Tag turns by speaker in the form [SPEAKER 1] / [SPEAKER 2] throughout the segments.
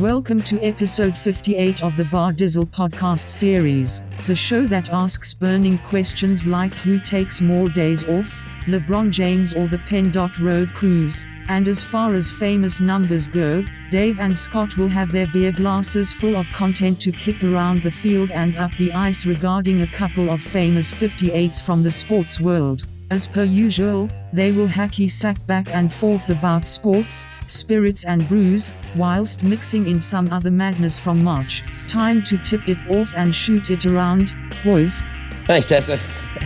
[SPEAKER 1] Welcome to episode 58 of the Bar Dizzle podcast series, the show that asks burning questions like who takes more days off, LeBron James or the PennDOT Road Crews. And as far as famous numbers go, Dave and Scott will have their beer glasses full of content to kick around the field and up the ice regarding a couple of famous 58s from the sports world. As per usual, they will hacky sack back and forth about sports, spirits and brews, whilst mixing in some other madness from March. Time to tip it off and shoot it around, boys.
[SPEAKER 2] Thanks, Tessa.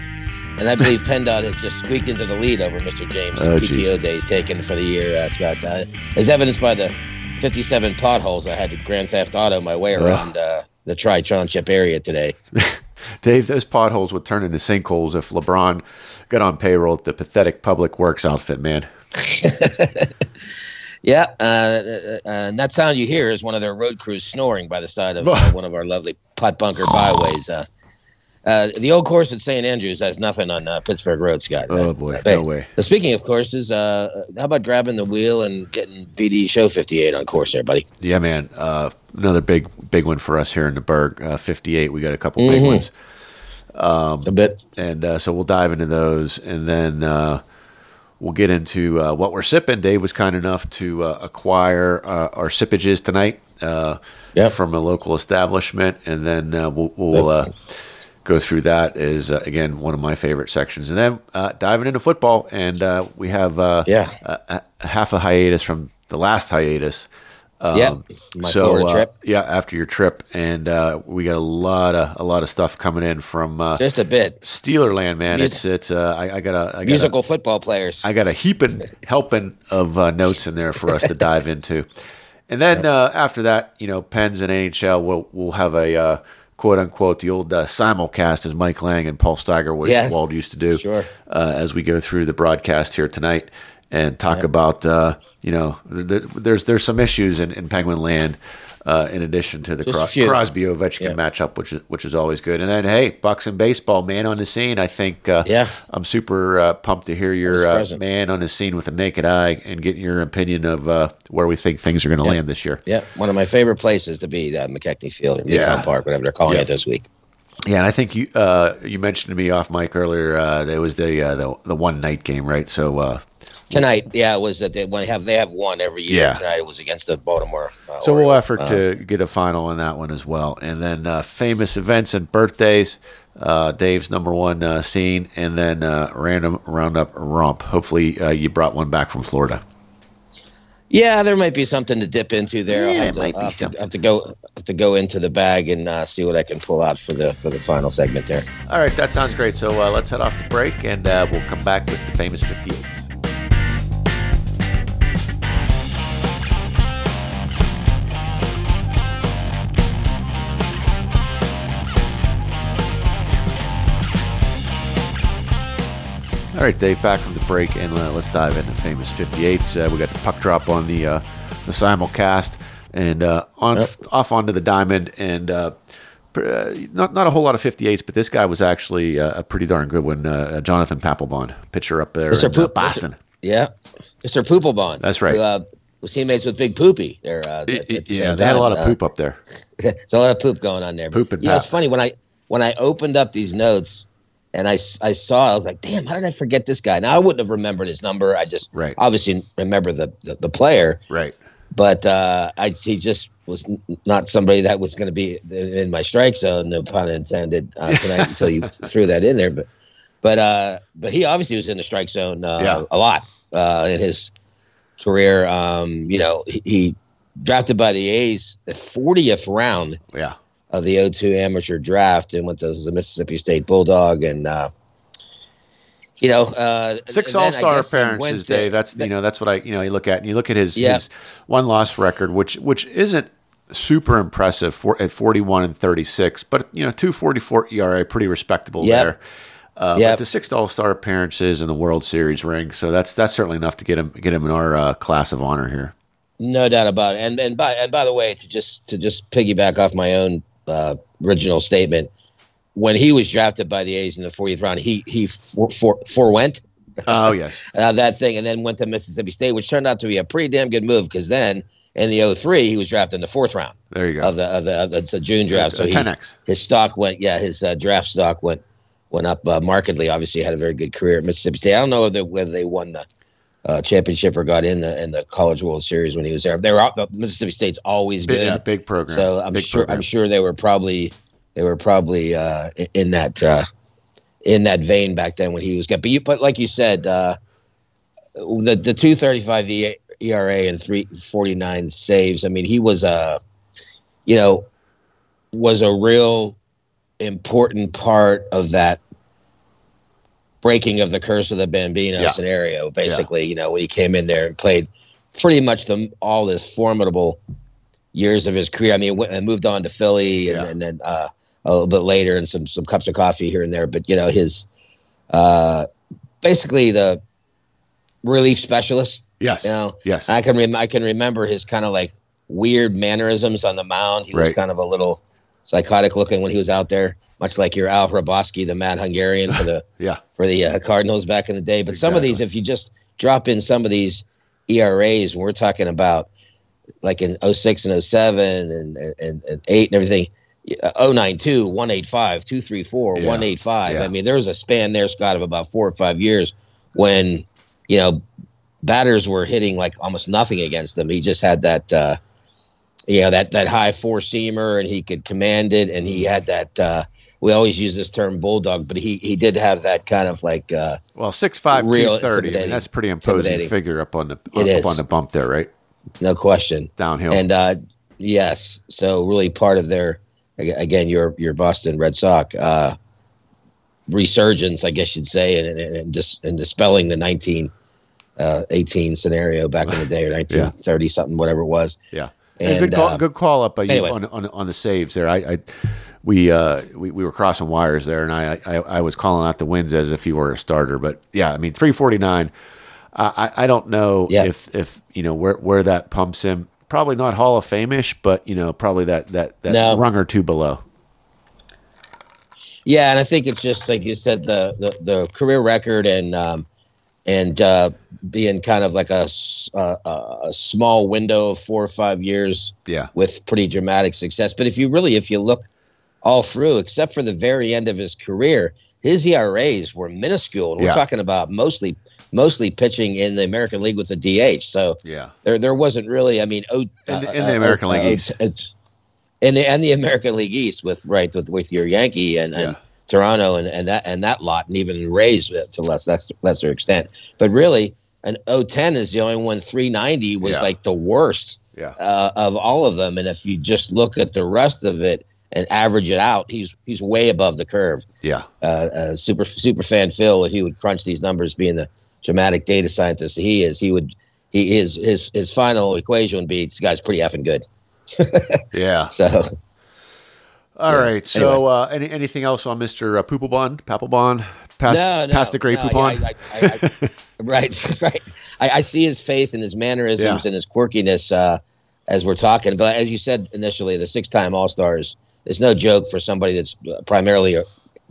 [SPEAKER 2] and I believe PennDOT has just squeaked into the lead over Mr. James.
[SPEAKER 3] Oh,
[SPEAKER 2] PTO
[SPEAKER 3] geez.
[SPEAKER 2] days taken for the year, uh, Scott. Uh, as evidenced by the 57 potholes I had to Grand Theft Auto my way around uh, the Tri-Tron-Chip area today.
[SPEAKER 3] Dave, those potholes would turn into sinkholes if LeBron got on payroll at the pathetic public works outfit, man.
[SPEAKER 2] Yeah, uh, uh, and that sound you hear is one of their road crews snoring by the side of uh, one of our lovely putt bunker byways. Uh, uh, the old course at St. Andrews has nothing on uh, Pittsburgh Road, Scott.
[SPEAKER 3] Oh,
[SPEAKER 2] Uh,
[SPEAKER 3] boy,
[SPEAKER 2] hey,
[SPEAKER 3] no way.
[SPEAKER 2] So speaking of courses, uh, how about grabbing the wheel and getting BD Show 58 on course there, buddy?
[SPEAKER 3] Yeah, man. Uh, another big, big one for us here in the Burgh. Uh, 58. We got a couple big
[SPEAKER 2] Mhm.
[SPEAKER 3] Ones.
[SPEAKER 2] a bit.
[SPEAKER 3] And uh, so we'll dive into those. And then uh, we'll get into uh, what we're sipping. Dave was kind enough to uh, acquire uh, our sippages tonight uh,
[SPEAKER 2] Yep.
[SPEAKER 3] from a local establishment. And then uh, we'll, we'll uh, go through that is, uh, again, one of my favorite sections. And then uh, diving into football. And uh, we have uh,
[SPEAKER 2] Yeah.
[SPEAKER 3] a, a half a hiatus from the last hiatus. Um,
[SPEAKER 2] Yeah, my
[SPEAKER 3] so, uh, yeah, after your trip, and uh, we got a lot of a lot of stuff coming in from uh,
[SPEAKER 2] Just a bit.
[SPEAKER 3] Steeler land, man.
[SPEAKER 2] Mus-
[SPEAKER 3] it's it's uh, I, I got a I got
[SPEAKER 2] Musical football players.
[SPEAKER 3] I got a heaping helping of uh, notes in there for us to dive into, and then uh, after that, you know, Pens and NHL, we'll we'll have a uh, quote unquote the old uh, simulcast as Mike Lange and Paul
[SPEAKER 2] Yeah.
[SPEAKER 3] Wald used to do,
[SPEAKER 2] Sure.
[SPEAKER 3] uh, as we go through the broadcast here tonight and talk about uh, you know th- th- there's there's some issues in, in Penguin Land. Uh, in addition to the
[SPEAKER 2] Just a
[SPEAKER 3] Cro-
[SPEAKER 2] few.
[SPEAKER 3] Crosby Ovechkin
[SPEAKER 2] Yeah.
[SPEAKER 3] matchup, which is which is always good, and then hey, Bucks and baseball, man on the scene. I think uh,
[SPEAKER 2] Yeah.
[SPEAKER 3] I'm super uh, pumped to hear your uh, man on the scene with the naked eye and get your opinion of uh, where we think things are going to land this year.
[SPEAKER 2] yeah, one of my favorite places to be, uh, McKechnie Field or Midtown
[SPEAKER 3] Yeah.
[SPEAKER 2] Park, whatever they're calling
[SPEAKER 3] Yeah.
[SPEAKER 2] it this week.
[SPEAKER 3] Yeah, and I think you uh, you mentioned to me off mic earlier uh, there was the, uh, the the one night game, right? So uh,
[SPEAKER 2] Tonight, yeah, it was that they have they have one every year.
[SPEAKER 3] Yeah.
[SPEAKER 2] Tonight it was against the Baltimore. Uh,
[SPEAKER 3] so we'll effort
[SPEAKER 2] Uh,
[SPEAKER 3] to get a final on that one as well, and then uh, famous events and birthdays. Uh, Dave's number one uh, scene, and then uh, random roundup romp. Hopefully, uh, you brought one back from Florida.
[SPEAKER 2] Yeah, there might be something to dip into there.
[SPEAKER 3] Yeah,
[SPEAKER 2] I'll have to,
[SPEAKER 3] might be
[SPEAKER 2] I'll
[SPEAKER 3] something.
[SPEAKER 2] have to go have to go into the bag and uh, see what I can pull out for the for the final segment there.
[SPEAKER 3] All right, that sounds great. So uh, let's head off the break, and uh, we'll come back with the famous 58. All right, Dave, back from the break, and uh, let's dive into famous 58s. Uh, we got the puck drop on the uh, the simulcast, and uh, on
[SPEAKER 2] Yep.
[SPEAKER 3] off onto the diamond, and uh, pr- uh, not not a whole lot of 58s, but this guy was actually uh, a pretty darn good one. Uh, Jonathan Papelbon, pitcher up there
[SPEAKER 2] Mr.
[SPEAKER 3] in
[SPEAKER 2] Poop-
[SPEAKER 3] Boston.
[SPEAKER 2] Yeah, Mr. Poopelbon.
[SPEAKER 3] That's right.
[SPEAKER 2] Who, uh, was teammates with Big Poopy. There, uh, the
[SPEAKER 3] yeah, they had a lot of poop up there.
[SPEAKER 2] There's a lot of poop going on there.
[SPEAKER 3] Poop and
[SPEAKER 2] you know, it's funny when I when I opened up these notes and I, I saw, I was like, damn, how did I forget this guy? Now I wouldn't have remembered his number. I just
[SPEAKER 3] Right.
[SPEAKER 2] obviously remember the, the the player,
[SPEAKER 3] Right.
[SPEAKER 2] but uh, I he just was not somebody that was going to be in my strike zone, no pun intended, uh, tonight until you threw that in there. But but uh, but he obviously was in the strike zone uh,
[SPEAKER 3] Yeah.
[SPEAKER 2] a lot uh, in his career. Um, you know, he, he drafted by the A's the 40th round
[SPEAKER 3] Yeah.
[SPEAKER 2] Of the 02 amateur draft and went to the Mississippi State Bulldog and uh, you know uh,
[SPEAKER 3] Six
[SPEAKER 2] and then I
[SPEAKER 3] All Star
[SPEAKER 2] guess he went
[SPEAKER 3] appearances, Dave. That's you know that's what I you know you look at and you look at his,
[SPEAKER 2] Yeah.
[SPEAKER 3] his one loss record, which which isn't super impressive for at forty one and thirty six, but you know two forty four ERA, pretty respectable
[SPEAKER 2] Yep.
[SPEAKER 3] there. Uh,
[SPEAKER 2] Yep.
[SPEAKER 3] The six All Star appearances and the World Series ring, so that's that's certainly enough to get him get him in our uh, class of honor here.
[SPEAKER 2] No doubt about it. And and by and by the way, to just to just piggyback off my own uh, original statement, when he was drafted by the A's in the 40th round, he he for, for, forewent
[SPEAKER 3] Oh yes,
[SPEAKER 2] uh, that thing and then went to Mississippi State, which turned out to be a pretty damn good move because then in the 03, he was drafted in the fourth round
[SPEAKER 3] There you go.
[SPEAKER 2] of the of the of the, it's a June draft. So he,
[SPEAKER 3] 10x.
[SPEAKER 2] his stock went yeah his uh, draft stock went went up uh, markedly. Obviously, had a very good career at Mississippi State. I don't know whether, whether they won the uh, championship or got in the in the College World Series when he was there. They were out, the Mississippi State's always
[SPEAKER 3] Big,
[SPEAKER 2] good.
[SPEAKER 3] yeah, big program.
[SPEAKER 2] So I'm
[SPEAKER 3] Big
[SPEAKER 2] sure
[SPEAKER 3] program.
[SPEAKER 2] I'm sure they were probably they were probably uh, in that uh, in that vein back then when he was good. But you but like you said, uh, the the two thirty five ERA and three forty nine saves. I mean, he was a you know was a real important part of that breaking of the curse of the Bambino
[SPEAKER 3] Yeah.
[SPEAKER 2] scenario. Basically, you know, when he came in there and played pretty much the all his formidable years of his career. I mean, went moved on to Philly and,
[SPEAKER 3] Yeah.
[SPEAKER 2] and then uh, a little bit later, and some some cups of coffee here and there. But you know, his uh, basically the relief specialist.
[SPEAKER 3] yes.
[SPEAKER 2] You know,
[SPEAKER 3] Yes.
[SPEAKER 2] I can rem- I can remember his kind of like weird mannerisms on the mound. He was
[SPEAKER 3] Right.
[SPEAKER 2] kind of a little psychotic looking when he was out there, much like your Al Hrabosky, the mad Hungarian for the
[SPEAKER 3] yeah.
[SPEAKER 2] for the uh, Cardinals back in the day. But some of these, if you just drop in some of these ERAs, we're talking about like in 06 and 07 and, and, and 8 and everything, uh, 092, 185, 234,
[SPEAKER 3] Yeah.
[SPEAKER 2] 185.
[SPEAKER 3] Yeah.
[SPEAKER 2] I mean, there was a span there, Scott, of about four or five years when, you know, batters were hitting like almost nothing against them. He just had that, uh, you know, that, that high four seamer and he could command it. And he had that, uh, we always use this term bulldog, but he, he did have that kind of like, uh,
[SPEAKER 3] Well, six five
[SPEAKER 2] Real
[SPEAKER 3] two thirty. I mean, that's pretty imposing figure up on the
[SPEAKER 2] It
[SPEAKER 3] up on the bump there, right?
[SPEAKER 2] no question.
[SPEAKER 3] Downhill.
[SPEAKER 2] And uh, yes, so really part of their again your your Boston Red Sox uh, resurgence, I guess you'd say, and and, and, dis, and dispelling the nineteen uh, eighteen scenario back in the day or nineteen thirty something, whatever it was.
[SPEAKER 3] yeah.
[SPEAKER 2] And,
[SPEAKER 3] And, good call,
[SPEAKER 2] uh,
[SPEAKER 3] good call up by you on, on on the saves there. I, I we uh we, we were crossing wires there, and I, I I was calling out the wins as if he were a starter. But yeah, I mean three forty nine. I I don't know
[SPEAKER 2] Yeah.
[SPEAKER 3] if if you know where where that pumps him. Probably not Hall of Fame-ish, but you know probably that that that
[SPEAKER 2] No.
[SPEAKER 3] rung or two below.
[SPEAKER 2] Yeah, and I think it's just like you said, the the, the career record and um, and uh, being kind of like a, a a small window of four or five years
[SPEAKER 3] Yeah.
[SPEAKER 2] with pretty dramatic success. But if you really, if you look all through, except for the very end of his career, his ERAs were minuscule. And We're talking about mostly mostly pitching in the American League with the DH. So
[SPEAKER 3] Yeah.
[SPEAKER 2] there there wasn't really. I mean, oh,
[SPEAKER 3] In the- in the American League East.
[SPEAKER 2] in the and the American League East with right with with your Yankee and, and Toronto and, and that and that lot, and even Rays to less lesser, lesser extent. But really, an 010 is the only one. 390 was
[SPEAKER 3] Yeah.
[SPEAKER 2] like the worst
[SPEAKER 3] Yeah.
[SPEAKER 2] uh, of all of them. And if you just look at the rest of it and average it out, he's he's way above the curve.
[SPEAKER 3] Yeah.
[SPEAKER 2] Uh, uh, super super fan Phil, if he would crunch these numbers, being the dramatic data scientist he is, he would he his his his final equation would be this guy's pretty effing good.
[SPEAKER 3] Yeah.
[SPEAKER 2] So
[SPEAKER 3] All
[SPEAKER 2] Yeah.
[SPEAKER 3] right. So, uh, any, anything else on Mister uh, Poopelbon, Papelbon, past
[SPEAKER 2] no, no,
[SPEAKER 3] past the great
[SPEAKER 2] no,
[SPEAKER 3] Poupon?
[SPEAKER 2] I, I, I, right, right. I, I see his face and his mannerisms
[SPEAKER 3] Yeah.
[SPEAKER 2] and his quirkiness uh, as we're talking. But as you said initially, the six-time All Stars is no joke for somebody that's primarily, a,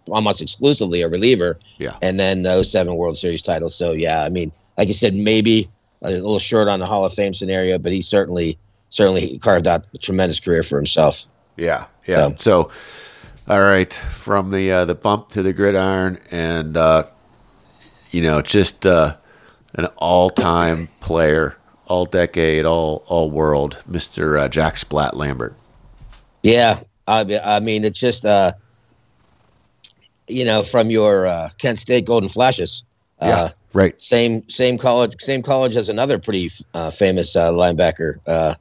[SPEAKER 2] almost exclusively a reliever.
[SPEAKER 3] Yeah.
[SPEAKER 2] And then those seven World Series titles. So yeah, I mean, like you said, maybe a little short on the Hall of Fame scenario, but he certainly certainly carved out a tremendous career for himself.
[SPEAKER 3] Yeah, yeah. So, all right, from the uh, the bump to the gridiron, and uh, you know, just uh, an all time player, all decade, all all world, Mister uh, Jack Splat Lambert.
[SPEAKER 2] Yeah, I, I mean, it's just, uh, you know, from your uh, Kent State Golden Flashes. Uh,
[SPEAKER 3] Yeah, right.
[SPEAKER 2] Same same college same college as another pretty uh, famous uh, linebacker, uh,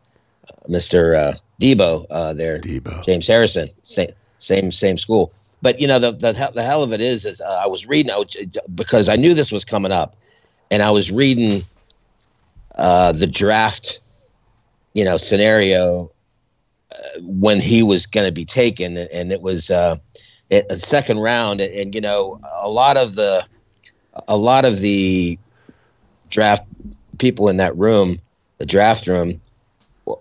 [SPEAKER 2] Mr. Uh, Debo. Uh, there,
[SPEAKER 3] Debo.
[SPEAKER 2] James Harrison. Same same same school. But you know the the, the hell of it is is uh, I was reading I was, because I knew this was coming up, and I was reading uh, the draft, you know, scenario uh, when he was going to be taken, and it was uh, a a second round, and, and you know a lot of the a lot of the draft people in that room, the draft room,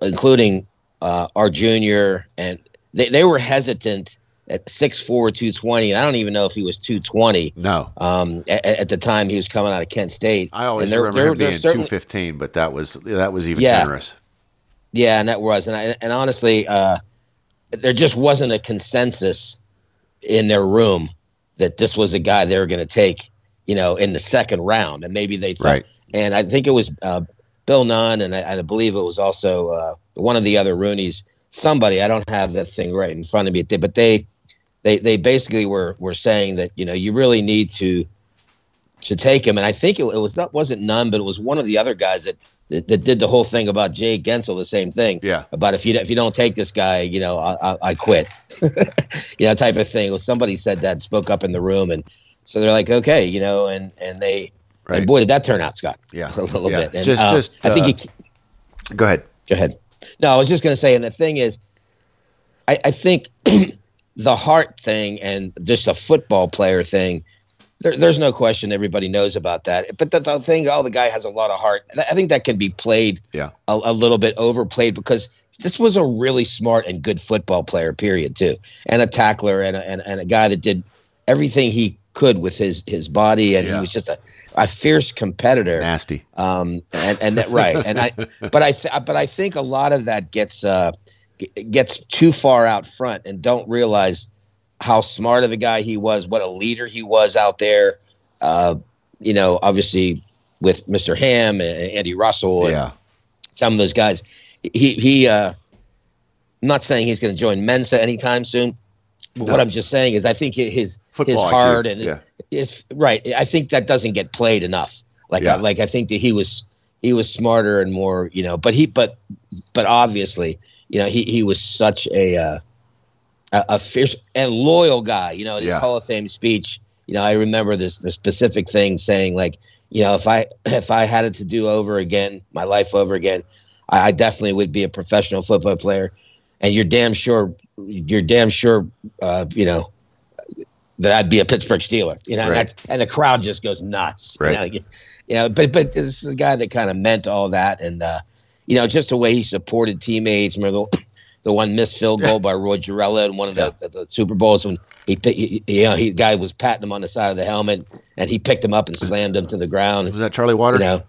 [SPEAKER 2] including uh, our junior, and they, they were hesitant at 6'4", 220. I don't even know if he was 220
[SPEAKER 3] No,
[SPEAKER 2] um, at, at the time he was coming out of Kent State.
[SPEAKER 3] I always
[SPEAKER 2] And
[SPEAKER 3] remember
[SPEAKER 2] they're-
[SPEAKER 3] him being
[SPEAKER 2] certainly-
[SPEAKER 3] two fifteen, but that was that was even
[SPEAKER 2] Yeah.
[SPEAKER 3] generous.
[SPEAKER 2] Yeah, and that was, and I, and honestly, uh, there just wasn't a consensus in their room that this was a guy they were going to take, you know, in the second round, and maybe they thought.
[SPEAKER 3] Right.
[SPEAKER 2] And I think it was uh, Bill Nunn, and I, I believe it was also uh, one of the other Rooneys. Somebody I don't have that thing right in front of me, but they they they basically were were saying that you know you really need to to take him, and I think it, it was that wasn't Nunn, but it was one of the other guys that, that that did the whole thing about Jay Gensel, the same thing.
[SPEAKER 3] Yeah.
[SPEAKER 2] About if you if you don't take this guy, you know, I, I, I quit, you know, type of thing. Well, somebody said that, spoke up in the room, and so they're like, okay, you know, and and they
[SPEAKER 3] Right.
[SPEAKER 2] and boy did that turn out, Scott.
[SPEAKER 3] Yeah.
[SPEAKER 2] a little
[SPEAKER 3] Yeah.
[SPEAKER 2] bit. And,
[SPEAKER 3] Just-
[SPEAKER 2] uh,
[SPEAKER 3] just,
[SPEAKER 2] I think
[SPEAKER 3] uh,
[SPEAKER 2] you,
[SPEAKER 3] Go ahead.
[SPEAKER 2] Go ahead. No, I was just going to say, and the thing is, I, I think the heart thing and just a football player thing, there, there's no question everybody knows about that. But the, the thing, oh, the guy has a lot of heart. I think that can be played
[SPEAKER 3] Yeah.
[SPEAKER 2] a, a little bit overplayed because this was a really smart and good football player, period, too, and a tackler and a, and, and a guy that did everything he could with his his body, and
[SPEAKER 3] Yeah.
[SPEAKER 2] he was just a, a fierce competitor
[SPEAKER 3] Nasty.
[SPEAKER 2] um, and and that right, and I, but I, th- but I think a lot of that gets uh, gets too far out front and don't realize how smart of a guy he was, what a leader he was out there. Uh, you know, obviously with Mr. Ham and Andy Russell and
[SPEAKER 3] Yeah.
[SPEAKER 2] some of those guys. He he. Uh, I'm not saying he's going to join Mensa anytime soon. But what I'm just saying is, I think his his
[SPEAKER 3] Football IQ,
[SPEAKER 2] heart and
[SPEAKER 3] yeah.
[SPEAKER 2] is right. I think that doesn't get played enough. Like
[SPEAKER 3] Yeah.
[SPEAKER 2] I, like I think that he was he was smarter and more you know. But he but but obviously you know he he was such a uh, a, a fierce and loyal guy. You know, in his
[SPEAKER 3] Yeah.
[SPEAKER 2] Hall of Fame speech. You know, I remember this the specific thing saying like you know if I if I had it to do over again, my life over again, I, I definitely would be a professional football player. And you're damn sure you're damn sure uh, you know that I'd be a Pittsburgh Steeler, you know,
[SPEAKER 3] Right.
[SPEAKER 2] and, and the crowd just goes nuts,
[SPEAKER 3] Right.
[SPEAKER 2] You know, you know, but but this is the guy that kind of meant all that, and uh, you know, just the way he supported teammates. Remember the, the one missed field goal by Roy Gerela in one of the, the, the Super Bowls when he, he you know he guy was patting him on the side of the helmet, and he picked him up and slammed him to the ground.
[SPEAKER 3] Was that Charlie Waters?
[SPEAKER 2] You know,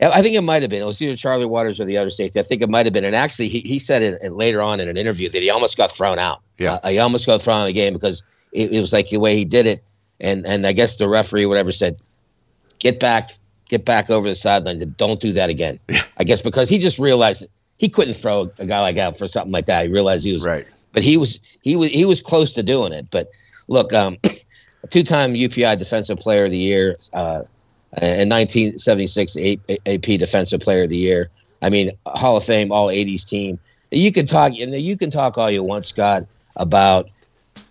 [SPEAKER 2] I think it might have been. It was either Charlie Waters or the other safety. I think it might have been. And actually, he, he said it, it later on in an interview that he almost got thrown out.
[SPEAKER 3] Yeah.
[SPEAKER 2] Uh, he almost got thrown out of the game because it, it was like the way he did it. And and I guess the referee, whatever, said, "Get back, get back over the sideline. Don't do that again." I guess because he just realized that he couldn't throw a guy like that for something like that. He realized he was
[SPEAKER 3] Right.
[SPEAKER 2] but he was he was he was close to doing it. But look, um, a two-time UPI Defensive Player of the Year, uh, in 1976 AP Defensive Player of the Year. I mean, Hall of Fame, all 80s team. You can talk, and you can talk all you want, Scott, about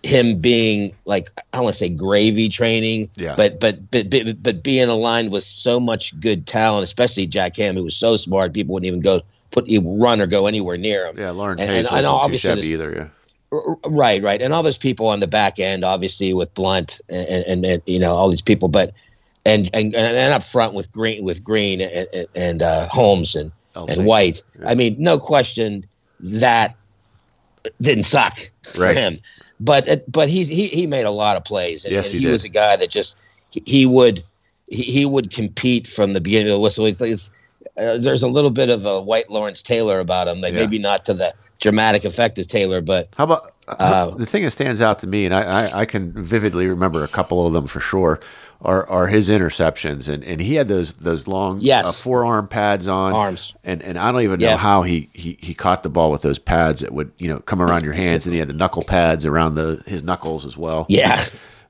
[SPEAKER 2] him being like I don't want to say gravy training,
[SPEAKER 3] Yeah.
[SPEAKER 2] but, but but but but being aligned with so much good talent, especially Jack Ham, who was so smart, people wouldn't even go put run or go anywhere near him.
[SPEAKER 3] Yeah, Lauren
[SPEAKER 2] And-
[SPEAKER 3] Hayes
[SPEAKER 2] and- and
[SPEAKER 3] wasn't too
[SPEAKER 2] obviously
[SPEAKER 3] shabby either. Yeah.
[SPEAKER 2] Right, right, and all those people on the back end, obviously with Blount and, and, and you know all these people, but and and and up front with Greene with Greene and, and- and uh, Holmes and and White.
[SPEAKER 3] Yeah.
[SPEAKER 2] I mean, no question that didn't suck for
[SPEAKER 3] Right.
[SPEAKER 2] him, but but he's he he made a lot of plays, and,
[SPEAKER 3] Yes,
[SPEAKER 2] and
[SPEAKER 3] he
[SPEAKER 2] he, was a guy that just he, he would he, he would compete from the beginning of the whistle. Uh, there's a little bit of a white Lawrence Taylor about him, like
[SPEAKER 3] Yeah.
[SPEAKER 2] maybe not to the dramatic effect as Taylor, but
[SPEAKER 3] How about
[SPEAKER 2] Uh,
[SPEAKER 3] the thing that stands out to me, and I, I, I can vividly remember a couple of them for sure, are, are his interceptions, and, and he had those those long
[SPEAKER 2] Yes.
[SPEAKER 3] uh, forearm pads on
[SPEAKER 2] Arms.
[SPEAKER 3] and and I don't even know
[SPEAKER 2] Yeah.
[SPEAKER 3] how he, he he caught the ball with those pads that would you know come around your hands, and he had the knuckle pads around the his knuckles as well.
[SPEAKER 2] yeah.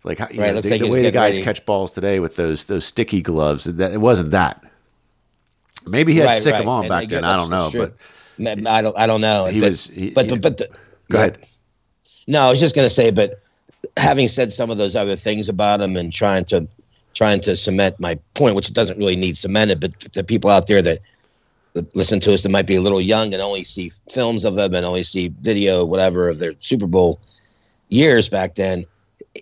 [SPEAKER 3] like how,
[SPEAKER 2] Right,
[SPEAKER 3] know, the,
[SPEAKER 2] like
[SPEAKER 3] the way the guys
[SPEAKER 2] ready.
[SPEAKER 3] catch balls today with those those sticky gloves, that it wasn't that. Maybe he had
[SPEAKER 2] right,
[SPEAKER 3] sick
[SPEAKER 2] right.
[SPEAKER 3] on
[SPEAKER 2] And
[SPEAKER 3] back then. I don't know,
[SPEAKER 2] true.
[SPEAKER 3] but
[SPEAKER 2] I don't I don't know.
[SPEAKER 3] He
[SPEAKER 2] but,
[SPEAKER 3] was- he-
[SPEAKER 2] but,
[SPEAKER 3] he-
[SPEAKER 2] but the,
[SPEAKER 3] go ahead.
[SPEAKER 2] No, I was just going to say, but having said some of those other things about him and trying to trying to cement my point, which doesn't really need cemented, but the people out there that, that listen to us that might be a little young and only see films of him and only see video, whatever, of their Super Bowl years back then.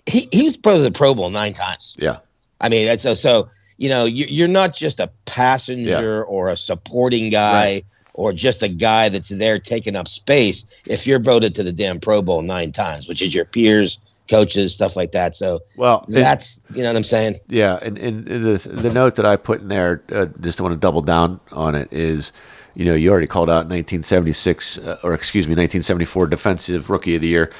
[SPEAKER 2] He he was part of the Pro Bowl nine times.
[SPEAKER 3] Yeah,
[SPEAKER 2] I mean, so so. You know, you, you're not just a passenger or a supporting guy
[SPEAKER 3] Right.
[SPEAKER 2] or just a guy that's there taking up space. If you're voted to the damn Pro Bowl nine times, which is your peers coaches, stuff like that. So
[SPEAKER 3] Well, and-
[SPEAKER 2] that's you know what I'm saying.
[SPEAKER 3] Yeah, and, and the the note that I put in there, uh, just want to double down on it, is, you know, you already called out 1976, uh, or excuse me, 1974 Defensive Rookie of the Year.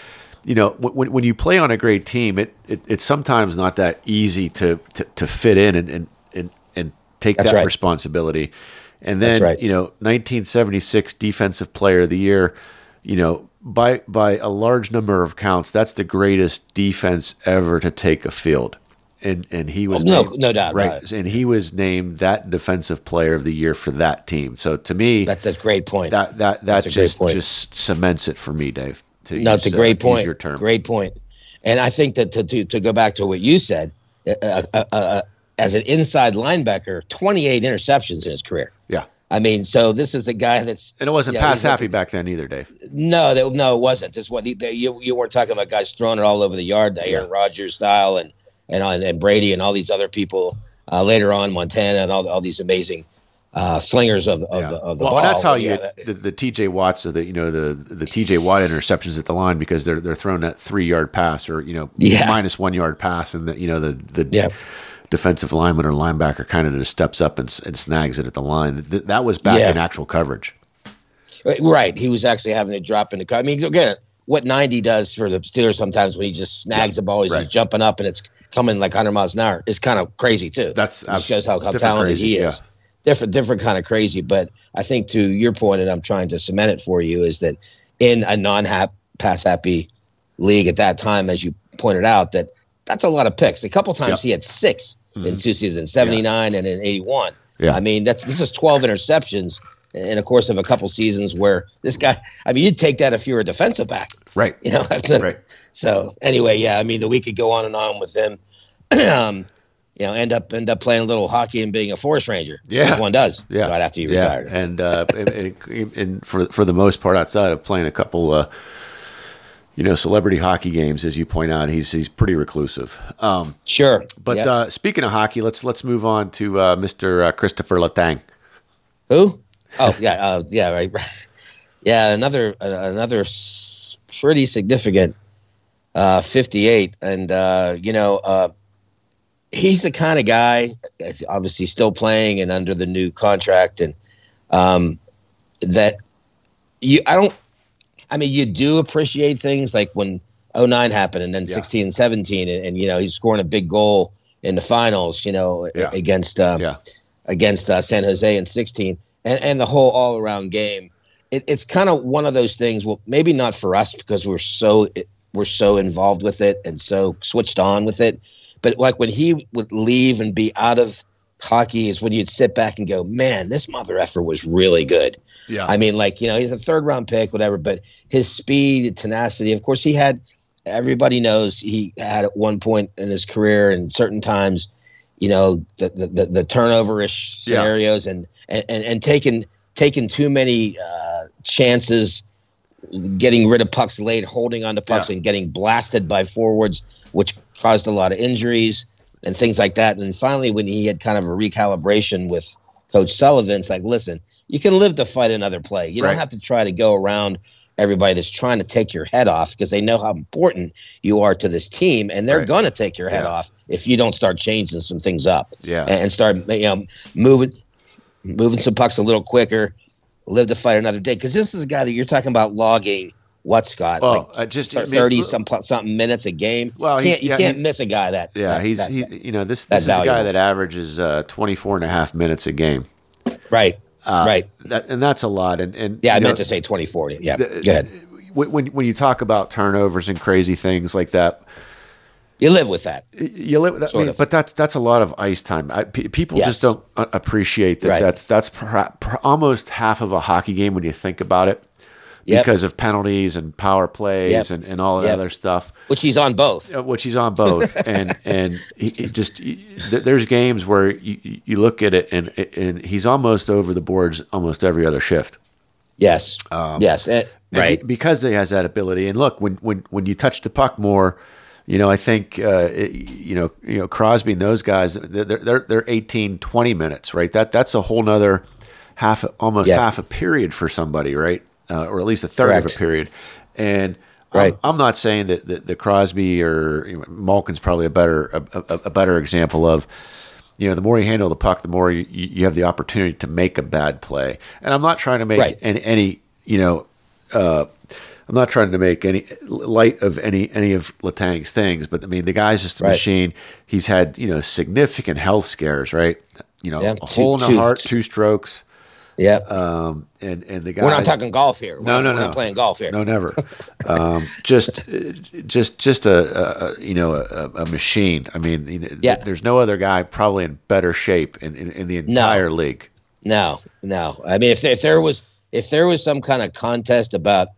[SPEAKER 3] You know, when, when you play on a great team, it, it it's sometimes not that easy to to, to fit in and and, and, and take
[SPEAKER 2] That's
[SPEAKER 3] that
[SPEAKER 2] right.
[SPEAKER 3] responsibility. And then,
[SPEAKER 2] right.
[SPEAKER 3] you know, 1976 Defensive Player of the Year, you know, by by a large number of counts, that's the greatest defense ever to take a field. And and he was
[SPEAKER 2] Oh, no-
[SPEAKER 3] named-
[SPEAKER 2] no doubt
[SPEAKER 3] right,
[SPEAKER 2] it.
[SPEAKER 3] and he was named that defensive player of the year for that team. So to me,
[SPEAKER 2] That's a great point.
[SPEAKER 3] that that that
[SPEAKER 2] That's
[SPEAKER 3] just just cements it for me, Dave. To
[SPEAKER 2] No, it's a
[SPEAKER 3] use, uh,
[SPEAKER 2] great point.
[SPEAKER 3] Your term,
[SPEAKER 2] Great point. And I think that to to, to go back to what you said, uh, uh, uh, uh, as an inside linebacker, 28 interceptions in his career.
[SPEAKER 3] Yeah,
[SPEAKER 2] I mean, so this is a guy that's
[SPEAKER 3] and it wasn't
[SPEAKER 2] Yeah,
[SPEAKER 3] pass happy back then either, Dave.
[SPEAKER 2] no, that, no, it wasn't. This what you you weren't talking about guys throwing it all over the yard, the Aaron Rodgers style, and and and Brady and all these other people uh, later on, Montana and all all these amazing uh, slingers of, of
[SPEAKER 3] Yeah.
[SPEAKER 2] the of the
[SPEAKER 3] well,
[SPEAKER 2] ball.
[SPEAKER 3] that's how
[SPEAKER 2] Yeah,
[SPEAKER 3] you
[SPEAKER 2] that-
[SPEAKER 3] the, the TJ Watts of the you know the the TJ Watt interceptions at the line because they're they're throwing that three yard pass or you know
[SPEAKER 2] Yeah.
[SPEAKER 3] minus one yard pass and the you know the the
[SPEAKER 2] Yeah.
[SPEAKER 3] defensive lineman or linebacker kind of just steps up and, and snags it at the line. Th- that was back
[SPEAKER 2] Yeah.
[SPEAKER 3] in actual coverage.
[SPEAKER 2] Right. He was actually having to drop in the car. I mean, again, what 90 does for the Steelers sometimes when he just snags the ball, he's
[SPEAKER 3] right.
[SPEAKER 2] just jumping up and it's coming like 100 miles an hour is kind of crazy too.
[SPEAKER 3] That's
[SPEAKER 2] it just shows how, how talented
[SPEAKER 3] crazy,
[SPEAKER 2] he is. Different, different kind of crazy. But I think to your point, and I'm trying to cement it for you, is that in a non-hap pass happy league at that time, as you pointed out, that that's a lot of picks. A couple times
[SPEAKER 3] Yep.
[SPEAKER 2] he had 6 in two seasons, 79 and in 81.
[SPEAKER 3] Mm-hmm. Yeah.
[SPEAKER 2] I mean, that's this is 12 interceptions in a course of a couple seasons where this guy, I mean, you'd take that if you were a defensive back,
[SPEAKER 3] Right.
[SPEAKER 2] you know?
[SPEAKER 3] Right.
[SPEAKER 2] So anyway, yeah, I mean, the we could go on and on with him. um, you know, end up end up playing a little hockey and being a forest ranger.
[SPEAKER 3] Yeah.
[SPEAKER 2] as one does.
[SPEAKER 3] Yeah.
[SPEAKER 2] right after you
[SPEAKER 3] yeah.
[SPEAKER 2] retired.
[SPEAKER 3] And, uh, and, and- and for for the most part, outside of playing a couple, uh, you know, celebrity hockey games, as you point out, he's he's pretty reclusive. Um,
[SPEAKER 2] Sure,
[SPEAKER 3] but
[SPEAKER 2] Yep.
[SPEAKER 3] uh, speaking of hockey, let's let's move on to uh, Mr. Uh, Kristopher Letang.
[SPEAKER 2] who? Oh yeah, uh, yeah, right, right. Yeah, another uh, another s- pretty significant uh, 58, and uh, you know. He's the kind of guy that's obviously still playing and under the new contract and um, that you I don't I mean you do appreciate things like when 09 happened and then
[SPEAKER 3] Yeah.
[SPEAKER 2] 16 and 17 and, and you know he's scoring a big goal in the finals you know
[SPEAKER 3] Yeah.
[SPEAKER 2] against um,
[SPEAKER 3] Yeah.
[SPEAKER 2] against uh, San Jose in 16 and, and the whole all around game. It, it's kind of one of those things. Well, maybe not for us because we're so we're so involved with it and so switched on with it. But like when he would leave and be out of hockey is when you'd sit back and go, man, this mother effer was really good.
[SPEAKER 3] Yeah.
[SPEAKER 2] I mean, like, you know, he's a third round pick, whatever, but his speed, tenacity, of course, he had, everybody knows he had at one point in his career and certain times, you know, the, the, the, turnover ish
[SPEAKER 3] Yeah.
[SPEAKER 2] scenarios and, and, and, and taking, taking too many uh, chances, getting rid of pucks late, holding on to pucks
[SPEAKER 3] Yeah.
[SPEAKER 2] and getting blasted by forwards, which caused a lot of injuries and things like that. And finally, when he had kind of a recalibration with Coach Sullivan, it's like, listen, you can live to fight another play. You
[SPEAKER 3] Right.
[SPEAKER 2] don't have to try to go around everybody that's trying to take your head off because they know how important you are to this team, and they're
[SPEAKER 3] Right.
[SPEAKER 2] going to take your head
[SPEAKER 3] Yeah.
[SPEAKER 2] off if you don't start changing some things up
[SPEAKER 3] Yeah.
[SPEAKER 2] and, start you know moving moving some pucks a little quicker. Live to fight another day because this is a guy that you're talking about logging. What Scott?
[SPEAKER 3] Well,
[SPEAKER 2] like
[SPEAKER 3] I just-
[SPEAKER 2] thir-
[SPEAKER 3] I mean,
[SPEAKER 2] thirty some something minutes a game.
[SPEAKER 3] Well,
[SPEAKER 2] can't, you
[SPEAKER 3] yeah,
[SPEAKER 2] can't
[SPEAKER 3] he-
[SPEAKER 2] miss a guy that.
[SPEAKER 3] Yeah,
[SPEAKER 2] that-
[SPEAKER 3] he's
[SPEAKER 2] that-
[SPEAKER 3] he, you know this this is a guy that averages uh, 24 and a half minutes a game.
[SPEAKER 2] right,
[SPEAKER 3] Uh,
[SPEAKER 2] right.
[SPEAKER 3] That, and that's a lot. And and
[SPEAKER 2] Yeah, I
[SPEAKER 3] know,
[SPEAKER 2] meant to say twenty forty. Yeah,
[SPEAKER 3] the-
[SPEAKER 2] go ahead.
[SPEAKER 3] When, when you talk about turnovers and crazy things like that,
[SPEAKER 2] You live with that.
[SPEAKER 3] you live. I mean,
[SPEAKER 2] of.
[SPEAKER 3] but that's that's a lot of ice time. I, pe- people
[SPEAKER 2] Yes.
[SPEAKER 3] just don't uh, appreciate that.
[SPEAKER 2] Right.
[SPEAKER 3] That's that's almost half of a hockey game when you think about it,
[SPEAKER 2] Yep.
[SPEAKER 3] because of penalties and power plays
[SPEAKER 2] Yep.
[SPEAKER 3] and, and all that
[SPEAKER 2] Yep.
[SPEAKER 3] other stuff.
[SPEAKER 2] Which he's on both.
[SPEAKER 3] uh, which he's on both, and and he, he just th- there's games where you, you look at it and and he's almost over the boards almost every other shift.
[SPEAKER 2] Yes, yes, and-
[SPEAKER 3] Um,
[SPEAKER 2] right.
[SPEAKER 3] be- because he has that ability. And look, when when when you touch the puck more, you know, I think uh, it- you know, you know, Crosby and those guys, they're they're, they're 18, 20 minutes, right? That that's a whole nother half, almost half a period for somebody, right? Uh, or at least a third of a period. And
[SPEAKER 2] Right.
[SPEAKER 3] I'm, I'm not saying that, that the Crosby or you know, Malkin's probably a better a, a, a better example of you know, the more you handle the puck, the more you, you have the opportunity to make a bad play. And I'm not trying to make
[SPEAKER 2] Right.
[SPEAKER 3] any, any, you know, uh, I'm not trying to make any light of any any of Letang's things, but I mean, the guy's just a
[SPEAKER 2] Right.
[SPEAKER 3] machine. He's had you know significant health scares, right? You know,
[SPEAKER 2] Yeah,
[SPEAKER 3] a
[SPEAKER 2] two-
[SPEAKER 3] hole in the heart, two strokes,
[SPEAKER 2] Yeah.
[SPEAKER 3] um, and and the guy.
[SPEAKER 2] we're not talking golf here. We're
[SPEAKER 3] No,
[SPEAKER 2] not,
[SPEAKER 3] no,
[SPEAKER 2] we're
[SPEAKER 3] no.
[SPEAKER 2] not playing golf here.
[SPEAKER 3] No, never. um, just, just, just a, a you know a, a machine. I mean, you know,
[SPEAKER 2] Yeah.
[SPEAKER 3] there's no other guy probably in better shape in, in, in the entire league.
[SPEAKER 2] No, no. I mean, if there, if there was if there was some kind of contest about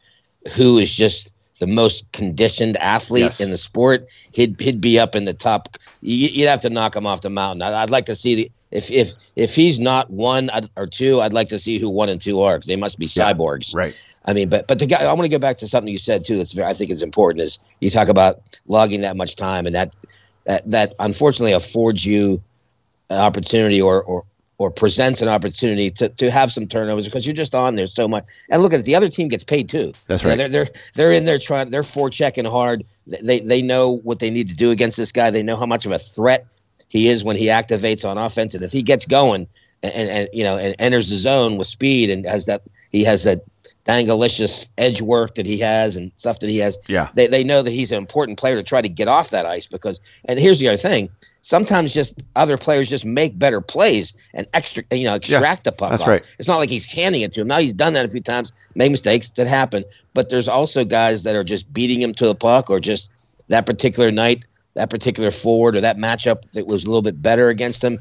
[SPEAKER 2] who is just the most conditioned athlete
[SPEAKER 3] Yes.
[SPEAKER 2] in the sport, he'd he'd be up in the top. You, you'd have to knock him off the mountain. I'd like to see the if if if he's not one or two, I'd like to see who one and two are because they must be
[SPEAKER 3] Yeah,
[SPEAKER 2] cyborgs.
[SPEAKER 3] Right.
[SPEAKER 2] I mean, but but the guy. I want to go back to something you said too. That's very, I think is important. Is you talk about logging that much time and that that that unfortunately affords you an opportunity or or or presents an opportunity to, to have some turnovers because you're just on there so much. And look at it, the other team gets paid too.
[SPEAKER 3] That's
[SPEAKER 2] You know,
[SPEAKER 3] right.
[SPEAKER 2] they're they're they're in there trying. They're forechecking hard. They they know what they need to do against this guy. They know how much of a threat he is when he activates on offense. And if he gets going and, and, and you know and enters the zone with speed and has that he has that dangalicious edge work that he has and stuff that he has.
[SPEAKER 3] Yeah.
[SPEAKER 2] They they know that he's an important player to try to get off that ice because. And here's the other thing. Sometimes just other players just make better plays and extra, you know, extract the puck.
[SPEAKER 3] that's
[SPEAKER 2] off.
[SPEAKER 3] right.
[SPEAKER 2] It's not like he's handing it to him. Now he's done that a few times, made mistakes that happen. But there's also guys that are just beating him to the puck, or just that particular night, that particular forward, or that matchup that was a little bit better against him.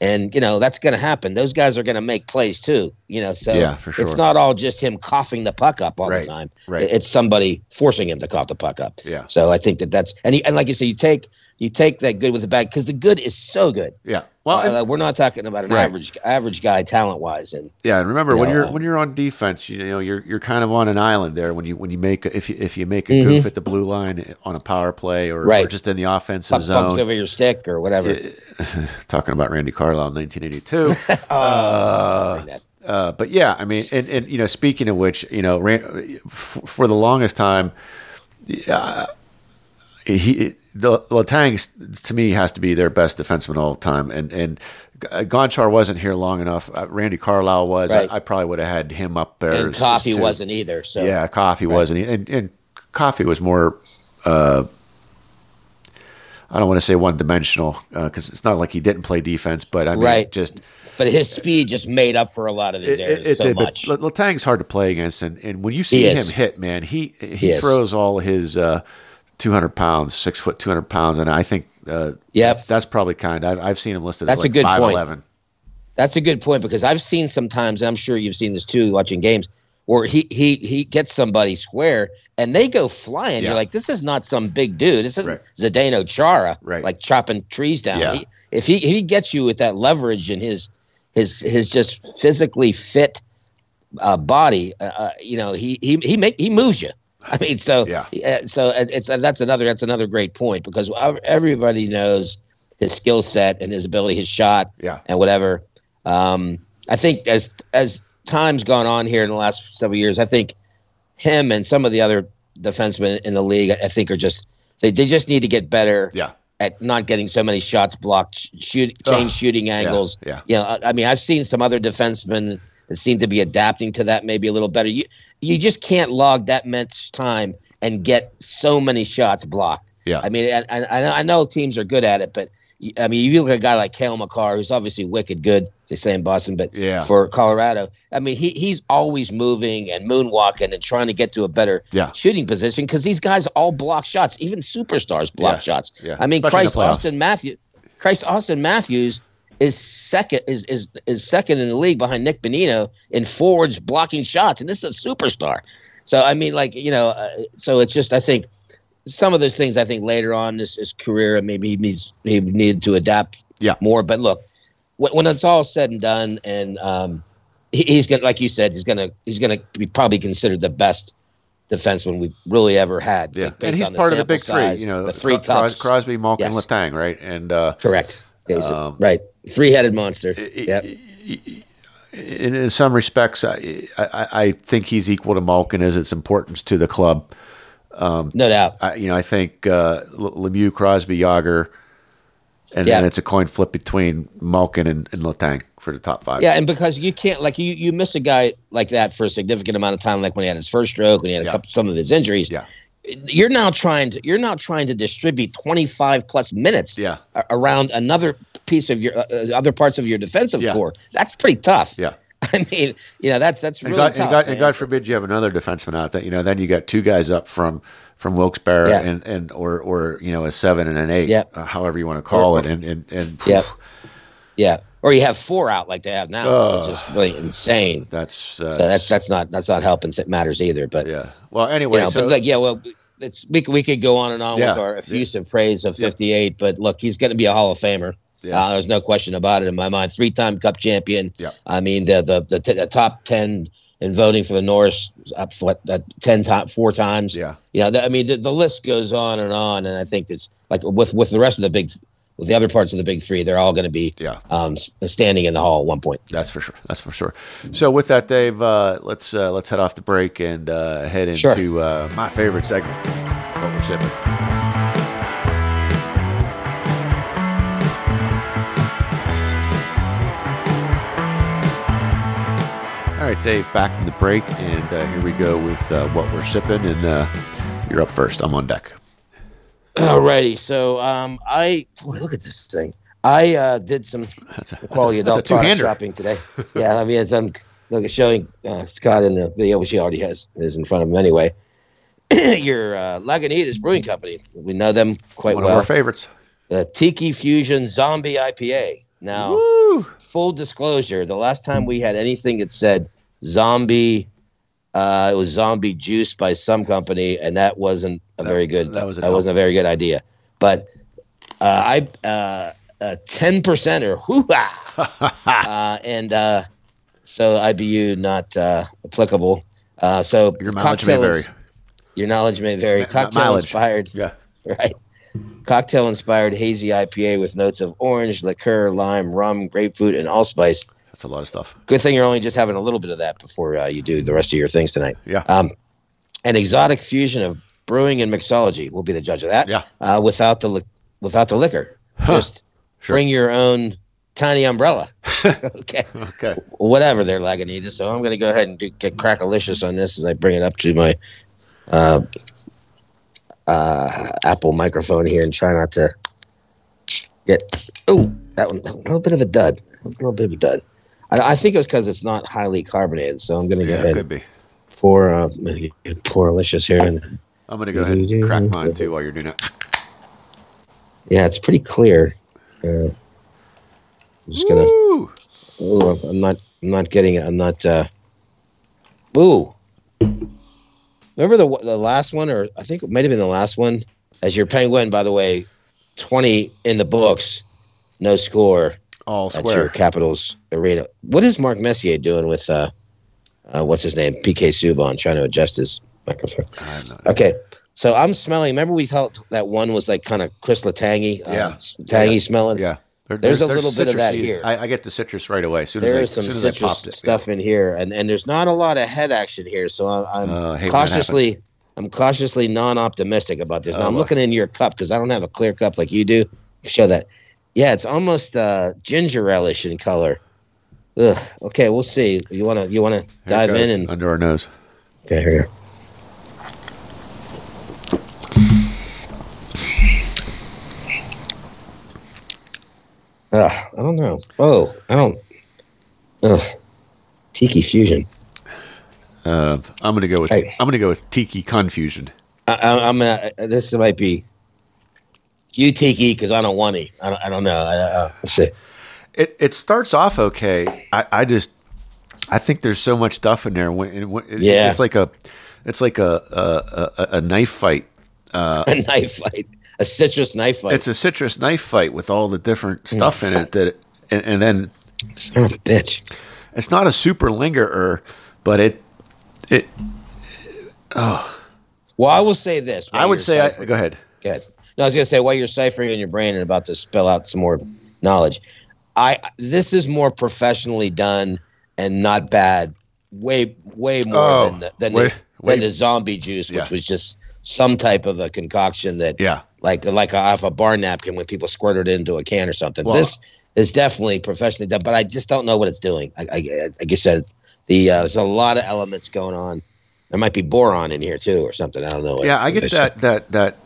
[SPEAKER 2] And you know that's going to happen. Those guys are going to make plays too. You know, so
[SPEAKER 3] Yeah, for
[SPEAKER 2] it's not all just him coughing the puck up all
[SPEAKER 3] Right,
[SPEAKER 2] the time.
[SPEAKER 3] right.
[SPEAKER 2] It's somebody forcing him to cough the puck up.
[SPEAKER 3] Yeah.
[SPEAKER 2] So I think that that's and he, and like you say, you take you take that good with the bad because the good is so good.
[SPEAKER 3] Yeah. Well, and-
[SPEAKER 2] Uh, we're not talking about an
[SPEAKER 3] Right.
[SPEAKER 2] average average guy talent wise, and
[SPEAKER 3] Yeah, and remember when
[SPEAKER 2] No,
[SPEAKER 3] you're
[SPEAKER 2] uh,
[SPEAKER 3] when you're on defense, you know you're you're kind of on an island there when you when you make a- if you if you make a
[SPEAKER 2] Mhm.
[SPEAKER 3] goof at the blue line on a power play or, or
[SPEAKER 2] Right.
[SPEAKER 3] just in the offensive
[SPEAKER 2] puck
[SPEAKER 3] zone.
[SPEAKER 2] over your stick or whatever.
[SPEAKER 3] Talking about Randy Carlyle, 1982.
[SPEAKER 2] Oh, bring.
[SPEAKER 3] Uh, but yeah, I mean, and, and you know, speaking of which, you know, Ran, f- for the longest time, uh, he the Letang to me has to be their best defenseman all the time, and and Gonchar wasn't here long enough. Uh, Randy Carlyle was.
[SPEAKER 2] Right.
[SPEAKER 3] I, I probably would have had him up there.
[SPEAKER 2] and
[SPEAKER 3] as- Coffey
[SPEAKER 2] wasn't either. So
[SPEAKER 3] Yeah, Coffey wasn't, and and Coffey was more. Uh, I don't want to say one dimensional because it's not like he didn't play defense, but I mean,
[SPEAKER 2] Right.
[SPEAKER 3] just
[SPEAKER 2] but his speed just made up for a lot of his
[SPEAKER 3] it,
[SPEAKER 2] errors
[SPEAKER 3] it, it
[SPEAKER 2] so
[SPEAKER 3] did,
[SPEAKER 2] much.
[SPEAKER 3] Letang's hard to play against, and, and when you see him hit, man, he he,
[SPEAKER 2] He
[SPEAKER 3] throws all his uh, two hundred pounds, six foot, two hundred pounds, and I think uh,
[SPEAKER 2] Yep.
[SPEAKER 3] that's, probably kind. I've, I've seen him listed
[SPEAKER 2] That's
[SPEAKER 3] as
[SPEAKER 2] a good point. That's a good point because I've seen sometimes, and I'm sure you've seen this too, watching games where he he he gets somebody square and they go flying.
[SPEAKER 3] Yeah.
[SPEAKER 2] You're like, this is not some big dude. This isn't
[SPEAKER 3] Right.
[SPEAKER 2] Zdeno Chara,
[SPEAKER 3] Right.
[SPEAKER 2] like chopping trees down.
[SPEAKER 3] Yeah.
[SPEAKER 2] He, if he he gets you with that leverage and his his his just physically fit uh, body, uh, uh, you know, he he he make he moves you. I mean, so
[SPEAKER 3] Yeah.
[SPEAKER 2] uh, so it's uh, that's another that's another great point because everybody knows his skill set and his ability, his shot,
[SPEAKER 3] Yeah.
[SPEAKER 2] and whatever. Um, I think as as time's gone on here in the last several years, I think him and some of the other defensemen in the league, I think, are just they, they just need to get better
[SPEAKER 3] Yeah,
[SPEAKER 2] at not getting so many shots blocked, sh- shoot change
[SPEAKER 3] Ugh.
[SPEAKER 2] shooting angles.
[SPEAKER 3] yeah.
[SPEAKER 2] You know, I, I mean, I've seen some other defensemen that seem to be adapting to that maybe a little better. You you just can't log that much time and get so many shots blocked.
[SPEAKER 3] Yeah.
[SPEAKER 2] I mean, I, I, I know teams are good at it, but I mean, you look at a guy like Cale Makar, who's obviously wicked good, they say in Boston, but
[SPEAKER 3] Yeah.
[SPEAKER 2] for Colorado, I mean, he he's always moving and moonwalking and trying to get to a better
[SPEAKER 3] Yeah.
[SPEAKER 2] shooting position because these guys all block shots. Even superstars block
[SPEAKER 3] Yeah.
[SPEAKER 2] shots.
[SPEAKER 3] Yeah.
[SPEAKER 2] I mean,
[SPEAKER 3] Especially
[SPEAKER 2] Christ. Auston Matthews, Christ Auston Matthews is second is is is second in the league behind Nick Bonino in forwards blocking shots, and this is a superstar. So I mean, like you know, uh, so it's just I think some of those things I think later on in his, his career maybe he needs he needed to adapt
[SPEAKER 3] Yeah.
[SPEAKER 2] more. But look, when, when it's all said and done, and um, he, he's gonna like you said, he's gonna he's gonna be probably considered the best defenseman we've really ever had.
[SPEAKER 3] Yeah, and he's part of the big
[SPEAKER 2] size,
[SPEAKER 3] three. You know,
[SPEAKER 2] the three
[SPEAKER 3] Cros-
[SPEAKER 2] cups.
[SPEAKER 3] Crosby, Malkin,
[SPEAKER 2] Yes.
[SPEAKER 3] Letang, right? And uh,
[SPEAKER 2] Correct.
[SPEAKER 3] Um,
[SPEAKER 2] right. Three headed monster. Yep.
[SPEAKER 3] in, in some respects, I, I, I think he's equal to Malkin as its importance to the club.
[SPEAKER 2] no doubt.
[SPEAKER 3] I, you know, I think uh, Lemieux, Crosby, Jagr, and then it's a coin flip between Malkin and, and Letang for the top five.
[SPEAKER 2] Yeah, and because you can't like you you miss a guy like that for a significant amount of time, like when he had his first stroke, when he had a
[SPEAKER 3] Yeah.
[SPEAKER 2] couple some of his injuries.
[SPEAKER 3] Yeah.
[SPEAKER 2] You're now trying to you're now trying to distribute 25 plus minutes
[SPEAKER 3] Yeah.
[SPEAKER 2] around another piece of your uh, uh, other parts of your defensive
[SPEAKER 3] Yeah.
[SPEAKER 2] core. That's pretty tough.
[SPEAKER 3] Yeah.
[SPEAKER 2] I mean, you know, that's that's
[SPEAKER 3] And,
[SPEAKER 2] really
[SPEAKER 3] God,
[SPEAKER 2] tough.
[SPEAKER 3] and, God, and. God forbid you have another defenseman out that you know. Then you got two guys up from from Wilkes-Barre
[SPEAKER 2] Yeah.
[SPEAKER 3] and, and or or you know a seven and an eight,
[SPEAKER 2] Yeah.
[SPEAKER 3] uh, however you want to call
[SPEAKER 2] Or-
[SPEAKER 3] it, and and and
[SPEAKER 2] Yeah. yeah, or you have four out like they have now,
[SPEAKER 3] Ugh.
[SPEAKER 2] which is really insane.
[SPEAKER 3] that's uh,
[SPEAKER 2] So that's that's not that's not helping matters either. But
[SPEAKER 3] yeah. Well, anyway,
[SPEAKER 2] you know,
[SPEAKER 3] so
[SPEAKER 2] but like, yeah, well, it's we could, we could go on and on
[SPEAKER 3] Yeah.
[SPEAKER 2] with our effusive praise of 58, but look, he's going to be a Hall of Famer.
[SPEAKER 3] Yeah.
[SPEAKER 2] Uh, there's no question about it in my mind. Three-time Cup champion.
[SPEAKER 3] Yeah.
[SPEAKER 2] I mean, the the the, t- the top ten in voting for the Norris up what uh, ten time four times.
[SPEAKER 3] yeah,
[SPEAKER 2] Yeah, the, I mean, the, the list goes on and on, and I think it's like with with the rest of the big, with the other parts of the big three, they're all going to be
[SPEAKER 3] yeah.
[SPEAKER 2] um, standing in the hall at one point.
[SPEAKER 3] That's for sure. That's for sure. So with that, Dave, uh, let's uh, let's head off the break and uh, head into
[SPEAKER 2] Sure.
[SPEAKER 3] uh, my favorite segment, what we're sipping. All right, Dave, back from the break, and uh, here we go with uh, what we're sipping. And uh, you're up first. I'm on deck.
[SPEAKER 2] Alrighty, so um, I boy, look at this thing. I uh, did some
[SPEAKER 3] That's a,
[SPEAKER 2] quality
[SPEAKER 3] a, that's a
[SPEAKER 2] adult product
[SPEAKER 3] two-hander.
[SPEAKER 2] shopping today. yeah, I mean, as I'm look at showing uh, Scott in the video, which he already has is in front of him anyway. Your uh, Lagunitas Brewing Company, we know them quite well.
[SPEAKER 3] One of our favorites.
[SPEAKER 2] The Tiki Fusion Zombie IPA. Now,
[SPEAKER 3] Woo!
[SPEAKER 2] full disclosure, the last time we had anything that said zombie, uh, it was zombie juice by some company, and that wasn't a
[SPEAKER 3] That-
[SPEAKER 2] very good.
[SPEAKER 3] that was
[SPEAKER 2] that wasn't a very good idea. But uh, I uh, a ten percenter, uh, and uh, so IBU not uh, applicable. Uh, so
[SPEAKER 3] Your mileage may vary.
[SPEAKER 2] Your knowledge may vary. Cocktail
[SPEAKER 3] mileage.
[SPEAKER 2] inspired,
[SPEAKER 3] Yeah.
[SPEAKER 2] right? Cocktail inspired hazy IPA with notes of orange, liqueur, lime, rum, grapefruit, and allspice.
[SPEAKER 3] That's a lot of stuff.
[SPEAKER 2] Good thing you're only just having a little bit of that before uh, you do the rest of your things tonight.
[SPEAKER 3] Yeah.
[SPEAKER 2] Um, an exotic fusion of brewing and mixology will be the judge of that.
[SPEAKER 3] Yeah.
[SPEAKER 2] Uh, without the li- without the liquor, just
[SPEAKER 3] Sure.
[SPEAKER 2] bring your own tiny umbrella. okay.
[SPEAKER 3] Okay.
[SPEAKER 2] Whatever they're Lagunitas. So I'm going to go ahead and do, get crackalicious on this as I bring it up to my uh, uh, Apple microphone here and try not to get. Oh, that one. A little bit of a dud. A little bit of a dud. I, I think it was because it's not highly carbonated. So I'm going to go
[SPEAKER 3] Yeah,
[SPEAKER 2] ahead
[SPEAKER 3] could
[SPEAKER 2] and
[SPEAKER 3] be.
[SPEAKER 2] pour uh, pour Alicious here. And
[SPEAKER 3] I'm going to go ahead and crack mine too while you're doing that.
[SPEAKER 2] yeah, it's pretty clear. Uh, I'm just gonna. Ooh, I'm not. I'm not getting it. I'm not. uh Ooh. Remember the the last one, or I think it might have been the last one. As your penguin, by the way, twenty in the books, no score
[SPEAKER 3] All
[SPEAKER 2] at
[SPEAKER 3] square.
[SPEAKER 2] your Capitals arena. What is Mark Messier doing with uh, uh what's his name, PK Subban, trying to adjust his microphone?
[SPEAKER 3] I have no idea.
[SPEAKER 2] Okay, so I'm smelling. Remember we thought that one was like kind of Chris tangy, uh,
[SPEAKER 3] Yeah.
[SPEAKER 2] s- tangy
[SPEAKER 3] Yeah.
[SPEAKER 2] smelling.
[SPEAKER 3] Yeah. There-
[SPEAKER 2] There's a little bit of that here.
[SPEAKER 3] I, I get the citrus right away. As soon as,
[SPEAKER 2] There
[SPEAKER 3] I,
[SPEAKER 2] some
[SPEAKER 3] as soon
[SPEAKER 2] citrus
[SPEAKER 3] it.
[SPEAKER 2] stuff in here, and, and there's not a lot of head action here. So I'm, I'm
[SPEAKER 3] Uh, I hate when that
[SPEAKER 2] cautiously, I'm cautiously non-optimistic about this. Now
[SPEAKER 3] Oh,
[SPEAKER 2] I'm
[SPEAKER 3] boy.
[SPEAKER 2] looking in your cup because I don't have a clear cup like you do. Show that. Yeah, it's almost uh, ginger relish in color. Ugh. Okay, we'll see. You wanna you wanna dive in and
[SPEAKER 3] under our nose.
[SPEAKER 2] okay here. we go. Ugh, I don't know. Oh, I don't. Ugh. Tiki fusion.
[SPEAKER 3] Uh, I'm gonna go with
[SPEAKER 2] Hey.
[SPEAKER 3] I'm gonna go with tiki confusion.
[SPEAKER 2] I, I, I'm. Uh, this might be. You tiki because I don't want any. I don't, I don't know. I, uh, let's see.
[SPEAKER 3] It it starts off okay. I, I just I think there's so much stuff in there. When, it- when- it-
[SPEAKER 2] Yeah.
[SPEAKER 3] it's like a it's like a a, a, a knife fight.
[SPEAKER 2] a knife fight, a citrus knife fight.
[SPEAKER 3] It's a citrus knife fight with all the different stuff in it. That and, and then
[SPEAKER 2] Son of a bitch.
[SPEAKER 3] it's not a super lingerer, but it it.
[SPEAKER 2] Oh, well, I will say this.
[SPEAKER 3] I would say I,
[SPEAKER 2] ciphering-
[SPEAKER 3] go ahead.
[SPEAKER 2] No, I was gonna say while you're ciphering in your brain and about to spill out some more knowledge, I this is more professionally done and not bad. Way way more
[SPEAKER 3] Oh,
[SPEAKER 2] than the than,
[SPEAKER 3] way-
[SPEAKER 2] the,
[SPEAKER 3] way-
[SPEAKER 2] than the zombie juice, which
[SPEAKER 3] Yeah.
[SPEAKER 2] was just some type of a concoction that
[SPEAKER 3] Yeah.
[SPEAKER 2] like like off a bar napkin when people squirt it into a can or something.
[SPEAKER 3] Well-
[SPEAKER 2] this is definitely professionally done, but I just don't know what it's doing. I, I like said, the uh, there's a lot of elements going on. There might be boron in here too, or something. I don't know.
[SPEAKER 3] Yeah, I get that that that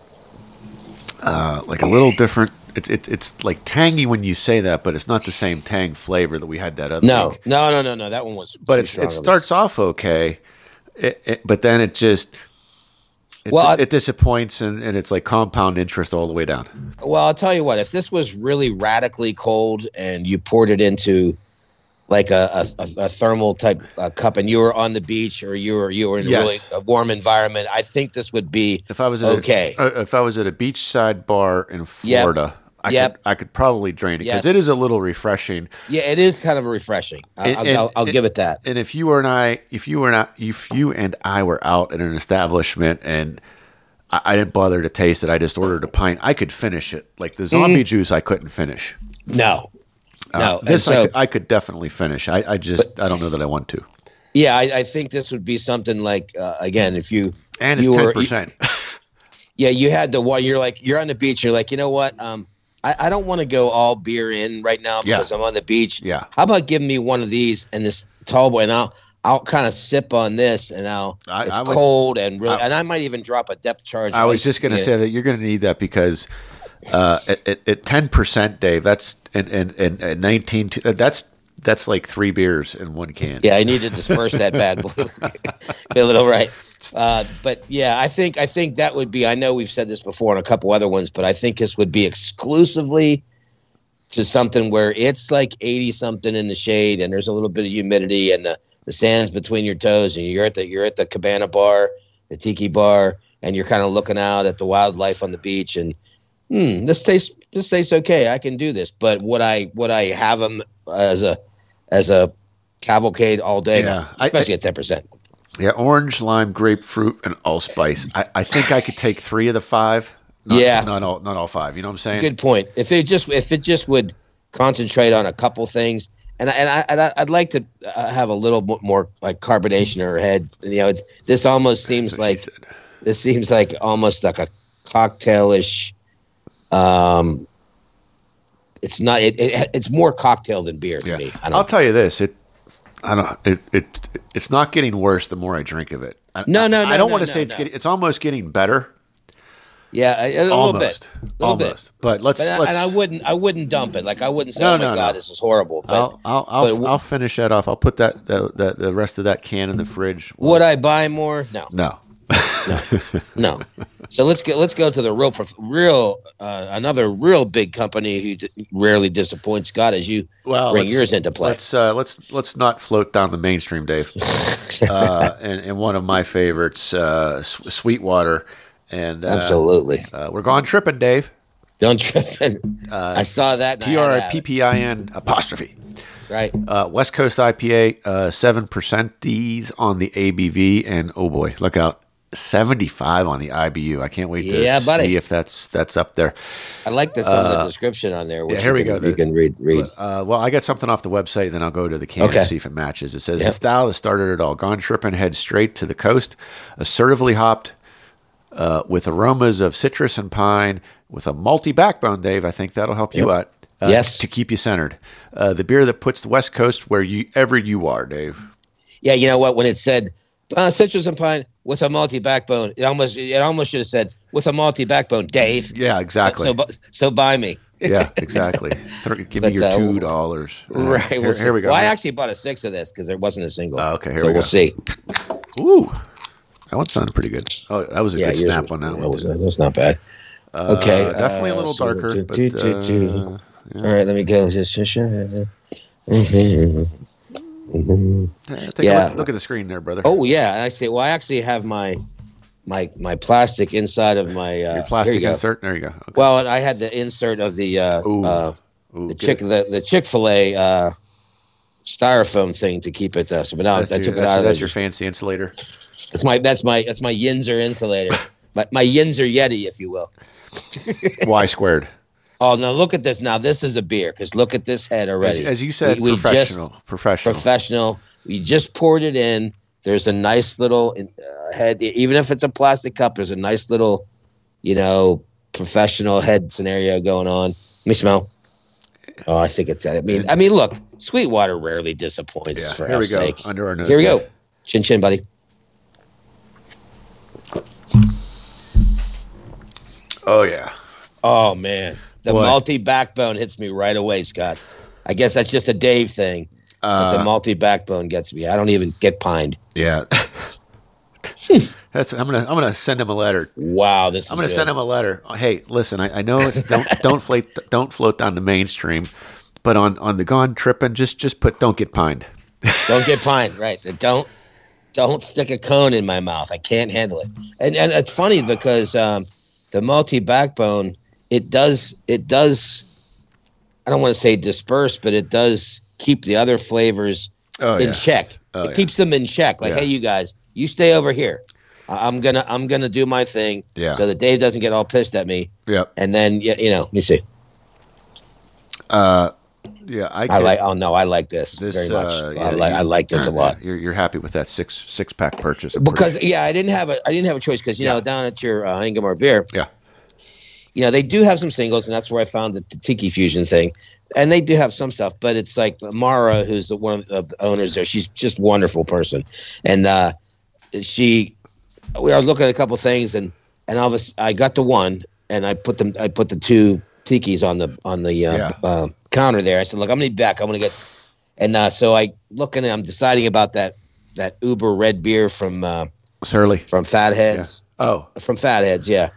[SPEAKER 3] uh, like a little different. It's it's it's like tangy when you say that, but it's not the same tang flavor that we had that other.
[SPEAKER 2] No,
[SPEAKER 3] week.
[SPEAKER 2] no, no, no, no. That one was.
[SPEAKER 3] but it's, it starts off okay, it, it, but then it just it,
[SPEAKER 2] Well,
[SPEAKER 3] it disappoints and, and it's like compound interest all the way down.
[SPEAKER 2] Well, I'll tell you what. If this was really radically cold and you poured it into like a, a, a- thermal type uh, cup, and you were on the beach or you were you were in
[SPEAKER 3] Yes.
[SPEAKER 2] a really a warm environment, I think this would be
[SPEAKER 3] If I was
[SPEAKER 2] okay.
[SPEAKER 3] a, if I was at a beachside bar in Florida, I
[SPEAKER 2] Yep.
[SPEAKER 3] could I could probably drain it because
[SPEAKER 2] Yes.
[SPEAKER 3] it is a little refreshing.
[SPEAKER 2] yeah, it is kind of refreshing.
[SPEAKER 3] And-
[SPEAKER 2] I'll,
[SPEAKER 3] and-
[SPEAKER 2] I'll, I'll
[SPEAKER 3] and-
[SPEAKER 2] give it that.
[SPEAKER 3] And if you were and I, if you were not, if you and I were out at an establishment and I, I didn't bother to taste it, I just ordered a pint. I could finish it. Like the zombie juice, I couldn't finish.
[SPEAKER 2] No, no. And
[SPEAKER 3] this I, could, I could definitely finish. I, I just I don't know that I want to.
[SPEAKER 2] yeah, I, I think this would be something like uh, again, if you
[SPEAKER 3] And it's ten percent.
[SPEAKER 2] yeah, you had the one. You're like you're on the beach. You're like, you know what? Um, I, I don't want to go all beer in right now
[SPEAKER 3] Yeah.
[SPEAKER 2] because I'm on the beach.
[SPEAKER 3] Yeah.
[SPEAKER 2] How about giving me one of these and this tall boy, and I'll I'll kind of sip on this, and I'll
[SPEAKER 3] I-
[SPEAKER 2] it's
[SPEAKER 3] I would-
[SPEAKER 2] cold and really,
[SPEAKER 3] I-
[SPEAKER 2] and I might even drop a depth charge.
[SPEAKER 3] I was just going to
[SPEAKER 2] in.
[SPEAKER 3] say that you're going to need that because uh, at- ten percent, Dave, that's and and and nineteen, uh, that's that's like three beers in one can.
[SPEAKER 2] Yeah, I need to disperse that bad boy. a little right. Uh, but yeah, I think I think that would be. I know we've said this before on a couple other ones, but I think this would be exclusively to something where it's like eighty something in the shade, and there's a little bit of humidity, and the the sand's between your toes, and you're at the you're at the cabana bar, the tiki bar, and you're kind of looking out at the wildlife on the beach, and hmm, this tastes this tastes okay. I can do this, but would I would I have them as a as a cavalcade all day?
[SPEAKER 3] Yeah, I-
[SPEAKER 2] especially at ten percent.
[SPEAKER 3] Yeah, orange, lime, grapefruit, and allspice. I, I think I could take three of the five. Not,
[SPEAKER 2] Yeah.
[SPEAKER 3] not all, not all five. You know what I'm saying?
[SPEAKER 2] Good point. If it just if it just would concentrate on a couple things, and I- and I and I- I'd like to uh, have a little bit more like carbonation in her head. You know, this almost seems
[SPEAKER 3] That's what she
[SPEAKER 2] like this seems like almost like a cocktailish. Um, it's not. It, it it's more cocktail than beer to
[SPEAKER 3] Yeah.
[SPEAKER 2] me. I
[SPEAKER 3] I'll tell you this. It, I don't. It, it, it's not getting worse the more I drink of it. I,
[SPEAKER 2] No, no,
[SPEAKER 3] I, don't
[SPEAKER 2] no,
[SPEAKER 3] want to
[SPEAKER 2] no,
[SPEAKER 3] say it's
[SPEAKER 2] no.
[SPEAKER 3] getting. It's almost getting better.
[SPEAKER 2] yeah, a, a little bit. A little bit.
[SPEAKER 3] But let's
[SPEAKER 2] But I,
[SPEAKER 3] let's.
[SPEAKER 2] and I wouldn't. I wouldn't dump it. Like I wouldn't say,
[SPEAKER 3] No,
[SPEAKER 2] "Oh my
[SPEAKER 3] no,
[SPEAKER 2] god,
[SPEAKER 3] no.
[SPEAKER 2] this is horrible." But
[SPEAKER 3] I'll I'll I'll,
[SPEAKER 2] but-
[SPEAKER 3] I'll finish that off. I'll put that the, the the rest of that can in the fridge.
[SPEAKER 2] would I buy more? No.
[SPEAKER 3] No.
[SPEAKER 2] No. no. So let's go. Let's go to the real, real, uh, another real big company who d- rarely disappoints. Scott, as you
[SPEAKER 3] Well,
[SPEAKER 2] bring yours into play.
[SPEAKER 3] Let's uh, let's let's not float down the mainstream, Dave. uh, and, and one of my favorites, uh, Sweetwater, and uh,
[SPEAKER 2] Absolutely.
[SPEAKER 3] uh, we're gone tripping, Dave.
[SPEAKER 2] Don't trip. I saw that.
[SPEAKER 3] T R
[SPEAKER 2] to
[SPEAKER 3] I
[SPEAKER 2] have
[SPEAKER 3] P P I N apostrophe.
[SPEAKER 2] Right.
[SPEAKER 3] Uh, West Coast IPA, uh, seven percent. These on the ABV, and oh boy, look out, seventy five on the IBU. I can't wait to
[SPEAKER 2] Yeah, buddy.
[SPEAKER 3] see if that's that's up there.
[SPEAKER 2] I like the some of the description on there. Which
[SPEAKER 3] Uh, here
[SPEAKER 2] you
[SPEAKER 3] we
[SPEAKER 2] can,
[SPEAKER 3] go.
[SPEAKER 2] You can read. Read.
[SPEAKER 3] Uh, well, I got something off the website, then I'll go to the can
[SPEAKER 2] Okay.
[SPEAKER 3] and see if it matches. It says
[SPEAKER 2] Yep.
[SPEAKER 3] the style that started it all. Gone tripping, head straight to the coast, assertively hopped, uh, with aromas of citrus and pine, with a malty backbone. Dave, I think that'll help you out. Uh,
[SPEAKER 2] Yes.
[SPEAKER 3] to keep you centered. Uh, the beer that puts the West Coast where you ever you are, Dave.
[SPEAKER 2] Yeah. You know what? When it said uh, citrus and pine with a malty backbone, it almost it almost should have said with a malty backbone, Dave.
[SPEAKER 3] Yeah, exactly.
[SPEAKER 2] So, so, so buy me.
[SPEAKER 3] yeah, exactly. Give me
[SPEAKER 2] But,
[SPEAKER 3] your
[SPEAKER 2] uh,
[SPEAKER 3] two dollars. Uh,
[SPEAKER 2] Right.
[SPEAKER 3] Here,
[SPEAKER 2] we'll
[SPEAKER 3] here we go.
[SPEAKER 2] Well, I actually bought a six of this because there wasn't a single.
[SPEAKER 3] Oh, okay, here
[SPEAKER 2] so
[SPEAKER 3] we go.
[SPEAKER 2] will see.
[SPEAKER 3] Ooh, that one sounded pretty good. Oh, that was a
[SPEAKER 2] Yeah,
[SPEAKER 3] good snap
[SPEAKER 2] was-
[SPEAKER 3] on that
[SPEAKER 2] that
[SPEAKER 3] one.
[SPEAKER 2] Was, that's not bad.
[SPEAKER 3] Uh,
[SPEAKER 2] Okay,
[SPEAKER 3] definitely a
[SPEAKER 2] uh,
[SPEAKER 3] little
[SPEAKER 2] so
[SPEAKER 3] darker, but
[SPEAKER 2] do- do- do.
[SPEAKER 3] uh,
[SPEAKER 2] All right, let me go. Just-
[SPEAKER 3] Take
[SPEAKER 2] Yeah.
[SPEAKER 3] look, look at the screen there, brother.
[SPEAKER 2] Oh yeah, and I say, well, I actually have my my my plastic inside of my uh,
[SPEAKER 3] your plastic
[SPEAKER 2] you go.
[SPEAKER 3] insert. There you go. Okay.
[SPEAKER 2] Well, I had the insert of the uh,
[SPEAKER 3] Ooh.
[SPEAKER 2] uh,
[SPEAKER 3] Ooh,
[SPEAKER 2] the
[SPEAKER 3] good.
[SPEAKER 2] chick the the Chick Fil A uh, styrofoam thing to keep it. Uh, so, but now
[SPEAKER 3] That's,
[SPEAKER 2] I
[SPEAKER 3] your,
[SPEAKER 2] took it
[SPEAKER 3] that's,
[SPEAKER 2] out of
[SPEAKER 3] that's your fancy insulator.
[SPEAKER 2] That's my that's my that's my Yinzer insulator. my my Yinzer Yeti, if you will.
[SPEAKER 3] Y squared.
[SPEAKER 2] Oh, now look at this. Now this is a beer because look at this head already.
[SPEAKER 3] as you said,
[SPEAKER 2] We- we just-
[SPEAKER 3] professional. professional.
[SPEAKER 2] professional. We just poured it in. there's a nice little uh, head, even if it's a plastic cup. There's a nice little, you know, professional head scenario going on. Let me smell. Oh, I think it's. I mean, I mean, look, Sweetwater rarely disappoints.
[SPEAKER 3] Yeah,
[SPEAKER 2] for
[SPEAKER 3] here we go,
[SPEAKER 2] sake.
[SPEAKER 3] under our nose.
[SPEAKER 2] Here we go. Chin chin, buddy.
[SPEAKER 3] Oh yeah.
[SPEAKER 2] Oh man, the
[SPEAKER 3] Boy.
[SPEAKER 2] malty backbone hits me right away, Scott. I guess that's just a Dave thing. but
[SPEAKER 3] Uh,
[SPEAKER 2] the malty backbone gets me. I don't even get pined.
[SPEAKER 3] Yeah. That's I'm gonna I'm gonna send him a letter.
[SPEAKER 2] Wow, this.
[SPEAKER 3] I'm gonna send him a letter. Hey, listen, I, I know it's don't don't float don't float down the mainstream, but on on the gone tripping, just just put don't get pined.
[SPEAKER 2] Don't get pined, right? Don't don't stick a cone in my mouth. I can't handle it. And and it's funny because um, the malty backbone it does it does. I don't want to say disperse, but it does keep the other flavors
[SPEAKER 3] Oh
[SPEAKER 2] in check.
[SPEAKER 3] Oh,
[SPEAKER 2] it
[SPEAKER 3] yeah.
[SPEAKER 2] keeps them in check. Like,
[SPEAKER 3] Yeah.
[SPEAKER 2] hey, you guys, you stay over here. I- I'm gonna I'm gonna do my thing.
[SPEAKER 3] Yeah.
[SPEAKER 2] So that Dave doesn't get all pissed at me.
[SPEAKER 3] Yep.
[SPEAKER 2] And then you, you know, let me see.
[SPEAKER 3] Uh, yeah. I,
[SPEAKER 2] I like. Oh no, I like this,
[SPEAKER 3] this.
[SPEAKER 2] very much.
[SPEAKER 3] uh,
[SPEAKER 2] I
[SPEAKER 3] yeah,
[SPEAKER 2] like.
[SPEAKER 3] you-
[SPEAKER 2] I like this a lot.
[SPEAKER 3] You're you're happy with that six six pack purchase I'm
[SPEAKER 2] because yeah, I didn't have a I didn't have a choice because you
[SPEAKER 3] Yeah.
[SPEAKER 2] know down at your uh, Ingomar beer,
[SPEAKER 3] Yeah.
[SPEAKER 2] You know they do have some singles, and that's where I found the, the Tiki Fusion thing, and they do have some stuff, but it's like Mara, who's the one of the owners there. She's just a wonderful person, and uh, she we are looking at a couple things, and and all of a s- I got the one, and I put them I put the two Tikis on the on the uh,
[SPEAKER 3] Yeah.
[SPEAKER 2] uh, counter there. I said, look, I'm gonna be back. I'm gonna get, and uh, so I looking, I'm deciding about that that Uber red beer from. Uh,
[SPEAKER 3] Surly.
[SPEAKER 2] from Fatheads,
[SPEAKER 3] Oh.
[SPEAKER 2] from Fatheads, yeah.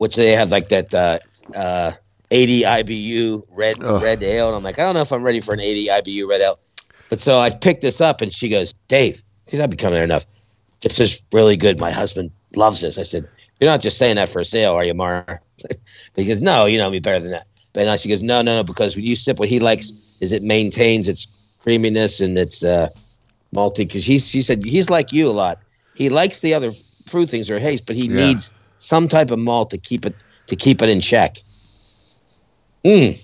[SPEAKER 2] Which they have like that uh, uh, 80 IBU red
[SPEAKER 3] Ugh.
[SPEAKER 2] red ale, and I'm like, I don't know if I'm ready for an 80 IBU red ale. But so I picked this up, and she goes, Dave, because I've been coming there enough. This is really good. My husband loves this. I said, You're not just saying that for a sale, are you, Mara? because no, you know me better than that. But now she goes, No, no, no, because when you sip what he likes is it maintains its creaminess and its uh, malty. Because he she said he's like you a lot. He likes the other fruit things or haze, but he
[SPEAKER 3] Yeah.
[SPEAKER 2] needs some type of malt to keep it to keep it in check. Mm,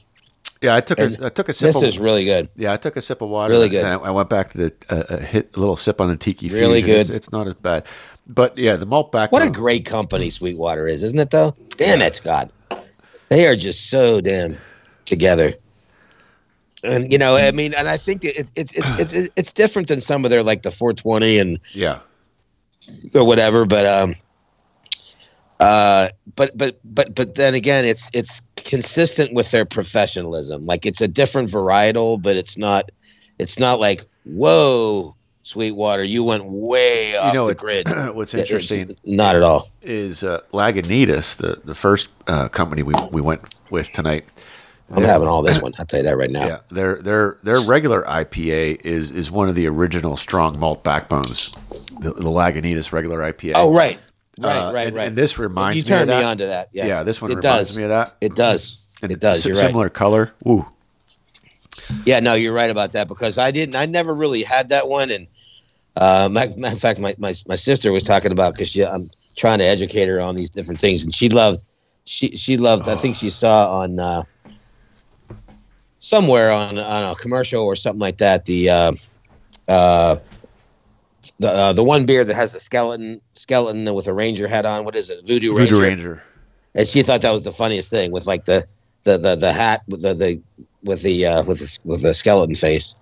[SPEAKER 3] Yeah. I took
[SPEAKER 2] And
[SPEAKER 3] a I took a sip.
[SPEAKER 2] this
[SPEAKER 3] of,
[SPEAKER 2] is really good.
[SPEAKER 3] Yeah, I took a sip of water.
[SPEAKER 2] Really good.
[SPEAKER 3] I I went back to the uh, uh, hit a little sip on the tiki.
[SPEAKER 2] Really
[SPEAKER 3] Fusion. It's,
[SPEAKER 2] good.
[SPEAKER 3] it's not as bad, but yeah, the malt back.
[SPEAKER 2] What a great company Sweetwater is, isn't it? Though, damn it, Scott, they are just so damn together. And you know, I mean, and I think it's it's it's it's it's, it's different than some of their like the 420 and
[SPEAKER 3] yeah.
[SPEAKER 2] or whatever. But um, uh, but but but but then again, it's it's consistent with their professionalism. Like it's a different varietal, but it's not it's not like whoa, Sweetwater, you went way off
[SPEAKER 3] know,
[SPEAKER 2] the
[SPEAKER 3] it-
[SPEAKER 2] grid.
[SPEAKER 3] what's
[SPEAKER 2] It's
[SPEAKER 3] interesting
[SPEAKER 2] not at all.
[SPEAKER 3] is uh, Lagunitas, the the first uh, company we we went with tonight.
[SPEAKER 2] I'm having all this one. I'll tell you that right now.
[SPEAKER 3] Yeah, their their their regular IPA is is one of the original strong malt backbones. The, the Lagunitas regular IPA.
[SPEAKER 2] Oh, right, right,
[SPEAKER 3] Uh,
[SPEAKER 2] right,
[SPEAKER 3] and,
[SPEAKER 2] right.
[SPEAKER 3] and this reminds
[SPEAKER 2] you
[SPEAKER 3] me of
[SPEAKER 2] turned me
[SPEAKER 3] that.
[SPEAKER 2] onto that. Yeah,
[SPEAKER 3] Yeah, this one
[SPEAKER 2] it
[SPEAKER 3] reminds
[SPEAKER 2] does.
[SPEAKER 3] me of that.
[SPEAKER 2] It does.
[SPEAKER 3] And
[SPEAKER 2] it does.
[SPEAKER 3] si-
[SPEAKER 2] You're right.
[SPEAKER 3] similar color. Ooh,
[SPEAKER 2] Yeah, no, you're right about that because I didn't. I never really had that one, and uh, ma- matter of fact, my, my my sister was talking about because I'm trying to educate her on these different things, and she loved. She she loved. I think she saw on uh, somewhere on on a commercial or something like that. The uh, uh, the uh, the one beer that has a skeleton skeleton with a ranger hat on. What is it? Voodoo,
[SPEAKER 3] Voodoo
[SPEAKER 2] Ranger.
[SPEAKER 3] Ranger.
[SPEAKER 2] and she thought that was the funniest thing with like the the the, the hat with the, the with the uh, with the, with the skeleton face.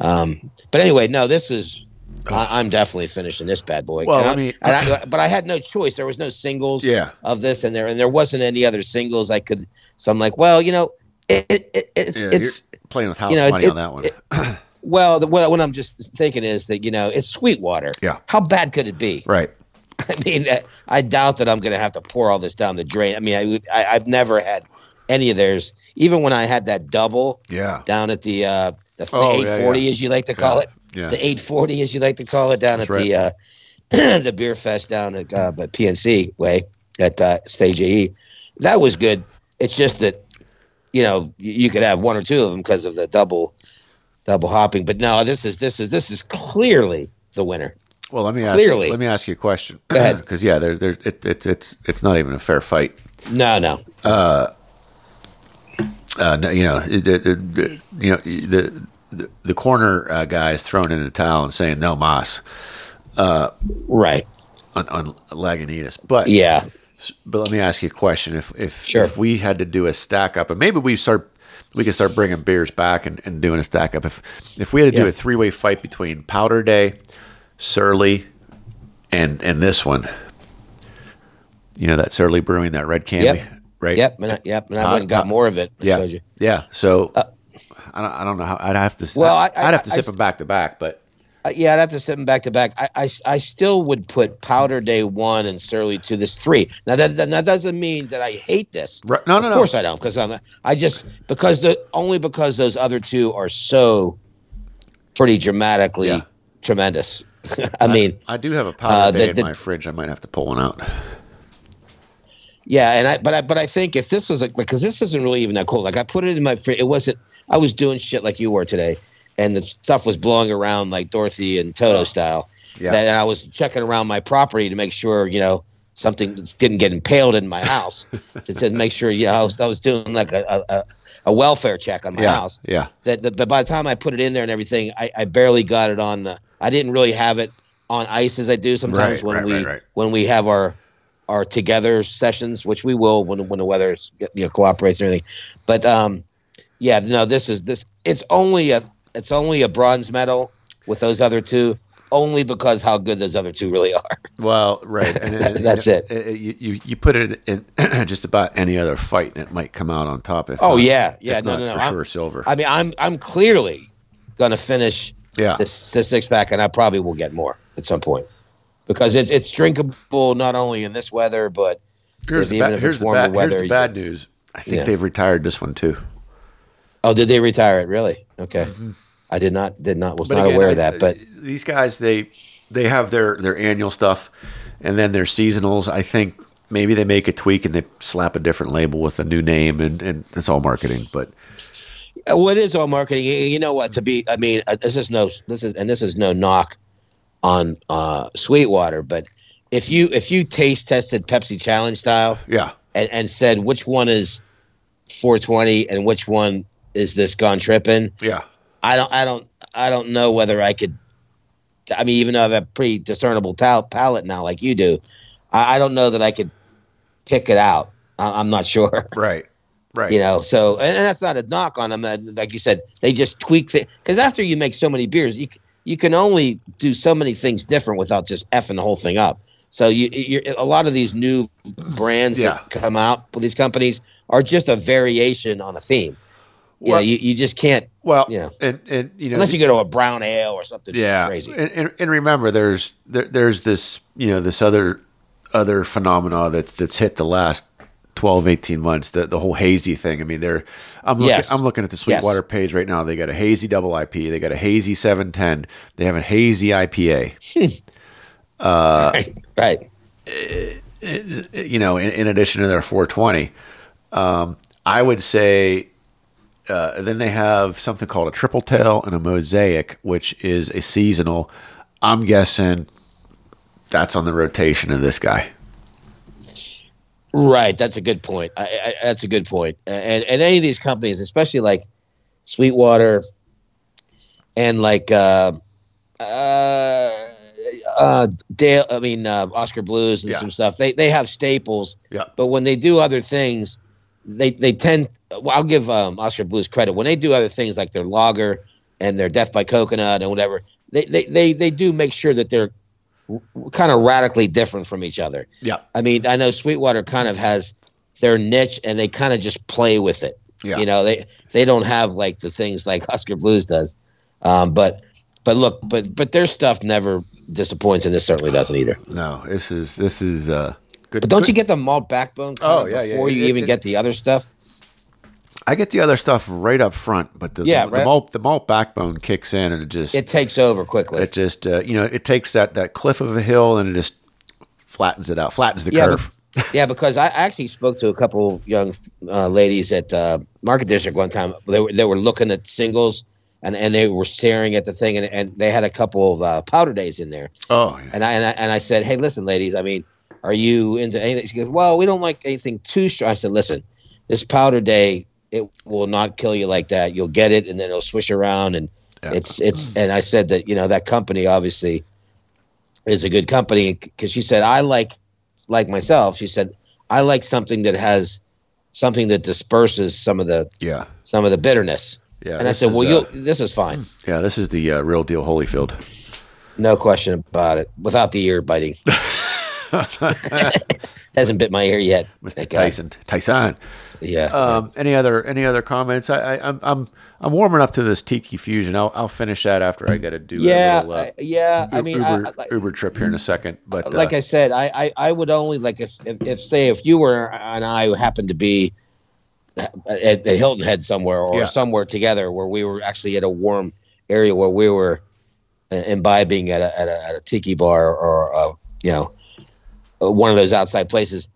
[SPEAKER 2] Um, but anyway, no, this is. I, I'm definitely finishing this bad boy.
[SPEAKER 3] Well, I
[SPEAKER 2] I-
[SPEAKER 3] mean-
[SPEAKER 2] I- but I had no choice. There was no singles
[SPEAKER 3] Yeah.
[SPEAKER 2] of this, and there and there wasn't any other singles I could. So I'm like, well, you know, it, it, it's
[SPEAKER 3] Yeah,
[SPEAKER 2] it's
[SPEAKER 3] playing with house
[SPEAKER 2] you know,
[SPEAKER 3] money
[SPEAKER 2] it-
[SPEAKER 3] on that one.
[SPEAKER 2] well, the, what what I'm just thinking is that you know it's Sweetwater.
[SPEAKER 3] Yeah.
[SPEAKER 2] How bad could it be?
[SPEAKER 3] right.
[SPEAKER 2] I mean, uh, I doubt that I'm going to have to pour all this down the drain. I mean, I, I I've never had any of theirs. Even when I had that double
[SPEAKER 3] Yeah.
[SPEAKER 2] down at the uh, the,
[SPEAKER 3] Oh,
[SPEAKER 2] 840,
[SPEAKER 3] yeah.
[SPEAKER 2] as you like to call
[SPEAKER 3] Yeah.
[SPEAKER 2] it,
[SPEAKER 3] Yeah.
[SPEAKER 2] the 840, as you like to call it, down
[SPEAKER 3] That's
[SPEAKER 2] at the uh, the beer fest down at uh, PNC way at uh, Stage AE. That was good. It's just that you know you could have one or two of them because of the double double hopping. But no, this is this is this is clearly the winner.
[SPEAKER 3] Well, let me ask.
[SPEAKER 2] Clearly.
[SPEAKER 3] Let me ask you a question.
[SPEAKER 2] Go ahead.
[SPEAKER 3] Because yeah, there's there's it, it's it's it's not even a fair fight.
[SPEAKER 2] No, no.
[SPEAKER 3] Uh, no, you know, it, it, it, you know the the, the corner uh, guys throwing in the towel and saying no mas uh,
[SPEAKER 2] Right.
[SPEAKER 3] on, on Lagunitas. But
[SPEAKER 2] Yeah.
[SPEAKER 3] but let me ask you a question: if if
[SPEAKER 2] Sure.
[SPEAKER 3] if we had to do a stack up, and maybe we start we could start bringing beers back and, and doing a stack up. If if we had to do
[SPEAKER 2] Yeah.
[SPEAKER 3] a three way fight between Powder Day, Surly, and and this one, you know that Surly Brewing, that red candy,
[SPEAKER 2] Yep.
[SPEAKER 3] right?
[SPEAKER 2] Yep. And I, yep. And I went and got
[SPEAKER 3] hot-
[SPEAKER 2] more of it. I
[SPEAKER 3] Yeah,
[SPEAKER 2] you.
[SPEAKER 3] yeah. So uh, I don't I don't know how I'd have to.
[SPEAKER 2] Well,
[SPEAKER 3] I'd,
[SPEAKER 2] I-
[SPEAKER 3] I'd have to sip them back to back, but
[SPEAKER 2] Uh, yeah, I'd have to sit them back to back. I, I, I still would put Powder Day one and Surly two. This three. Now that, that that doesn't mean that I hate this.
[SPEAKER 3] Right. No, no,
[SPEAKER 2] of
[SPEAKER 3] no.
[SPEAKER 2] course I don't, because I'm. I just because the only because those other two are so pretty dramatically
[SPEAKER 3] Yeah.
[SPEAKER 2] tremendous. I mean,
[SPEAKER 3] I do have a Powder
[SPEAKER 2] uh,
[SPEAKER 3] Day
[SPEAKER 2] the-
[SPEAKER 3] in
[SPEAKER 2] the-
[SPEAKER 3] my fridge. I might have to pull one out.
[SPEAKER 2] Yeah, and I but I but I think if this was like because this isn't really even that cold. Like I put it in my fridge. It wasn't. I was doing shit like you were today, and the stuff was blowing around like Dorothy and Toto style.
[SPEAKER 3] Yeah.
[SPEAKER 2] That and I was checking around my property to make sure you know something didn't get impaled in my house. to, to make sure you know I was, I was doing like a, a, a- welfare check on my
[SPEAKER 3] yeah,
[SPEAKER 2] house.
[SPEAKER 3] yeah.
[SPEAKER 2] That, that but by the time I put it in there and everything, I, I barely got it on the. I didn't really have it on ice as I do sometimes
[SPEAKER 3] Right,
[SPEAKER 2] when
[SPEAKER 3] right,
[SPEAKER 2] we
[SPEAKER 3] right.
[SPEAKER 2] when we have our our together sessions, which we will when when the weather you know, cooperates and everything. But um, yeah, no, this is this. It's only a it's only a bronze medal with those other two, only because how good those other two really are.
[SPEAKER 3] Well, right. And, and-
[SPEAKER 2] That's
[SPEAKER 3] and-
[SPEAKER 2] it.
[SPEAKER 3] and You, you you put it in just about any other fight, and it might come out on top. If
[SPEAKER 2] Oh,
[SPEAKER 3] not-
[SPEAKER 2] yeah. Yeah, no,
[SPEAKER 3] not
[SPEAKER 2] no, no.
[SPEAKER 3] for
[SPEAKER 2] I'm-
[SPEAKER 3] sure silver.
[SPEAKER 2] I mean, I'm I'm clearly gonna finish
[SPEAKER 3] yeah,
[SPEAKER 2] this, this six pack, and I probably will get more at some point because it's it's drinkable not only in this weather, but
[SPEAKER 3] here's
[SPEAKER 2] even
[SPEAKER 3] ba-
[SPEAKER 2] if it's warmer
[SPEAKER 3] bad,
[SPEAKER 2] weather.
[SPEAKER 3] here's the bad news. I think
[SPEAKER 2] Yeah.
[SPEAKER 3] they've retired this one too.
[SPEAKER 2] Oh, did they retire it? Really? Okay. Mm-hmm. I did not did not was not
[SPEAKER 3] again,
[SPEAKER 2] aware
[SPEAKER 3] I-
[SPEAKER 2] of that, but
[SPEAKER 3] these guys they they have their their annual stuff, and then their seasonals. I think maybe they make a tweak and they slap a different label with a new name, and and it's all marketing. But
[SPEAKER 2] Uh, Well, it is all marketing. You you know what? To be, I mean, uh, this is no, this is, and this is no knock on uh, Sweetwater, but if you if you taste tested Pepsi Challenge style
[SPEAKER 3] yeah,
[SPEAKER 2] and, and said which one is 420 and which one is this gone tripping,
[SPEAKER 3] yeah,
[SPEAKER 2] I don't, I don't, I don't know whether I could. I mean, even though I have a pretty discernible tal- palate now, like you do, I, I don't know that I could pick it out. I, I'm not sure.
[SPEAKER 3] right, right.
[SPEAKER 2] you know so and, and that's not a knock on them like you said they just tweak things because after you make so many beers you you can only do so many things different without just effing the whole thing up so you you're, a lot of these new brands
[SPEAKER 3] Yeah.
[SPEAKER 2] that come out with these companies are just a variation on a theme you
[SPEAKER 3] Well-
[SPEAKER 2] know you, you just can't
[SPEAKER 3] well,
[SPEAKER 2] you know,
[SPEAKER 3] and and you know
[SPEAKER 2] unless you go to a brown ale or something
[SPEAKER 3] yeah.
[SPEAKER 2] crazy.
[SPEAKER 3] And, and, and remember there's there, there's this you know this other other phenomena that's that's hit the last 12 18 months the the whole hazy thing. I mean they're i'm looking
[SPEAKER 2] Yes.
[SPEAKER 3] i'm looking at the sweetwater page right now. They got a hazy double ip they got a hazy 710 they have a hazy ipa hmm.
[SPEAKER 2] uh, right right.
[SPEAKER 3] Eh, eh, eh, you know in, in addition to their 420 um, i would say uh, then they have something called a triple tail and a mosaic which is a seasonal i'm guessing that's on the rotation of this guy
[SPEAKER 2] Right, that's a good point. I, I, that's a good point. And and any of these companies, especially like Sweetwater and like uh, uh, uh, Dale, I mean uh, Oskar Blues and
[SPEAKER 3] Yeah.
[SPEAKER 2] some stuff, they they have staples.
[SPEAKER 3] Yeah.
[SPEAKER 2] But when they do other things, they they tend. Well, I'll give um, Oskar Blues credit when they do other things like their lager and their Death by Coconut and whatever. They they they, they do make sure that they're kind of radically different from each other.
[SPEAKER 3] yeah
[SPEAKER 2] I mean, I know Sweetwater kind of has their niche, and they kind of just play with it.
[SPEAKER 3] Yeah.
[SPEAKER 2] You know, they they don't have like the things like Oskar Blues does. Um, but but look, but but their stuff never disappoints, and this certainly doesn't either.
[SPEAKER 3] no this is this is uh good
[SPEAKER 2] But don't
[SPEAKER 3] good-
[SPEAKER 2] you get the malt backbone? kind
[SPEAKER 3] Oh,
[SPEAKER 2] of
[SPEAKER 3] yeah, yeah,
[SPEAKER 2] before you
[SPEAKER 3] it-
[SPEAKER 2] even
[SPEAKER 3] it-
[SPEAKER 2] get the other stuff.
[SPEAKER 3] I get the other stuff right up front, but the
[SPEAKER 2] Yeah,
[SPEAKER 3] the,
[SPEAKER 2] right.
[SPEAKER 3] malt the malt backbone kicks in and it just
[SPEAKER 2] It takes over quickly.
[SPEAKER 3] it just uh, you know it takes that that cliff of a hill and it just flattens it out, flattens the
[SPEAKER 2] Yeah,
[SPEAKER 3] curve.
[SPEAKER 2] yeah, because I actually spoke to a couple young uh, ladies at uh, Market District one time. They were they were looking at singles, and, and they were staring at the thing, and, and they had a couple of uh, powder days in there.
[SPEAKER 3] oh, yeah.
[SPEAKER 2] And I, and I and I said, hey, listen, ladies, I mean, are you into anything? She goes, well, we don't like anything too strong. I said, listen, this powder day, it will not kill you like that. You'll get it, and then it'll swish around, and It's it's and I said that you know that company obviously is a good company because she said I like like myself. She said I like something that has something that disperses some of the
[SPEAKER 3] Yeah.
[SPEAKER 2] some of the bitterness.
[SPEAKER 3] Yeah.
[SPEAKER 2] and I said,
[SPEAKER 3] is,
[SPEAKER 2] well,
[SPEAKER 3] uh,
[SPEAKER 2] you'll, this is fine,
[SPEAKER 3] Yeah, this is the uh, real deal Holyfield.
[SPEAKER 2] no question about it. Without the ear biting, hasn't bit my ear yet.
[SPEAKER 3] Mr.
[SPEAKER 2] God.
[SPEAKER 3] Tyson. Tyson.
[SPEAKER 2] Yeah.
[SPEAKER 3] Um, any other any other comments? I, I I'm I'm I'm warming up to this tiki fusion. I'll I'll finish that after I got to do
[SPEAKER 2] yeah.
[SPEAKER 3] a little, uh,
[SPEAKER 2] yeah. I mean,
[SPEAKER 3] Uber,
[SPEAKER 2] I- like,
[SPEAKER 3] Uber trip here in a second. But uh,
[SPEAKER 2] like I said, I, I, I would only like if, if, if say if you were and I happened to be at the Hilton Head somewhere or
[SPEAKER 3] Yeah.
[SPEAKER 2] somewhere together where we were actually at a warm area where we were uh, imbibing at a, at a, at a tiki bar or uh, you know uh, Uh, one of those outside places.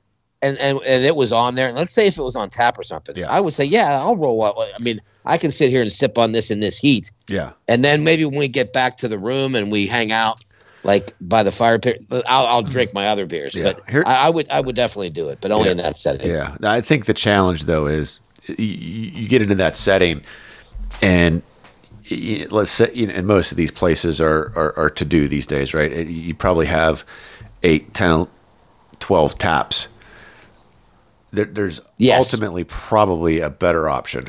[SPEAKER 2] And, and and it was on there. And Let's say if it was on tap or something,
[SPEAKER 3] Yeah.
[SPEAKER 2] I would say, yeah, I'll roll up. I mean, I can sit here and sip on this in this heat,
[SPEAKER 3] yeah,
[SPEAKER 2] and then maybe when we get back to the room and we hang out like by the fire pit i'll, I'll drink my other beers
[SPEAKER 3] Yeah.
[SPEAKER 2] but
[SPEAKER 3] Here-
[SPEAKER 2] I, I would i would definitely do it but only
[SPEAKER 3] Yeah.
[SPEAKER 2] in that setting
[SPEAKER 3] yeah. I think the challenge though is you, you get into that setting, and let's say, you know, and most of these places are are, are to do these days, right? You probably have eight, 10, 12 taps. There, there's
[SPEAKER 2] Yes.
[SPEAKER 3] ultimately probably a better option.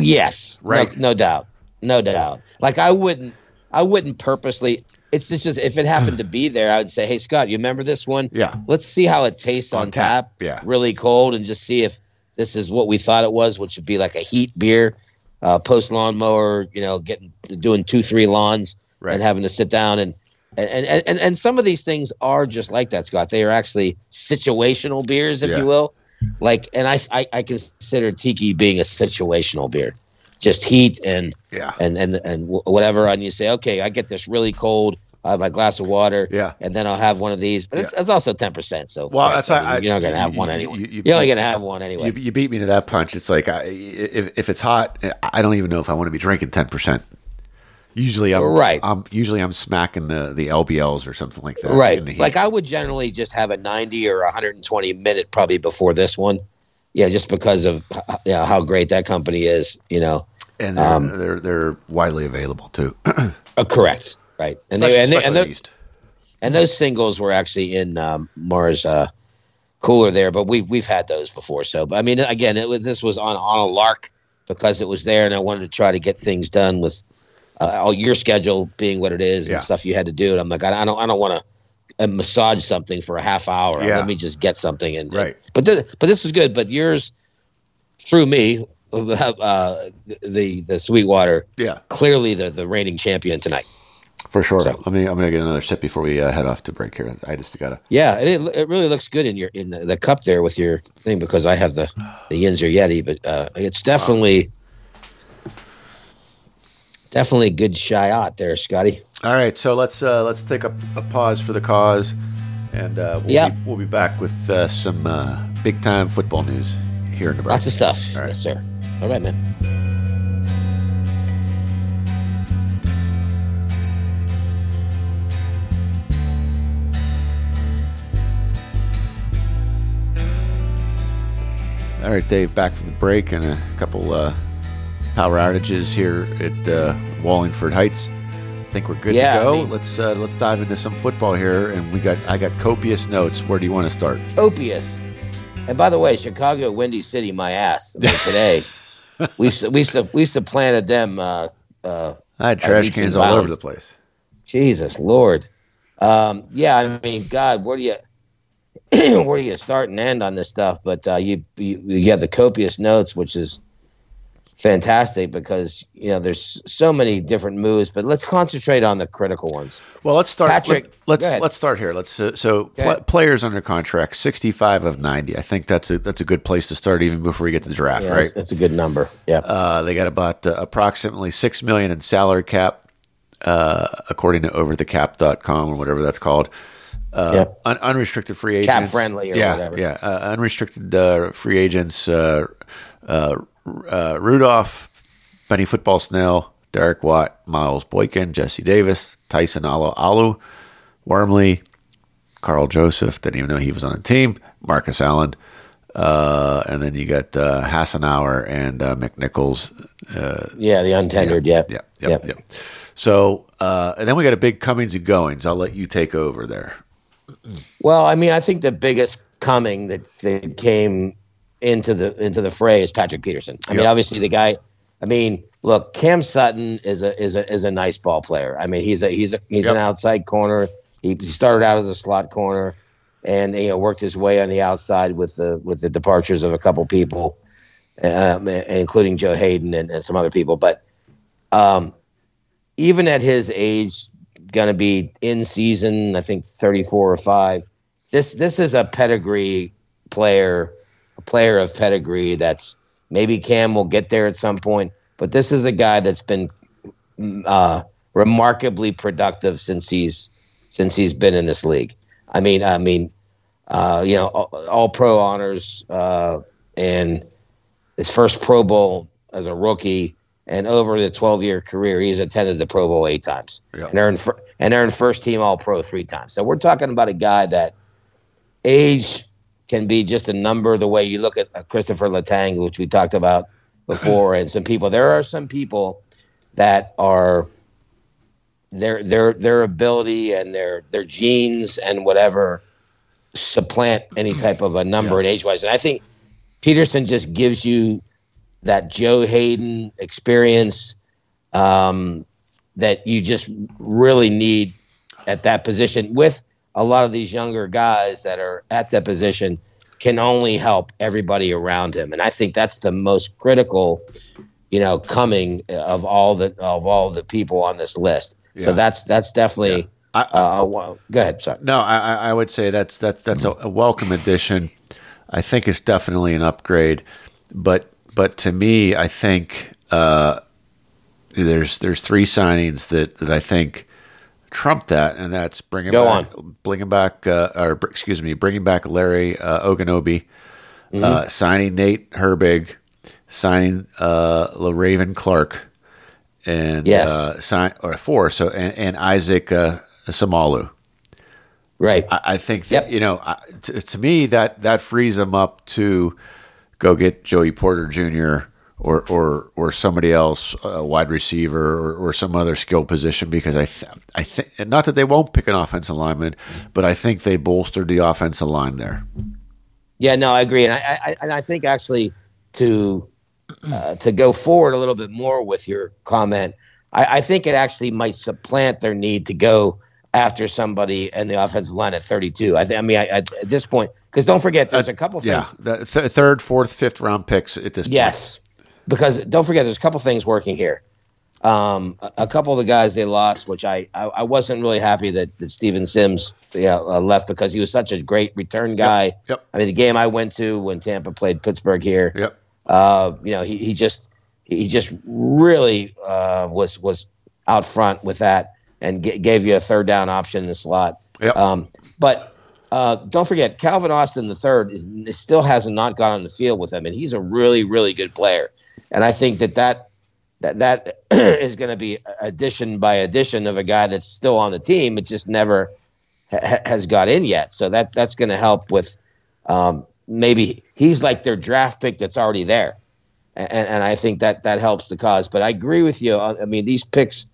[SPEAKER 2] yes
[SPEAKER 3] Right.
[SPEAKER 2] no, no doubt no doubt like i wouldn't i wouldn't purposely it's just, just if it happened to be there i would say hey scott you remember this one
[SPEAKER 3] Yeah.
[SPEAKER 2] let's see how it tastes on,
[SPEAKER 3] On tap,
[SPEAKER 2] tap,
[SPEAKER 3] yeah.
[SPEAKER 2] really cold and just see if this is what we thought it was which would be like a heat beer uh, post lawnmower you know getting doing two three lawns
[SPEAKER 3] Right.
[SPEAKER 2] and having to sit down and and, and and and some of these things are just like that, Scott. They are actually situational beers, if
[SPEAKER 3] Yeah.
[SPEAKER 2] you will. Like, and I, I I consider tiki being a situational beer, just heat and
[SPEAKER 3] Yeah.
[SPEAKER 2] and and and whatever. And you say, okay, I get this really cold. I have my glass of water,
[SPEAKER 3] Yeah.
[SPEAKER 2] and then I'll have one of these. But it's, it's also ten percent. So
[SPEAKER 3] Well, that's-
[SPEAKER 2] I you're not gonna have
[SPEAKER 3] you-
[SPEAKER 2] one anyway.
[SPEAKER 3] you-
[SPEAKER 2] are only gonna have one anyway.
[SPEAKER 3] You, you beat me to that punch. It's like I, if, if it's hot, I don't even know if I want to be drinking ten percent. Usually, I'm
[SPEAKER 2] Right.
[SPEAKER 3] I'm usually I'm smacking the the LBLs or something like that.
[SPEAKER 2] right
[SPEAKER 3] in the heat.
[SPEAKER 2] like i would generally just have a 90 or 120 minute probably before this one yeah just because of you know, how great that company is you know
[SPEAKER 3] and they're,
[SPEAKER 2] um,
[SPEAKER 3] they're they're widely available too.
[SPEAKER 2] uh, correct right and they, and, they, and,
[SPEAKER 3] especially
[SPEAKER 2] tho-
[SPEAKER 3] East.
[SPEAKER 2] and those singles were actually in um, mars uh, cooler there but we've we've had those before so but i mean again it was this was on on a lark because it was there and i wanted to try to get things done with all your schedule being what it is and
[SPEAKER 3] Yeah.
[SPEAKER 2] stuff you had to do and i'm like i, I don't i don't want to uh, massage something for a half hour
[SPEAKER 3] Yeah.
[SPEAKER 2] let me just get something and
[SPEAKER 3] Right.
[SPEAKER 2] but th- but this was good but yours through me uh, the the sweetwater
[SPEAKER 3] Yeah,
[SPEAKER 2] clearly the the reigning champion tonight
[SPEAKER 3] for sure.
[SPEAKER 2] So-
[SPEAKER 3] Let me. I'm gonna get another sip before we uh, head off to break here. I just gotta.
[SPEAKER 2] Yeah, it, it really looks good in your in the, the cup there with your thing because I have the the Yinzer Yeti, but uh, it's definitely definitely a good shot there, Scotty.
[SPEAKER 3] All right, so let's uh, let's take a, a pause for the cause, and uh, we'll,
[SPEAKER 2] Yeah.
[SPEAKER 3] be, we'll be back with uh, some uh, big time football news here in Nebraska.
[SPEAKER 2] Lots of stuff.
[SPEAKER 3] All right.
[SPEAKER 2] Yes, sir. All right, man.
[SPEAKER 3] All right, Dave, back from the break and a couple uh, power outages here at uh, Wallingford Heights. I think we're good
[SPEAKER 2] Yeah,
[SPEAKER 3] to go.
[SPEAKER 2] I mean-
[SPEAKER 3] let's uh, let's dive into some football here, and we got I got copious notes. Where do you want to start?
[SPEAKER 2] Copious. And by the way, Chicago, Windy City, my ass. I mean, today we've we've we've supplanted them. Uh, uh,
[SPEAKER 3] I had trash cans all over the place.
[SPEAKER 2] Jesus Lord. Um, yeah, I mean, God, where do you where do you start and end on this stuff? But uh, you, you you have the copious notes, which is fantastic because you know there's so many different moves. But let's concentrate on the critical ones.
[SPEAKER 3] Well, let's start.
[SPEAKER 2] Patrick,
[SPEAKER 3] let, let's let's start here. Let's uh, so pl- players under contract, sixty-five of ninety. I think that's a that's a good place to start, even before we get to the draft,
[SPEAKER 2] Yeah,
[SPEAKER 3] right?
[SPEAKER 2] that's, that's a good number. Yeah,
[SPEAKER 3] Uh, they got about uh, approximately six million in salary cap, uh, according to OverTheCap.com or whatever that's called. Uh,
[SPEAKER 2] Yep.
[SPEAKER 3] un- unrestricted free agents,
[SPEAKER 2] Cap friendly or
[SPEAKER 3] yeah,
[SPEAKER 2] whatever.
[SPEAKER 3] Yeah, uh, unrestricted uh, free agents: uh, Rudolph, Benny Football Snell, Derek Watt, Miles Boykin, Jesse Davis, Tyson Alu, Alu Wormley, Karl Joseph. Didn't even know he was on the team. Marcus Allen, Uh, and then you got uh, Hassenauer and uh, McNichols. Uh,
[SPEAKER 2] Yeah, the untendered. Yeah,
[SPEAKER 3] yeah, yep, yep. So, uh, and then we got a big comings and goings. I'll let you take over there.
[SPEAKER 2] Well, I mean, I think the biggest coming that, that came into the into the fray is Patrick Peterson. I mean, obviously the guy. I mean, look, Cam Sutton is a is a is a nice ball player. I mean, he's a he's a he's
[SPEAKER 3] Yep.
[SPEAKER 2] an outside corner. He, he started out as a slot corner, and you know worked his way on the outside with the with the departures of a couple people, um, including Joe Haden and, and some other people. But um, even at his age, going to be in season, I think 34 or 5. This this is a pedigree player, a player of pedigree that's maybe Cam will get there at some point, but this is a guy that's been mm, uh, remarkably productive since he's since he's been in this league. I mean, I mean, uh, you know, all, all pro honors uh, and his first Pro Bowl as a rookie, and over the 12 year career, he's attended the Pro Bowl eight times
[SPEAKER 3] Yeah.
[SPEAKER 2] and earned fir- and earned first team All Pro three times. So we're talking about a guy that age can be just a number. The way you look at uh, Kristopher Letang, which we talked about before, and some people. There are some people that are their their their ability and their their genes and whatever supplant any type of a number and age wise. And I think Peterson just gives you that Joe Haden experience um, that you just really need at that position with a lot of these younger guys that are at that position can only help everybody around him. And I think that's the most critical, you know, coming of all the of all the people on this list. So that's that's definitely
[SPEAKER 3] I-
[SPEAKER 2] uh, well, go ahead, sorry.
[SPEAKER 3] No, I, I I would say that's that's that's a, a welcome addition. I think it's definitely an upgrade, but but to me, I think uh, there's there's three signings that, that I think trump that, and that's bringing
[SPEAKER 2] Go
[SPEAKER 3] back bringing back uh, or excuse me, bringing back Larry uh, Ogunjobi,
[SPEAKER 2] Mm-hmm.
[SPEAKER 3] uh, signing Nate Herbig, signing uh, Le'Raven Clark, and
[SPEAKER 2] Yes.
[SPEAKER 3] uh, sign or four so and, and Isaac uh, Seumalo.
[SPEAKER 2] Right.
[SPEAKER 3] I, I think that
[SPEAKER 2] Yep.
[SPEAKER 3] you know, I- to, to me that that frees them up to go get Joey Porter Jr. or or or somebody else, a wide receiver or, or some other skill position because I th- I think not that they won't pick an offensive lineman, but I think they bolstered the offensive line there.
[SPEAKER 2] Yeah, no, I agree, and I, I and I think actually to uh, to go forward a little bit more with your comment, I, I think it actually might supplant their need to go after somebody in the offensive line at 32. I think. I mean, I, I, at this point, because don't forget, there's a couple
[SPEAKER 3] Yeah,
[SPEAKER 2] things.
[SPEAKER 3] the th- third, fourth, fifth round picks at this point.
[SPEAKER 2] Yes, because don't forget, there's a couple things working here. Um, a, a couple of the guys they lost, which I I, I wasn't really happy that, that Steven Sims yeah, uh, left because he was such a great return guy.
[SPEAKER 3] Yep.
[SPEAKER 2] I mean, the game I went to when Tampa played Pittsburgh here,
[SPEAKER 3] Yep.
[SPEAKER 2] uh, you know, he, he just he just really uh, was was out front with that and g- gave you a third down option in the slot.
[SPEAKER 3] Yep.
[SPEAKER 2] Um, but uh, don't forget, Calvin Austin the third is, still has not gone on the field with them, and he's a really really good player. And I think that that that that is going to be addition by addition of a guy that's still on the team. It just never ha- has got in yet. So that that's going to help with um, maybe he's like their draft pick that's already there, and and I think that that helps the cause. But I agree with you. I mean these picks.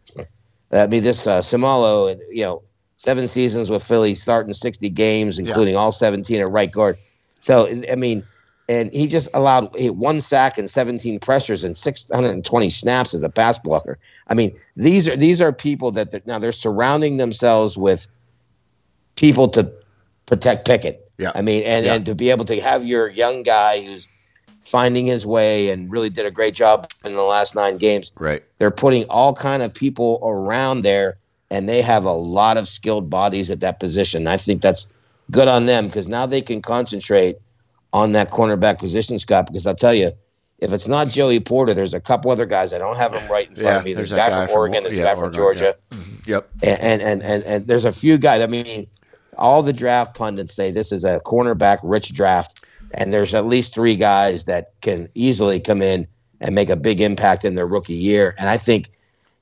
[SPEAKER 2] I mean this uh, Seumalo, and you know, seven seasons with Philly, starting sixty games, including all seventeen at right guard. So I mean, and he just allowed one sack and seventeen pressures and six hundred and twenty snaps as a pass blocker. I mean, these are these are people that they're, now they're surrounding themselves with people to protect Pickett.
[SPEAKER 3] Yeah.
[SPEAKER 2] I mean, and,
[SPEAKER 3] Yeah.
[SPEAKER 2] and to be able to have your young guy who's finding his way and really did a great job in the last nine games.
[SPEAKER 3] Right.
[SPEAKER 2] They're putting all kind of people around there, and they have a lot of skilled bodies at that position. I think that's good on them because now they can concentrate on that cornerback position, Scott. Because I'll tell you, if it's not Joey Porter, there's a couple other guys. I don't have them right in front
[SPEAKER 3] Yeah,
[SPEAKER 2] of me. There's,
[SPEAKER 3] there's
[SPEAKER 2] a guy,
[SPEAKER 3] guy
[SPEAKER 2] from
[SPEAKER 3] from-
[SPEAKER 2] Oregon. There's
[SPEAKER 3] yeah,
[SPEAKER 2] a guy from
[SPEAKER 3] Oregon,
[SPEAKER 2] Georgia mm-hmm.
[SPEAKER 3] Yep.
[SPEAKER 2] and, and and and and there's a few guys. I mean, all the draft pundits say this is a cornerback rich draft, and there's at least three guys that can easily come in and make a big impact in their rookie year. And I think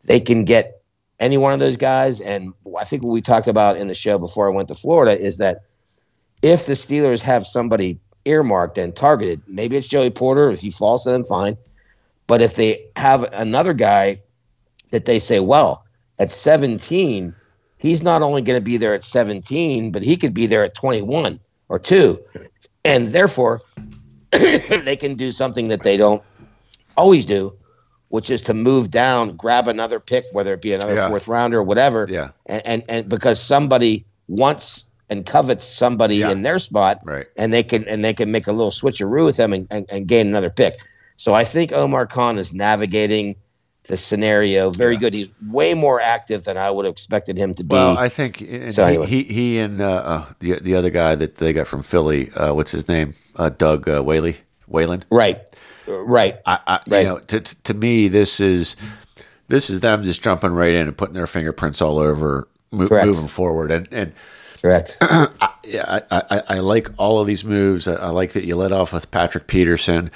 [SPEAKER 2] they can get any one of those guys. And I think what we talked about in the show before I went to Florida is that if the Steelers have somebody earmarked and targeted. Maybe it's Joey Porter. If he falls then fine. But if they have another guy that they say, well, at 17, he's not only going to be there at 17, but he could be there at 21 or two. And therefore, they can do something that they don't always do, which is to move down, grab another pick, whether it be another
[SPEAKER 3] Yeah.
[SPEAKER 2] fourth rounder or whatever.
[SPEAKER 3] Yeah.
[SPEAKER 2] And, and, and because somebody wants and covets somebody
[SPEAKER 3] Yeah.
[SPEAKER 2] in their spot,
[SPEAKER 3] Right.
[SPEAKER 2] and they can and they can make a little switcheroo with them and, and, and gain another pick. So I think Omar Khan is navigating the scenario very
[SPEAKER 3] Yeah.
[SPEAKER 2] good. He's way more active than I would have expected him to be.
[SPEAKER 3] Well, I think
[SPEAKER 2] So
[SPEAKER 3] he,
[SPEAKER 2] anyway.
[SPEAKER 3] he he and uh, uh, the the other guy that they got from Philly, uh, what's his name? Uh, Doug uh, Whaley, Whalen.
[SPEAKER 2] right, right.
[SPEAKER 3] I, I
[SPEAKER 2] Right.
[SPEAKER 3] you know, to, to to me, this is this is them just jumping right in and putting their fingerprints all over, mo- moving forward. And and
[SPEAKER 2] Correct.
[SPEAKER 3] yeah, I, I, I like all of these moves. I, I like that you let off with Patrick Peterson.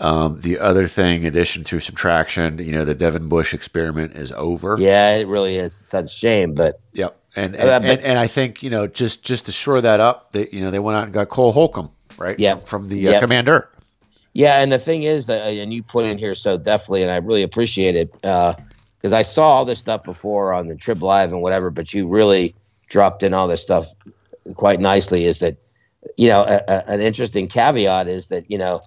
[SPEAKER 3] Um, the other thing, addition through subtraction, you know, the Devin Bush experiment is over.
[SPEAKER 2] yeah, it really is such a shame, but
[SPEAKER 3] Yep. And
[SPEAKER 2] Uh,
[SPEAKER 3] and,
[SPEAKER 2] but-
[SPEAKER 3] and and I think you know just just to shore that up, they you know they went out and got Cole Holcomb, right?
[SPEAKER 2] Yeah.
[SPEAKER 3] From, from the uh, Commander.
[SPEAKER 2] Yeah, and the thing is that, and you put in here so definitely, and I really appreciate it because I saw all this stuff before on the Trip Live and whatever, but you really dropped in all this stuff quite nicely. Is that you know a, a, an interesting caveat is that you know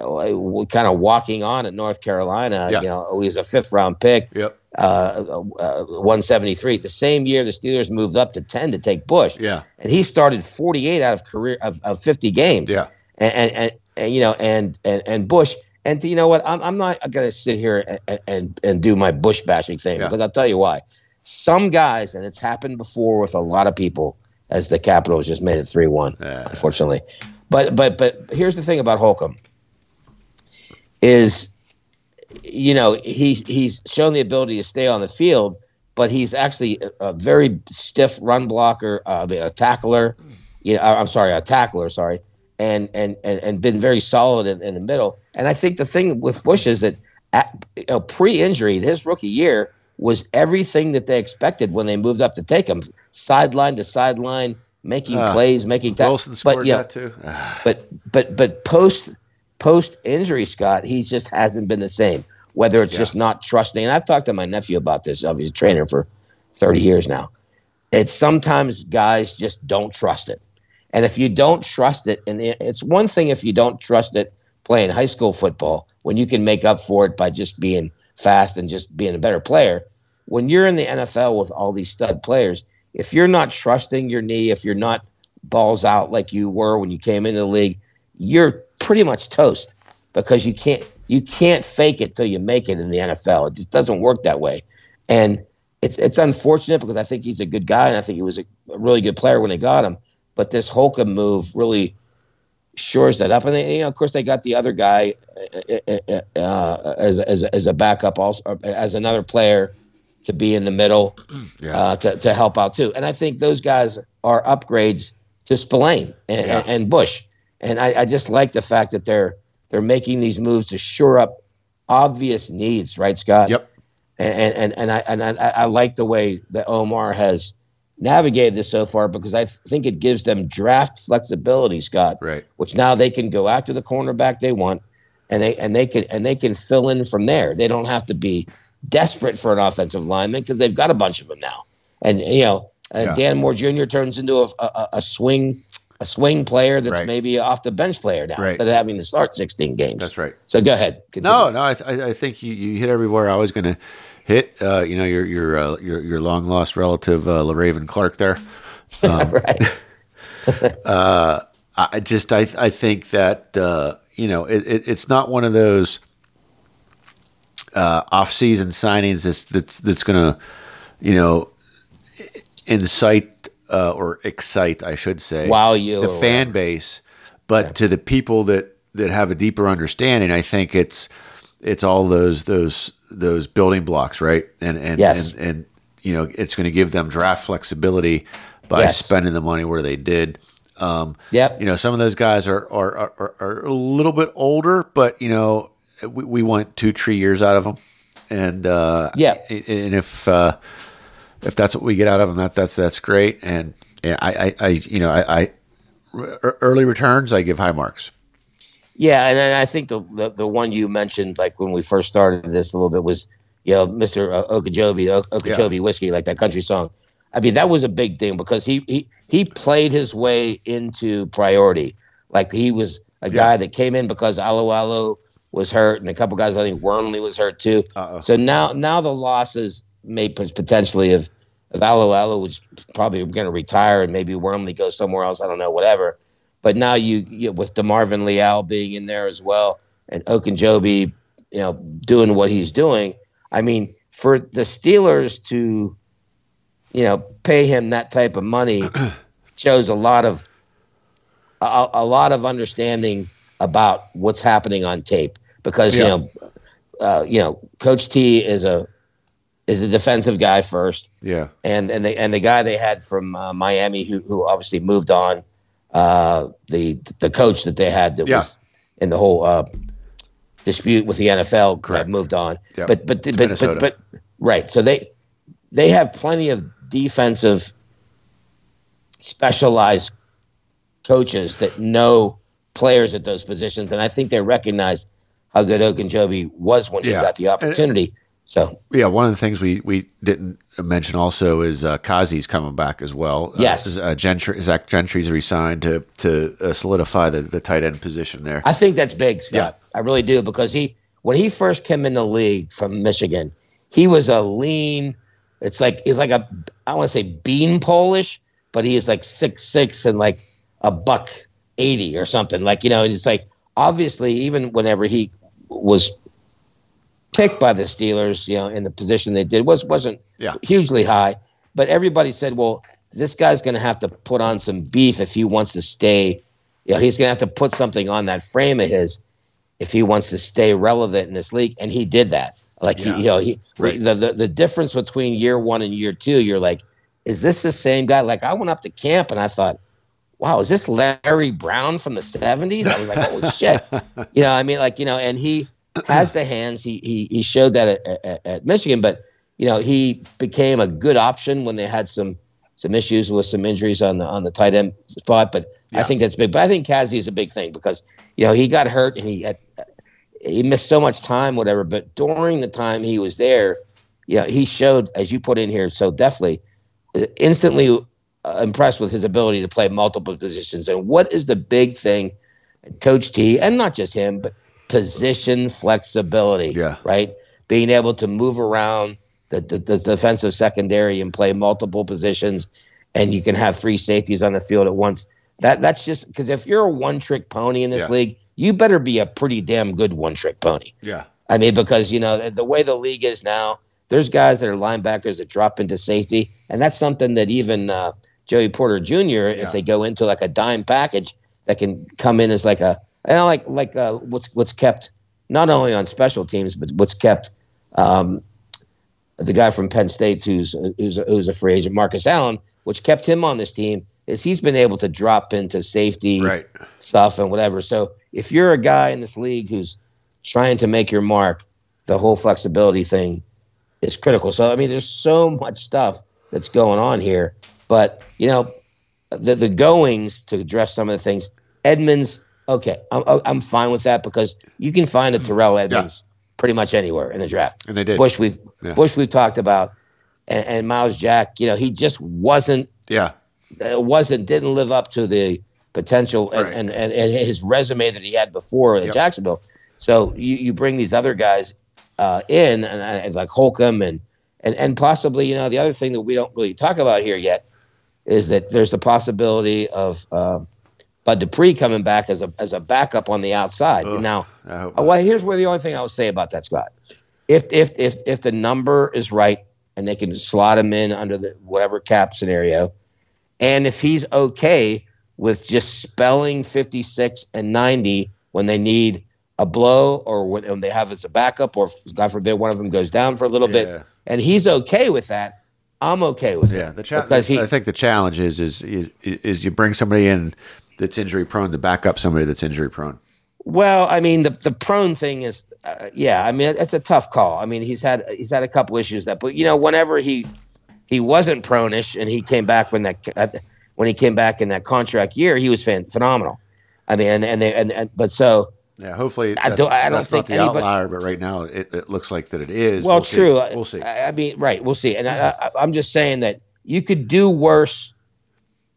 [SPEAKER 2] we're kind of walking on at North Carolina.
[SPEAKER 3] Yeah.
[SPEAKER 2] You know, he was a fifth round pick.
[SPEAKER 3] Yep.
[SPEAKER 2] Uh, uh, 173. The same year, the Steelers moved up to 10 to take Bush,
[SPEAKER 3] Yeah.
[SPEAKER 2] and he started 48 out of career of, of 50 games
[SPEAKER 3] Yeah.
[SPEAKER 2] and and, and, and you know and, and and Bush and you know what I'm I'm not gonna sit here and and, and do my Bush bashing thing
[SPEAKER 3] Yeah.
[SPEAKER 2] because I'll tell you why. Some guys and it's happened before with a lot of people as the Capitals just made it three one
[SPEAKER 3] Yeah.
[SPEAKER 2] unfortunately. But but but here's the thing about Holcomb is you know he's he's shown the ability to stay on the field, but he's actually a, a very stiff run blocker, uh, a tackler. You know, I'm sorry, a tackler. Sorry, and and and, and been very solid in, in the middle. And I think the thing with Bush is that at, you know, pre-injury, his rookie year was everything that they expected when they moved up to take him, sideline to sideline, making
[SPEAKER 3] Ah,
[SPEAKER 2] plays, making
[SPEAKER 3] tackles.
[SPEAKER 2] But,
[SPEAKER 3] scored
[SPEAKER 2] you know,
[SPEAKER 3] that too. Ah,
[SPEAKER 2] but but but post post injury, Scott, he just hasn't been the same. Whether it's
[SPEAKER 3] Yeah.
[SPEAKER 2] just not trusting, and I've talked to my nephew about this. I've a trainer for thirty years now. It's sometimes guys just don't trust it, and if you don't trust it, and it's one thing if you don't trust it playing high school football when you can make up for it by just being fast and just being a better player. When you're in the NFL with all these stud players, if you're not trusting your knee, if you're not balls out like you were when you came into the league, you're pretty much toast because you can't you can't fake it till you make it in the NFL. It just doesn't work that way, and it's it's unfortunate because I think he's a good guy and I think he was a, really good player when they got him. But this Holcomb move really shores that up, and they, you know, of course, they got the other guy uh, uh, uh, as as as a backup, also uh, as another player to be in the middle
[SPEAKER 3] yeah.
[SPEAKER 2] uh, to, to help out too. And I think those guys are upgrades to Spillane and,
[SPEAKER 3] Yeah.
[SPEAKER 2] and Bush. And I, I just like the fact that they're they're making these moves to shore up obvious needs, right, Scott?
[SPEAKER 3] Yep.
[SPEAKER 2] And and and I and I, I like the way that Omar has navigated this so far because I think it gives them draft flexibility, Scott
[SPEAKER 3] Right.
[SPEAKER 2] which now they can go after the cornerback they want and they and they can and they can fill in from there. They don't have to be desperate for an offensive lineman because they've got a bunch of them now. And you know, uh,
[SPEAKER 3] Yeah.
[SPEAKER 2] Dan Moore Jr. turns into a, a, a swing a swing player that's
[SPEAKER 3] Right.
[SPEAKER 2] maybe off the bench player now
[SPEAKER 3] Right.
[SPEAKER 2] instead of having to start 16 games.
[SPEAKER 3] That's right.
[SPEAKER 2] So go ahead. Continue.
[SPEAKER 3] No, no, I, th- I I think you, you hit everywhere I was going to hit. Uh, you know, your your uh, your your long lost relative, uh, Le'Raven Clark. There,
[SPEAKER 2] right.
[SPEAKER 3] I just I I think that uh, you know it, it, it's not one of those uh, off season signings that's that's, that's going to you know incite uh, or excite, I should say,
[SPEAKER 2] Wow you
[SPEAKER 3] the fan base, but to the people that that have a deeper understanding, I think it's it's all those those those building blocks, right? And and
[SPEAKER 2] Yes.
[SPEAKER 3] and, and you know it's going to give them draft flexibility by
[SPEAKER 2] Yes.
[SPEAKER 3] spending the money where they did. Um,
[SPEAKER 2] Yep.
[SPEAKER 3] you know, some of those guys are are, are, are a little bit older, but you know, we, we want two, three years out of them, and uh,
[SPEAKER 2] Yeah.
[SPEAKER 3] and if uh, if that's what we get out of them, that that's that's great. And, and I, I, I, you know, I early returns, I give high marks.
[SPEAKER 2] Yeah, and, I think the, the the one you mentioned, like when we first started this a little bit, was you know Mr. Uh, Okeechobee, Okeechobee yeah. whiskey, like that country song. I mean, that was a big thing because he he he played his way into priority. Like he was a yeah. guy that came in because Alualu was hurt, and a couple guys I think Wormley was hurt too. Uh-oh. So now now the losses may potentially of if Alualu was probably going to retire and maybe Wormley goes somewhere else. I don't know, whatever. But now you, you with DeMarvin Leal being in there as well, and Ogunjobi, you know, doing what he's doing. I mean, for the Steelers to, you know, pay him that type of money shows a lot of a, a lot of understanding about what's happening on tape because yeah. you know, uh, you know, Coach T is a is a defensive guy first.
[SPEAKER 3] Yeah,
[SPEAKER 2] and and the and the guy they had from uh, Miami who who obviously moved on uh, the the coach that they had that yeah. was in the whole uh, dispute with the NFL Correct. moved on. Yep. But but but, but but right. So they they have plenty of defensive specialized coaches that know players at those positions, and I think they recognize how good Ogunjobi was when yeah. he got the opportunity. So
[SPEAKER 3] yeah, one of the things we, we didn't mention also is uh, Kazee's coming back as well.
[SPEAKER 2] Uh, yes,
[SPEAKER 3] uh, Gentry, Zach Gentry's resigned to to uh, solidify the, the tight end position there.
[SPEAKER 2] I think that's big, Scott. Yeah. I really do because he when he first came in the league from Michigan, he was a lean. It's like he's like a I want to say bean Polish, but he is like six six and like a buck eighty or something. Like you know, it's like obviously even whenever he was picked by the Steelers, you know, in the position they did was wasn't yeah. hugely high, but everybody said, well, this guy's going to have to put on some beef if he wants to stay. You know, he's going to have to put something on that frame of his if he wants to stay relevant in this league, and he did that. Like yeah. he, you know, he right. the, the the difference between year one and year two, you're like, is this the same guy? Like I went up to camp and I thought, wow, is this Larry Brown from the '70s? I was like, holy shit, you know, I mean, like you know, and he has the hands. He he he showed that at, at, at, Michigan, but you know he became a good option when they had some some issues with some injuries on the on the tight end spot. But yeah. I think that's big. But I think Kazee is a big thing because you know he got hurt and he had he missed so much time, whatever. But during the time he was there, you know he showed, as you put in here, so definitely instantly uh, impressed with his ability to play multiple positions. And what is the big thing? Coach T, and not just him, but position flexibility.
[SPEAKER 3] Yeah.
[SPEAKER 2] Right. Being able to move around the, the, the defensive secondary and play multiple positions, and you can have three safeties on the field at once. That that's just because if you're a one trick pony in this yeah. league, you better be a pretty damn good one trick pony.
[SPEAKER 3] Yeah.
[SPEAKER 2] I mean, because you know the way the league is now, there's guys that are linebackers that drop into safety, and that's something that even uh, Joey Porter Jr. Yeah. if they go into like a dime package, that can come in as like a and I like like uh, what's what's kept not only on special teams, but what's kept um, the guy from Penn State who's who's who's a free agent, Marcus Allen, which kept him on this team is he's been able to drop into safety
[SPEAKER 3] right.
[SPEAKER 2] stuff and whatever. So if you're a guy in this league who's trying to make your mark, the whole flexibility thing is critical. So I mean, there's so much stuff that's going on here, but you know, the the goings to address some of the things. Edmunds okay, I'm, I'm fine with that because you can find a Terrell Edmunds yeah. pretty much anywhere in the draft.
[SPEAKER 3] And they did.
[SPEAKER 2] Bush we've yeah. Bush we've talked about, and, and, Myles Jack. You know, he just wasn't.
[SPEAKER 3] Yeah.
[SPEAKER 2] It wasn't didn't live up to the potential and, right. and, and, and, his resume that he had before in yep. Jacksonville. So you, you bring these other guys uh, in and, and like Holcomb and, and and possibly you know the other thing that we don't really talk about here yet is that there's the possibility of. Uh, Bud Dupree coming back as a as a backup on the outside. Ugh, now, uh, well, here's where the only thing I would say about that, Scott. If if if if the number is right and they can slot him in under the whatever cap scenario, and if he's okay with just spelling 56 and 90 when they need a blow or when they have as a backup, or God forbid one of them goes down for a little yeah. bit, and he's okay with that, I'm okay with
[SPEAKER 3] yeah, it. Yeah, the challenge. I think the challenge is, is is is you bring somebody in that's injury prone to back up somebody that's injury prone?
[SPEAKER 2] Well, I mean, the the prone thing is, uh, yeah. I mean, it's a tough call. I mean, he's had he's had a couple issues that, but you know, whenever he he wasn't pronish and he came back when that uh, when he came back in that contract year, he was fan- phenomenal. I mean, and and, they, and, and but so
[SPEAKER 3] Yeah, hopefully
[SPEAKER 2] I don't- I don't think
[SPEAKER 3] the
[SPEAKER 2] anybody-
[SPEAKER 3] outlier, but right now it, it looks like that it is.
[SPEAKER 2] well,
[SPEAKER 3] We'll see.
[SPEAKER 2] true.
[SPEAKER 3] We'll see.
[SPEAKER 2] I, I mean, right. We'll see. And I, I, I'm just saying that you could do worse,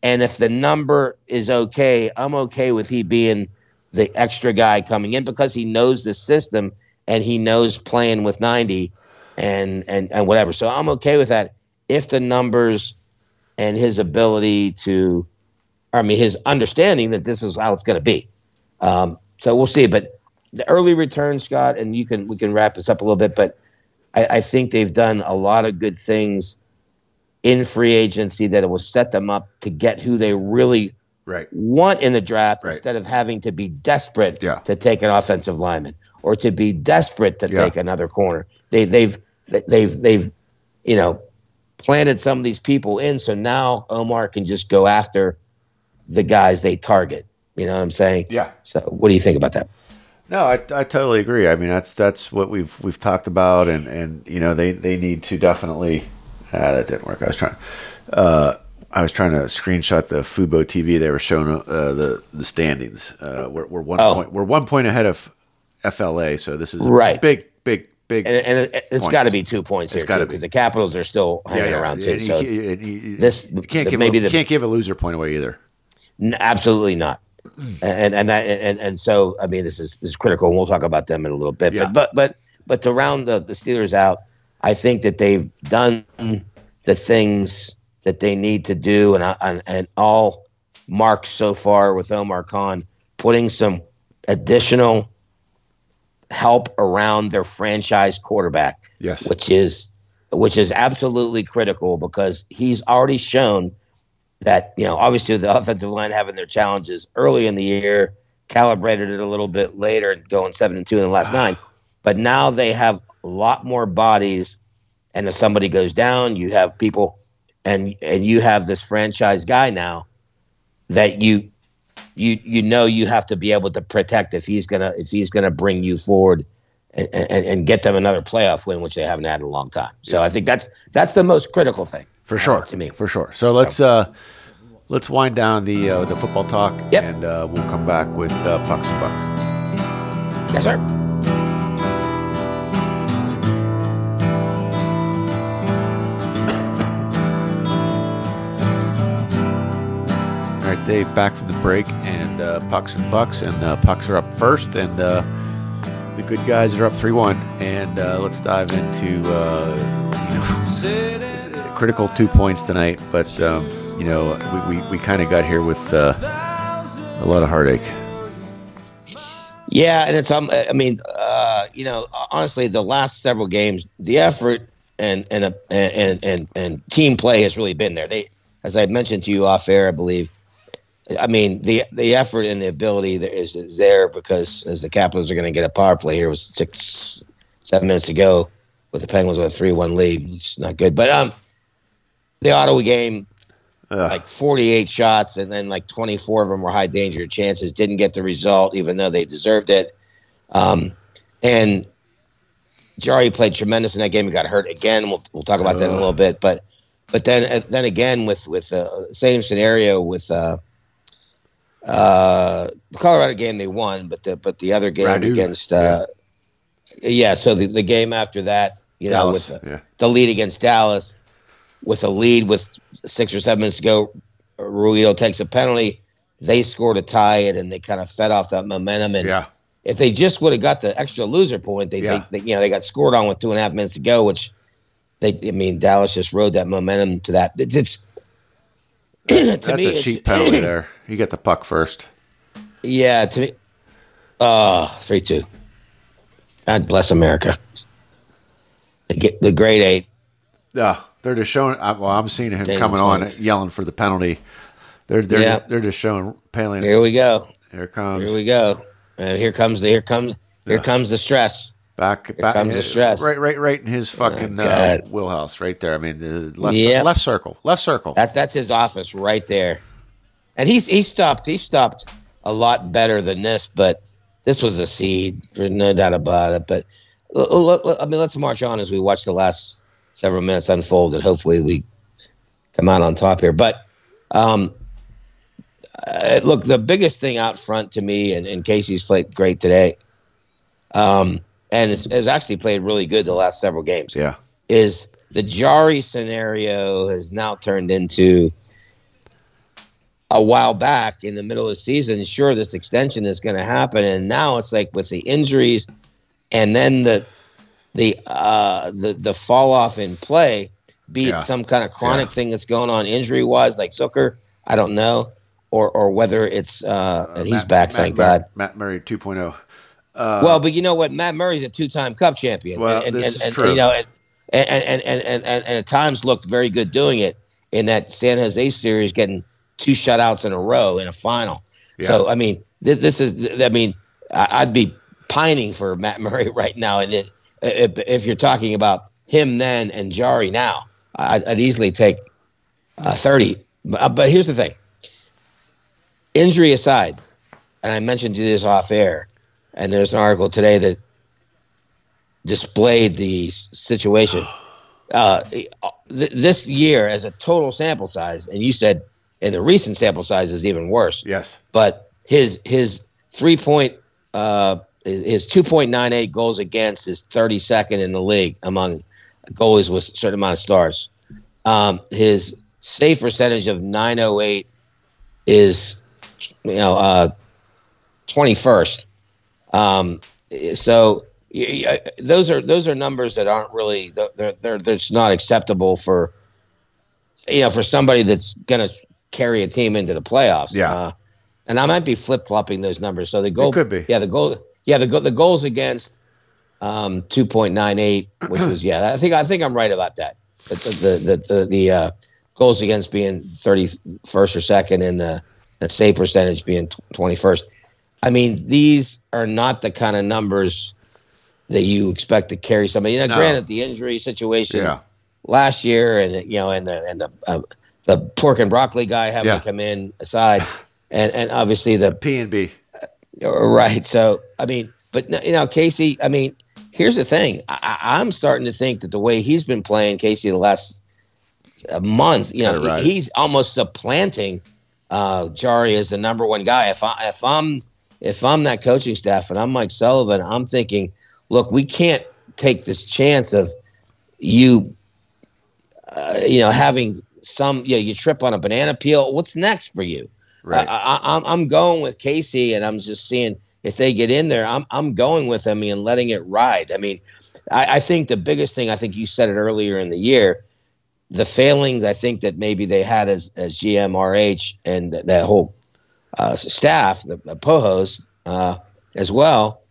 [SPEAKER 2] and if the number is okay, I'm okay with he being the extra guy coming in because he knows the system and he knows playing with 90 and and and whatever. So I'm okay with that if the numbers and his ability to, I mean, his understanding that this is how it's going to be. Um, so we'll see. But the early return, Scott, and you can we can wrap this up a little bit, but I, I think they've done a lot of good things in free agency that it will set them up to get who they really
[SPEAKER 3] right.
[SPEAKER 2] want in the draft
[SPEAKER 3] Right.
[SPEAKER 2] instead of having to be desperate
[SPEAKER 3] Yeah.
[SPEAKER 2] to take an offensive lineman or to be desperate to
[SPEAKER 3] Yeah.
[SPEAKER 2] take another corner. They they've they've they've you know planted some of these people in so now Omar can just go after the guys they target. You know what I'm saying?
[SPEAKER 3] Yeah.
[SPEAKER 2] So what do you think about that?
[SPEAKER 3] No, I, I totally agree. I mean, that's that's what we've we've talked about, and and you know they they need to definitely. Ah, that didn't work. I was trying. Uh, I was trying to screenshot the Fubo TV. They were showing uh, the the standings. Uh, we're, we're one
[SPEAKER 2] Oh.
[SPEAKER 3] point. We're one point ahead of FLA. So this is
[SPEAKER 2] Right.
[SPEAKER 3] big, big, big.
[SPEAKER 2] And, and it, it's got to be two points
[SPEAKER 3] It's
[SPEAKER 2] here because the Capitals are still hanging around too.
[SPEAKER 3] And
[SPEAKER 2] So
[SPEAKER 3] you-
[SPEAKER 2] this-
[SPEAKER 3] you can't
[SPEAKER 2] the-
[SPEAKER 3] give
[SPEAKER 2] maybe
[SPEAKER 3] a,
[SPEAKER 2] the-
[SPEAKER 3] can't give a loser point away either.
[SPEAKER 2] N- absolutely not. And and that and and so I mean this is this is critical, and we'll talk about them in a little bit.
[SPEAKER 3] Yeah.
[SPEAKER 2] But but but but to round the the Steelers out, I think that they've done the things that they need to do, and and and all marks so far with Omar Khan putting some additional help around their franchise quarterback
[SPEAKER 3] Yes.
[SPEAKER 2] which is which is absolutely critical because he's already shown that you know obviously the offensive line having their challenges early in the year calibrated it a little bit later and going seven and two in the last ah. nine but now they have a lot more bodies and if somebody goes down you have people and and you have this franchise guy now that you you you know you have to be able to protect if he's gonna if he's gonna bring you forward and, and, and get them another playoff win, which they haven't had in a long time. So I think that's that's the most critical thing
[SPEAKER 3] For sure,
[SPEAKER 2] to me.
[SPEAKER 3] For sure. So let's uh, let's wind down the uh, the football talk,
[SPEAKER 2] Yep.
[SPEAKER 3] and uh, we'll come back with uh, pucks and bucks.
[SPEAKER 2] Yes, sir.
[SPEAKER 3] Dave, back from the break, and uh, pucks and bucks, and uh, pucks are up first, and uh, the good guys are up three one, and uh, let's dive into uh, you know critical two points tonight, but um, you know we, we, we kind of got here with a lot of heartache.
[SPEAKER 2] Yeah, and it's um, I mean, uh, you know, honestly, the last several games, the effort and and uh, and and and team play has really been there. They, as I mentioned to you off air, I believe. I mean, the the effort and the ability there is, is there because as the Capitals are going to get a power play here was six seven minutes ago with the Penguins with a three one lead, It's not good. But um, the Ottawa game,
[SPEAKER 3] Ugh.
[SPEAKER 2] like 48 shots and then like 24 of them were high danger chances didn't get the result even though they deserved it. Um, and Jarry played tremendous in that game. He got hurt again. We'll, we'll talk about that in a little bit. But but then uh, then again with with uh, same scenario with uh, uh, the Colorado game they won but the but the other game
[SPEAKER 3] Radu.
[SPEAKER 2] against uh, yeah. so the, the game after that you know with the,
[SPEAKER 3] yeah.
[SPEAKER 2] the lead against Dallas with a lead with six or seven minutes to go, Ruido takes a penalty. They scored to tie it, and they kind of fed off that momentum. And
[SPEAKER 3] Yeah,
[SPEAKER 2] if they just would have got the extra loser point, they,
[SPEAKER 3] Yeah.
[SPEAKER 2] they, they you know they got scored on with two and a half minutes to go, which they I mean Dallas just rode that momentum to that. It's, it's to
[SPEAKER 3] that's
[SPEAKER 2] me
[SPEAKER 3] a cheap penalty there. You got the puck first.
[SPEAKER 2] Yeah, to me, uh three two. God bless America. The, ge- the grade eight.
[SPEAKER 3] Yeah, they're just showing. I- Well, I'm seeing him coming on, yelling for the penalty. They're they're
[SPEAKER 2] Yeah.
[SPEAKER 3] they're just showing Palin.
[SPEAKER 2] Here we go.
[SPEAKER 3] Here comes.
[SPEAKER 2] Here we go. And here comes the here comes here
[SPEAKER 3] Yeah.
[SPEAKER 2] comes the stress.
[SPEAKER 3] back back
[SPEAKER 2] comes the
[SPEAKER 3] uh,
[SPEAKER 2] stress.
[SPEAKER 3] Right, right, right in his fucking uh, wheelhouse, right there. I mean, the left
[SPEAKER 2] Yep.
[SPEAKER 3] left circle, left circle.
[SPEAKER 2] That's that's his office right there. And he's he stopped he stopped a lot better than this, but this was a seed for no doubt about it. But I mean, let's march on as we watch the last several minutes unfold, and hopefully we come out on top here. But um, uh, look, the biggest thing out front to me, and, and Casey's played great today, um, and has, has actually played really good the last several games.
[SPEAKER 3] Yeah.
[SPEAKER 2] Is the Jarry scenario has now turned into a while back in the middle of the season. Sure, this extension is going to happen, and now it's like with the injuries, and then the the uh, the the fall off in play, be
[SPEAKER 3] Yeah.
[SPEAKER 2] it some kind of chronic
[SPEAKER 3] Yeah.
[SPEAKER 2] thing that's going on injury wise, like Zucker, I don't know, or or whether it's uh, and he's
[SPEAKER 3] Matt-
[SPEAKER 2] back,
[SPEAKER 3] Matt
[SPEAKER 2] thank
[SPEAKER 3] Murray,
[SPEAKER 2] God.
[SPEAKER 3] Matt Murray 2.0.
[SPEAKER 2] well, but you know what? Matt Murray's a two-time Cup champion.
[SPEAKER 3] Well,
[SPEAKER 2] and,
[SPEAKER 3] this
[SPEAKER 2] and,
[SPEAKER 3] is
[SPEAKER 2] and,
[SPEAKER 3] true.
[SPEAKER 2] You know, and, and, and, and, and, and at times looked very good doing it in that San Jose series, getting two shutouts in a row in a final. So, I mean, th- this is, I mean, I- I'd be pining for Matt Murray right now. And it, if, if you're talking about him then and Jarry now, I'd, I'd easily take uh, 30. But, but here's the thing injury aside, and I mentioned this off air, and there's an article today that displayed the situation. Uh, th- this year, as a total sample size, and you said in the recent sample size is even worse.
[SPEAKER 3] Yes.
[SPEAKER 2] But his his three point uh, his- two point nine eight goals against is thirty second in the league among goalies with a certain amount of stars. Um, his save percentage of nine oh eight is you know uh, twenty first. Um, so y- y- those are those are numbers that aren't really they're they're, they're just not acceptable for you know for somebody that's going to carry a team into the playoffs.
[SPEAKER 3] Yeah.
[SPEAKER 2] Uh, and I might be flip flopping those numbers. So the goal
[SPEAKER 3] could be.
[SPEAKER 2] Yeah, the goal. Yeah, the go, the goals against um, two point nine eight, which was yeah. I think I think I'm right about that. The the the the, the uh, goals against being thirty first or second, and the the save percentage being twenty first. I mean, these are not the kind of numbers that you expect to carry somebody. You know,
[SPEAKER 3] No.
[SPEAKER 2] granted, the injury situation
[SPEAKER 3] Yeah.
[SPEAKER 2] last year, and you know, and the and the uh, the pork and broccoli guy having
[SPEAKER 3] Yeah.
[SPEAKER 2] to come in aside, and and obviously the
[SPEAKER 3] P and B.
[SPEAKER 2] right. So I mean, but you know, Casey. I mean, here's the thing. I, I'm starting to think that the way he's been playing, Casey, the last uh, month, you know,
[SPEAKER 3] right.
[SPEAKER 2] he's almost supplanting uh, Jarry as the number one guy. If I if I'm if I'm that coaching staff and I'm Mike Sullivan, I'm thinking, look, we can't take this chance of you, uh, you know, having some, yeah you trip on a banana peel. What's next for you?
[SPEAKER 3] Right.
[SPEAKER 2] I, I, I'm I'm going with Casey, and I'm just seeing if they get in there. I'm I'm going with them and letting it ride. I mean, I, I think the biggest thing I think you said it earlier in the year, the failings I think that maybe they had as as GMRH and that, that whole uh, staff, the, the Pohos uh, as well,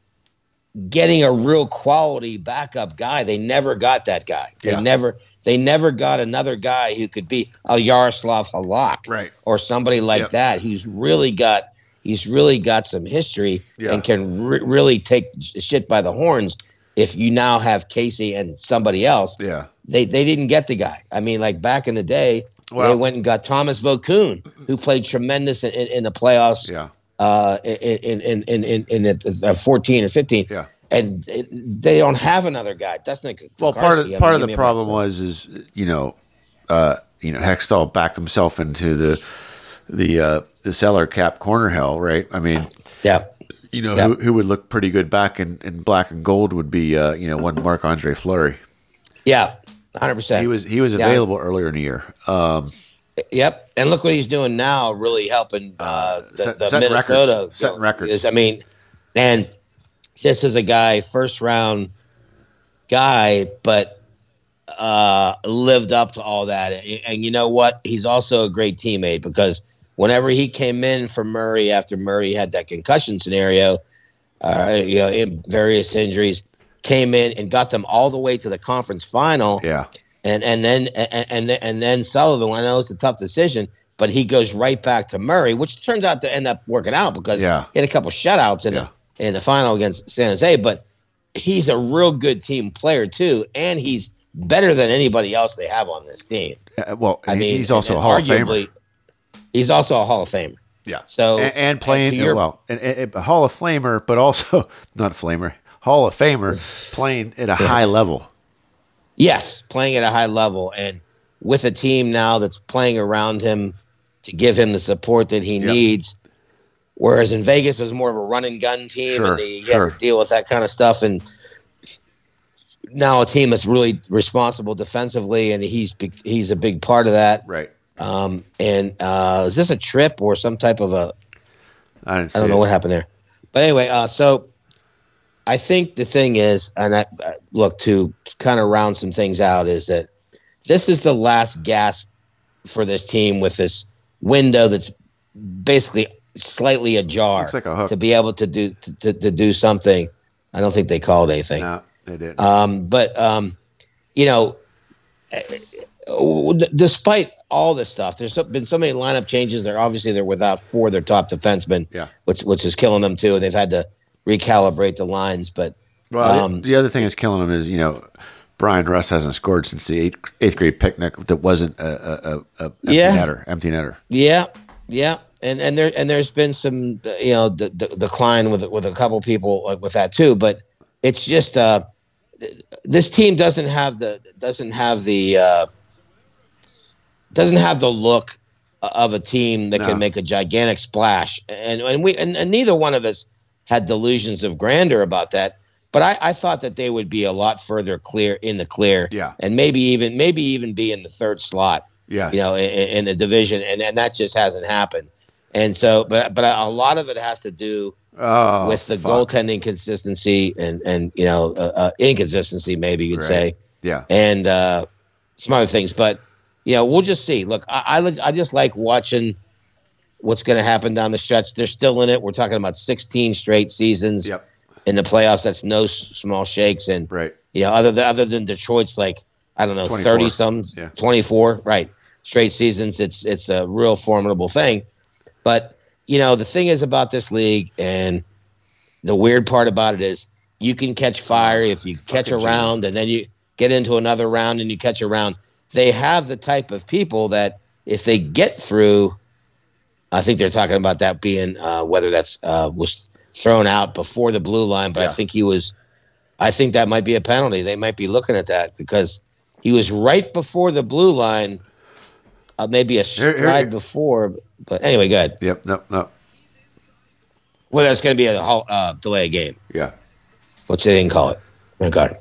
[SPEAKER 2] getting a real quality backup guy. They never got that guy. They
[SPEAKER 3] Yeah.
[SPEAKER 2] never they never got another guy who could be a Yaroslav Halak
[SPEAKER 3] Right.
[SPEAKER 2] or somebody like
[SPEAKER 3] Yep.
[SPEAKER 2] that who's really got he's really got some history
[SPEAKER 3] Yeah.
[SPEAKER 2] and can re- really take shit by the horns. If you now have Casey and somebody else,
[SPEAKER 3] Yeah.
[SPEAKER 2] they they didn't get the guy. I mean, like back in the day, they went and got Thomas Vokoun, who played tremendous in, in, in the playoffs
[SPEAKER 3] Yeah.
[SPEAKER 2] uh, in in in in, in, in uh, 14 or 15.
[SPEAKER 3] Yeah.
[SPEAKER 2] And it, they don't have another guy. Dustin
[SPEAKER 3] Well, part of
[SPEAKER 2] I
[SPEAKER 3] part of the problem was is you know, uh, you know, Hextall backed himself into the the uh, the cellar cap corner hell, right? I mean,
[SPEAKER 2] yeah,
[SPEAKER 3] you know,
[SPEAKER 2] Yeah.
[SPEAKER 3] who, who would look pretty good back in, in black and gold would be uh, you know one Marc Andre Fleury.
[SPEAKER 2] yeah, 100. percent
[SPEAKER 3] He was he was
[SPEAKER 2] Yeah.
[SPEAKER 3] available earlier in the year. Um,
[SPEAKER 2] Yep, and look what he's doing now, really helping uh, the,
[SPEAKER 3] set-
[SPEAKER 2] the
[SPEAKER 3] setting
[SPEAKER 2] Minnesota
[SPEAKER 3] records. Setting records.
[SPEAKER 2] Is, I mean, and just as a guy, first round guy, but uh, lived up to all that. And, and you know what? He's also a great teammate because whenever he came in for Murray after Murray had that concussion scenario, uh, you know, in various injuries, came in and got them all the way to the conference final
[SPEAKER 3] yeah,
[SPEAKER 2] and and then and and then, and then Sullivan. I know it's a tough decision, but he goes right back to Murray, which turns out to end up working out because
[SPEAKER 3] Yeah.
[SPEAKER 2] he had a couple shutouts in
[SPEAKER 3] Yeah.
[SPEAKER 2] In the final against San Jose. But he's a real good team player too, and he's better than anybody else they have on this team.
[SPEAKER 3] Uh, well,
[SPEAKER 2] I mean,
[SPEAKER 3] he's also
[SPEAKER 2] and-
[SPEAKER 3] a Hall
[SPEAKER 2] and
[SPEAKER 3] of Famer.
[SPEAKER 2] He's also a Hall of Famer.
[SPEAKER 3] Yeah.
[SPEAKER 2] So
[SPEAKER 3] and, and playing
[SPEAKER 2] your-
[SPEAKER 3] well, and, a Hall of Flamer, but also not a flamer, Hall of Famer, playing at a high level.
[SPEAKER 2] Yes, playing at a high level and with a team now that's playing around him to give him the support that he
[SPEAKER 3] Yep.
[SPEAKER 2] needs. Whereas in Vegas, it was more of a run and gun team,
[SPEAKER 3] Sure,
[SPEAKER 2] and he
[SPEAKER 3] sure.
[SPEAKER 2] had to deal with that kind of stuff. And now a team that's really responsible defensively, and he's he's a big part of that.
[SPEAKER 3] Right.
[SPEAKER 2] Um, and uh, is this a trip or some type of a
[SPEAKER 3] I didn't see
[SPEAKER 2] I don't know
[SPEAKER 3] it.
[SPEAKER 2] what happened there. But anyway, uh, so I think the thing is, and I, uh, look to kind of round some things out, is that this is the last gasp for this team with this window that's basically slightly ajar
[SPEAKER 3] like
[SPEAKER 2] to be able to do to, to, to do something. I don't think they called anything.
[SPEAKER 3] No, they didn't.
[SPEAKER 2] Um, but um, you know, eh, eh, despite all this stuff, there's been so many lineup changes. They're obviously they're without four of their top defensemen,
[SPEAKER 3] Yeah.
[SPEAKER 2] which which is killing them too. And they've had to recalibrate the lines. But
[SPEAKER 3] Well,
[SPEAKER 2] um,
[SPEAKER 3] the other thing that's killing them is you know Bryan Rust hasn't scored since the eighth, eighth grade picnic that wasn't a, a, a, a empty
[SPEAKER 2] Yeah.
[SPEAKER 3] netter. Empty netter.
[SPEAKER 2] yeah, yeah, and and there and there's been some you know d- d- decline with with a couple people like with that too. But it's just uh, this team doesn't have the doesn't have the uh, doesn't have the look of a team that
[SPEAKER 3] No.
[SPEAKER 2] can make a gigantic splash. And and we and, and neither one of us had delusions of grandeur about that. But I, I thought that they would be a lot further clear in the clear,
[SPEAKER 3] Yeah.
[SPEAKER 2] and maybe even maybe even be in the third slot
[SPEAKER 3] Yes.
[SPEAKER 2] you know, in, in the division, and, and that just hasn't happened. And so, but but a lot of it has to do
[SPEAKER 3] oh,
[SPEAKER 2] with the
[SPEAKER 3] fuck.
[SPEAKER 2] goaltending consistency and and you know uh, uh, inconsistency, maybe you'd
[SPEAKER 3] Right.
[SPEAKER 2] say,
[SPEAKER 3] Yeah.
[SPEAKER 2] and uh, some other things. But you know, we'll just see. Look, I I, I just like watching what's going to happen down the stretch. They're still in it. We're talking about 16 straight seasons
[SPEAKER 3] Yep.
[SPEAKER 2] in the playoffs. That's no s- small shakes, and
[SPEAKER 3] Right.
[SPEAKER 2] you know, other than other than Detroit's like I don't know,
[SPEAKER 3] 24.
[SPEAKER 2] thirty some,
[SPEAKER 3] Yeah.
[SPEAKER 2] twenty four, right? Straight seasons. It's it's a real formidable thing. But you know, the thing is about this league, and the weird part about it is you can catch fire if you catch a round, and then you get into another round and you catch a round. They have the type of people that if they get through, I think they're talking about that being uh, whether that's uh, was thrown out before the blue line, but I think he was. I think that might be a penalty. They might be looking at that because he was right before the blue line, uh, maybe a
[SPEAKER 3] Here-
[SPEAKER 2] stride
[SPEAKER 3] here-
[SPEAKER 2] before. But anyway, good.
[SPEAKER 3] Yep. No. No.
[SPEAKER 2] Whether it's going to be a uh, delay game,
[SPEAKER 3] Yeah.
[SPEAKER 2] which they didn't call it. God.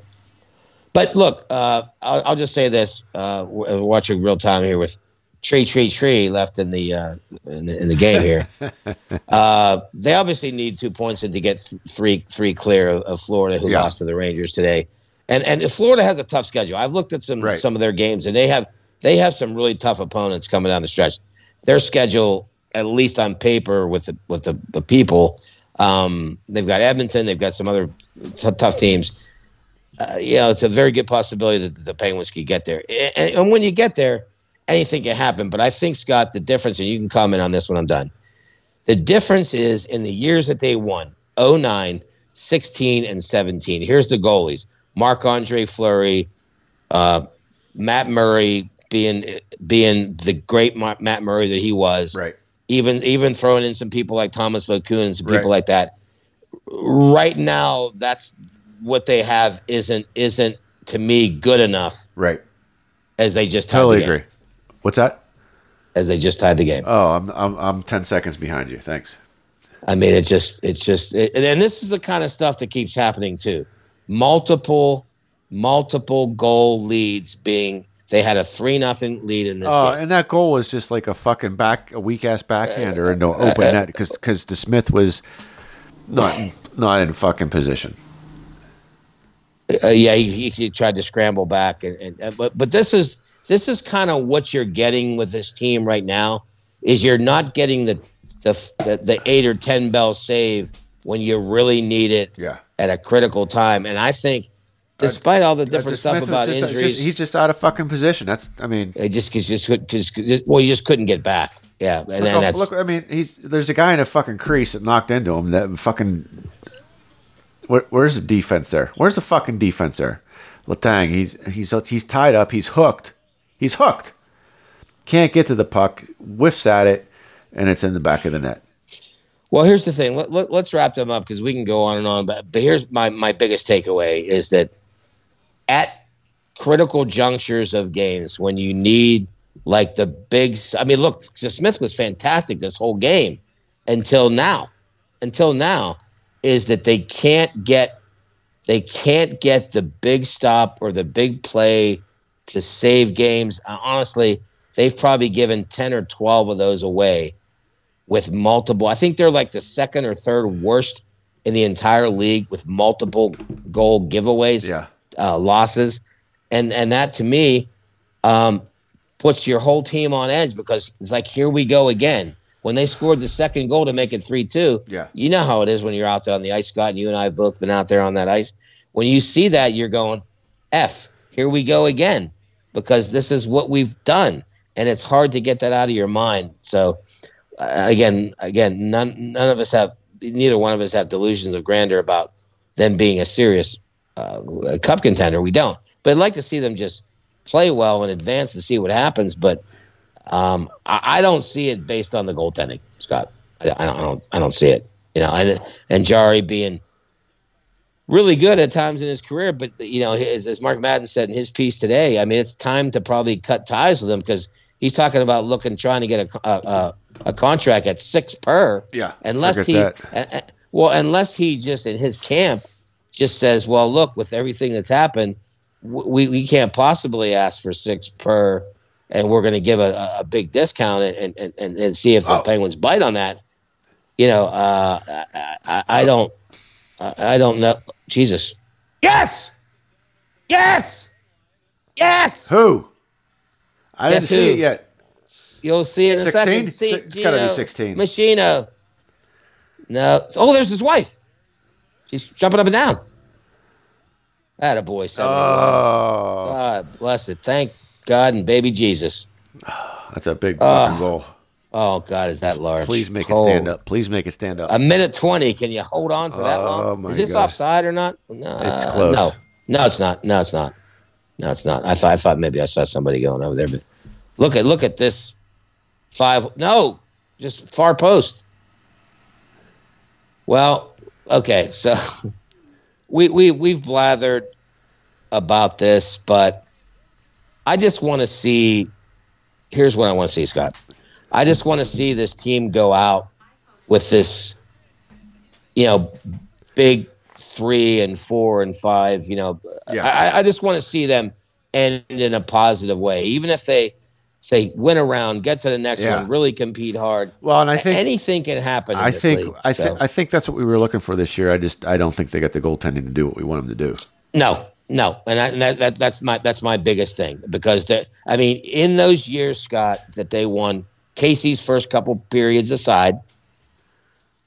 [SPEAKER 2] But look, uh, I'll, I'll just say this: uh, we're watching real time here with tree, tree, tree left in the uh, in the, in the game here. uh, they obviously need two points and to get th- three three clear of, of Florida, who
[SPEAKER 3] Yeah.
[SPEAKER 2] lost to the Rangers today. And and Florida has a tough schedule. I've looked at some
[SPEAKER 3] Right.
[SPEAKER 2] some of their games, and they have they have some really tough opponents coming down the stretch. Their schedule, at least on paper, with the with the, the people, um, they've got Edmonton, they've got some other t- tough teams. Uh, you know, it's a very good possibility that the Penguins could get there. And, and when you get there, anything can happen. But I think, Scott, the difference, and you can comment on this when I'm done. The difference is in the years that they won 09, 16, and 17. Here's the goalies Marc Andre Fleury, uh, Matt Murray being being the great Matt Murray that he was
[SPEAKER 3] Right.
[SPEAKER 2] even even throwing in some people like Thomas Vokoun and some people
[SPEAKER 3] Right.
[SPEAKER 2] like that. Right now, that's what they have isn't isn't to me good enough
[SPEAKER 3] Right.
[SPEAKER 2] as they just tied
[SPEAKER 3] Totally
[SPEAKER 2] the game,
[SPEAKER 3] agree. What's that?
[SPEAKER 2] as they just tied the game.
[SPEAKER 3] Oh, I'm I'm I'm ten seconds behind you. Thanks.
[SPEAKER 2] I mean, it just it's just it, and this is the kind of stuff that keeps happening too. Multiple multiple goal leads being they had a three nothing lead in this
[SPEAKER 3] Oh,
[SPEAKER 2] game.
[SPEAKER 3] and that goal was just like a fucking back, a weak ass backhander into open net because because DeSmith was not not in fucking position.
[SPEAKER 2] uh, yeah, he, he tried to scramble back, and, and uh, but but this is this is kind of what you're getting with this team right now. Is you're not getting the the the, the eight or ten bell save when you really need it
[SPEAKER 3] Yeah.
[SPEAKER 2] at a critical time. And I think, despite all the different
[SPEAKER 3] Uh,
[SPEAKER 2] stuff about
[SPEAKER 3] just-
[SPEAKER 2] injuries,
[SPEAKER 3] just- he's just out of fucking position. That's I mean.
[SPEAKER 2] it just cause just because well, you just couldn't get back. Yeah, and
[SPEAKER 3] Look,
[SPEAKER 2] then that's
[SPEAKER 3] look, I mean, he's there's a guy in a fucking crease that knocked into him. That fucking. Where, where's the defense there? Where's the fucking defense there? Letang, he's he's he's tied up. He's hooked. He's hooked. Can't get to the puck. Whiffs at it, and it's in the back of the net.
[SPEAKER 2] Well, here's the thing. Let, let, us wrap them up because we can go on and on. But, but here's my, my biggest takeaway is that at critical junctures of games, when you need like the big. I mean, look, Smith was fantastic this whole game until now. Until now, is that they can't get they can't get the big stop or the big play to save games. Uh, honestly, they've probably given 10 or 12 of those away with multiple. I think they're like the second or third worst in the entire league with multiple goal giveaways,
[SPEAKER 3] Yeah.
[SPEAKER 2] Uh, losses. And and that to me um, puts your whole team on edge because it's like here we go again. When they scored the second goal to make it three two,
[SPEAKER 3] Yeah.
[SPEAKER 2] you know how it is when you're out there on the ice, Scott. And you and I have both been out there on that ice. When you see that, you're going, "F, here we go again," because this is what we've done, and it's hard to get that out of your mind. So, uh, again, again, none none of us have, neither one of us have delusions of grandeur about them being a serious uh, cup contender. We don't, but I'd like to see them just play well and advance to see what happens. But um, I, I don't see it based on the goaltending, Scott. I, I, don't, I don't. I don't see it. You know, and and Jarry being really good at times in his career, but you know, his, as Mark Madden said in his piece today, I mean, it's time to probably cut ties with him because he's talking about looking, trying to get a a, a, a contract at six per.
[SPEAKER 3] Yeah,
[SPEAKER 2] unless he, uh, uh, well, unless he just in his camp just says, well, look, with everything that's happened, we we can't possibly ask for six per. And we're going to give a, a big discount and, and, and, and see if the
[SPEAKER 3] Oh.
[SPEAKER 2] Penguins bite on that. You know, uh, I, I, I don't, I I don't know. Jesus. Yes. Yes. Yes.
[SPEAKER 3] Who? I
[SPEAKER 2] Guess
[SPEAKER 3] didn't see it yet.
[SPEAKER 2] You'll see it in a second. See,
[SPEAKER 3] It's gotta be 16.
[SPEAKER 2] Machino. No. Oh, there's his wife. She's jumping up and down. That a boy.
[SPEAKER 3] Oh,
[SPEAKER 2] God bless it. Thank God and baby Jesus.
[SPEAKER 3] that's a big fucking goal.
[SPEAKER 2] Oh God, is that large?
[SPEAKER 3] Please make
[SPEAKER 2] Cold.
[SPEAKER 3] it stand up. Please make it stand up.
[SPEAKER 2] A minute twenty. Can you hold on for that
[SPEAKER 3] Oh,
[SPEAKER 2] long? Is this
[SPEAKER 3] God.
[SPEAKER 2] offside or not? No,
[SPEAKER 3] It's close.
[SPEAKER 2] No, no, it's not. No, it's not. No, it's not. I thought I thought maybe I saw somebody going over there, but look at look at this five. No, just far post. Well, okay, so we we we've blathered about this, but I just want to see. Here's what I want to see, Scott. I just want to see this team go out with this, you know, big three and four and five. You know,
[SPEAKER 3] Yeah.
[SPEAKER 2] I, I just want to see them end in a positive way, even if they say win around, get to the next
[SPEAKER 3] Yeah.
[SPEAKER 2] one, really compete hard.
[SPEAKER 3] Well, and I think
[SPEAKER 2] anything can happen. In
[SPEAKER 3] I
[SPEAKER 2] this
[SPEAKER 3] think
[SPEAKER 2] league,
[SPEAKER 3] I
[SPEAKER 2] so.
[SPEAKER 3] think I think that's what we were looking for this year. I just I don't think they got the goaltending to do what we want them to do.
[SPEAKER 2] No, no, and, I, and that, that that's my that's my biggest thing because the, I mean, in those years, Scott, that they won Casey's first couple periods aside,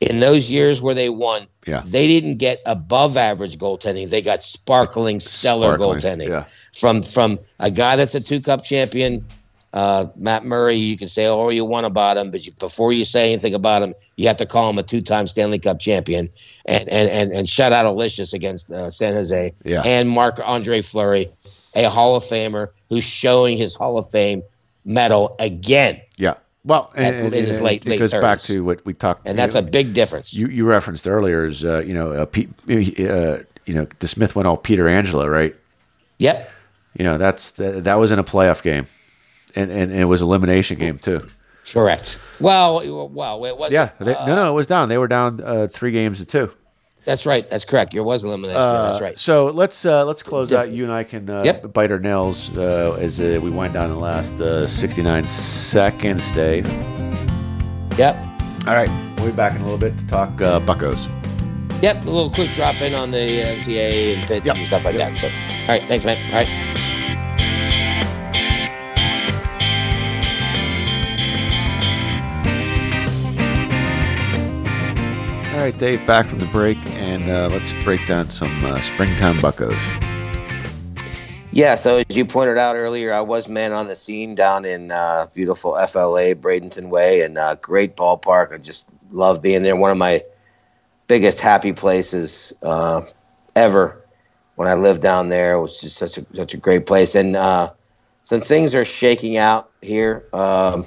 [SPEAKER 2] in those years where they won,
[SPEAKER 3] Yeah.
[SPEAKER 2] they didn't get above average goaltending. They got sparkling, stellar
[SPEAKER 3] Sparkling,
[SPEAKER 2] goaltending
[SPEAKER 3] yeah.
[SPEAKER 2] from from a guy that's a two cup champion. Uh, Matt Murray, you can say all you want about him, but you, before you say anything about him, you have to call him a two-time Stanley Cup champion, and and and, and shut out Alicious against uh, San Jose,
[SPEAKER 3] Yeah.
[SPEAKER 2] and Marc Andre Fleury, a Hall of Famer who's showing his Hall of Fame medal again,
[SPEAKER 3] Yeah. Well,
[SPEAKER 2] At-
[SPEAKER 3] and,
[SPEAKER 2] in his
[SPEAKER 3] and
[SPEAKER 2] late-
[SPEAKER 3] it
[SPEAKER 2] late
[SPEAKER 3] goes back to what we talked,
[SPEAKER 2] and that's
[SPEAKER 3] you
[SPEAKER 2] a big difference.
[SPEAKER 3] you you referenced earlier is uh, you know uh, Pete, uh, you know DeSmith went all Peter Angela, right?
[SPEAKER 2] yep.
[SPEAKER 3] You know that's that, that was in a playoff game, and, and, and it was elimination game too.
[SPEAKER 2] Correct. Well, well, it was.
[SPEAKER 3] Yeah, they, no, no, it was down. They were down uh, three games to two.
[SPEAKER 2] That's right. That's correct. There was elimination.
[SPEAKER 3] Uh,
[SPEAKER 2] that's right.
[SPEAKER 3] So let's uh, let's close out. You and I can uh,
[SPEAKER 2] Yep.
[SPEAKER 3] bite our nails uh, as uh, we wind down the last uh, 69 seconds, Dave.
[SPEAKER 2] Yep.
[SPEAKER 3] All right, we'll be back in a little bit to talk uh, Buccos.
[SPEAKER 2] Yep, a little quick drop in on the NCAA and
[SPEAKER 3] Yep.
[SPEAKER 2] and stuff like that. So, all right, thanks, man. All right.
[SPEAKER 3] All right, Dave, back from the break, and uh, let's break down some uh, springtime Buccos.
[SPEAKER 2] Yeah, so as you pointed out earlier, I was man on the scene down in uh, beautiful FLA, Bradenton Way, and uh, great ballpark. I just love being there. One of my biggest happy places uh, ever when I lived down there. It was just such a such a great place, and uh, some things are shaking out here. Um,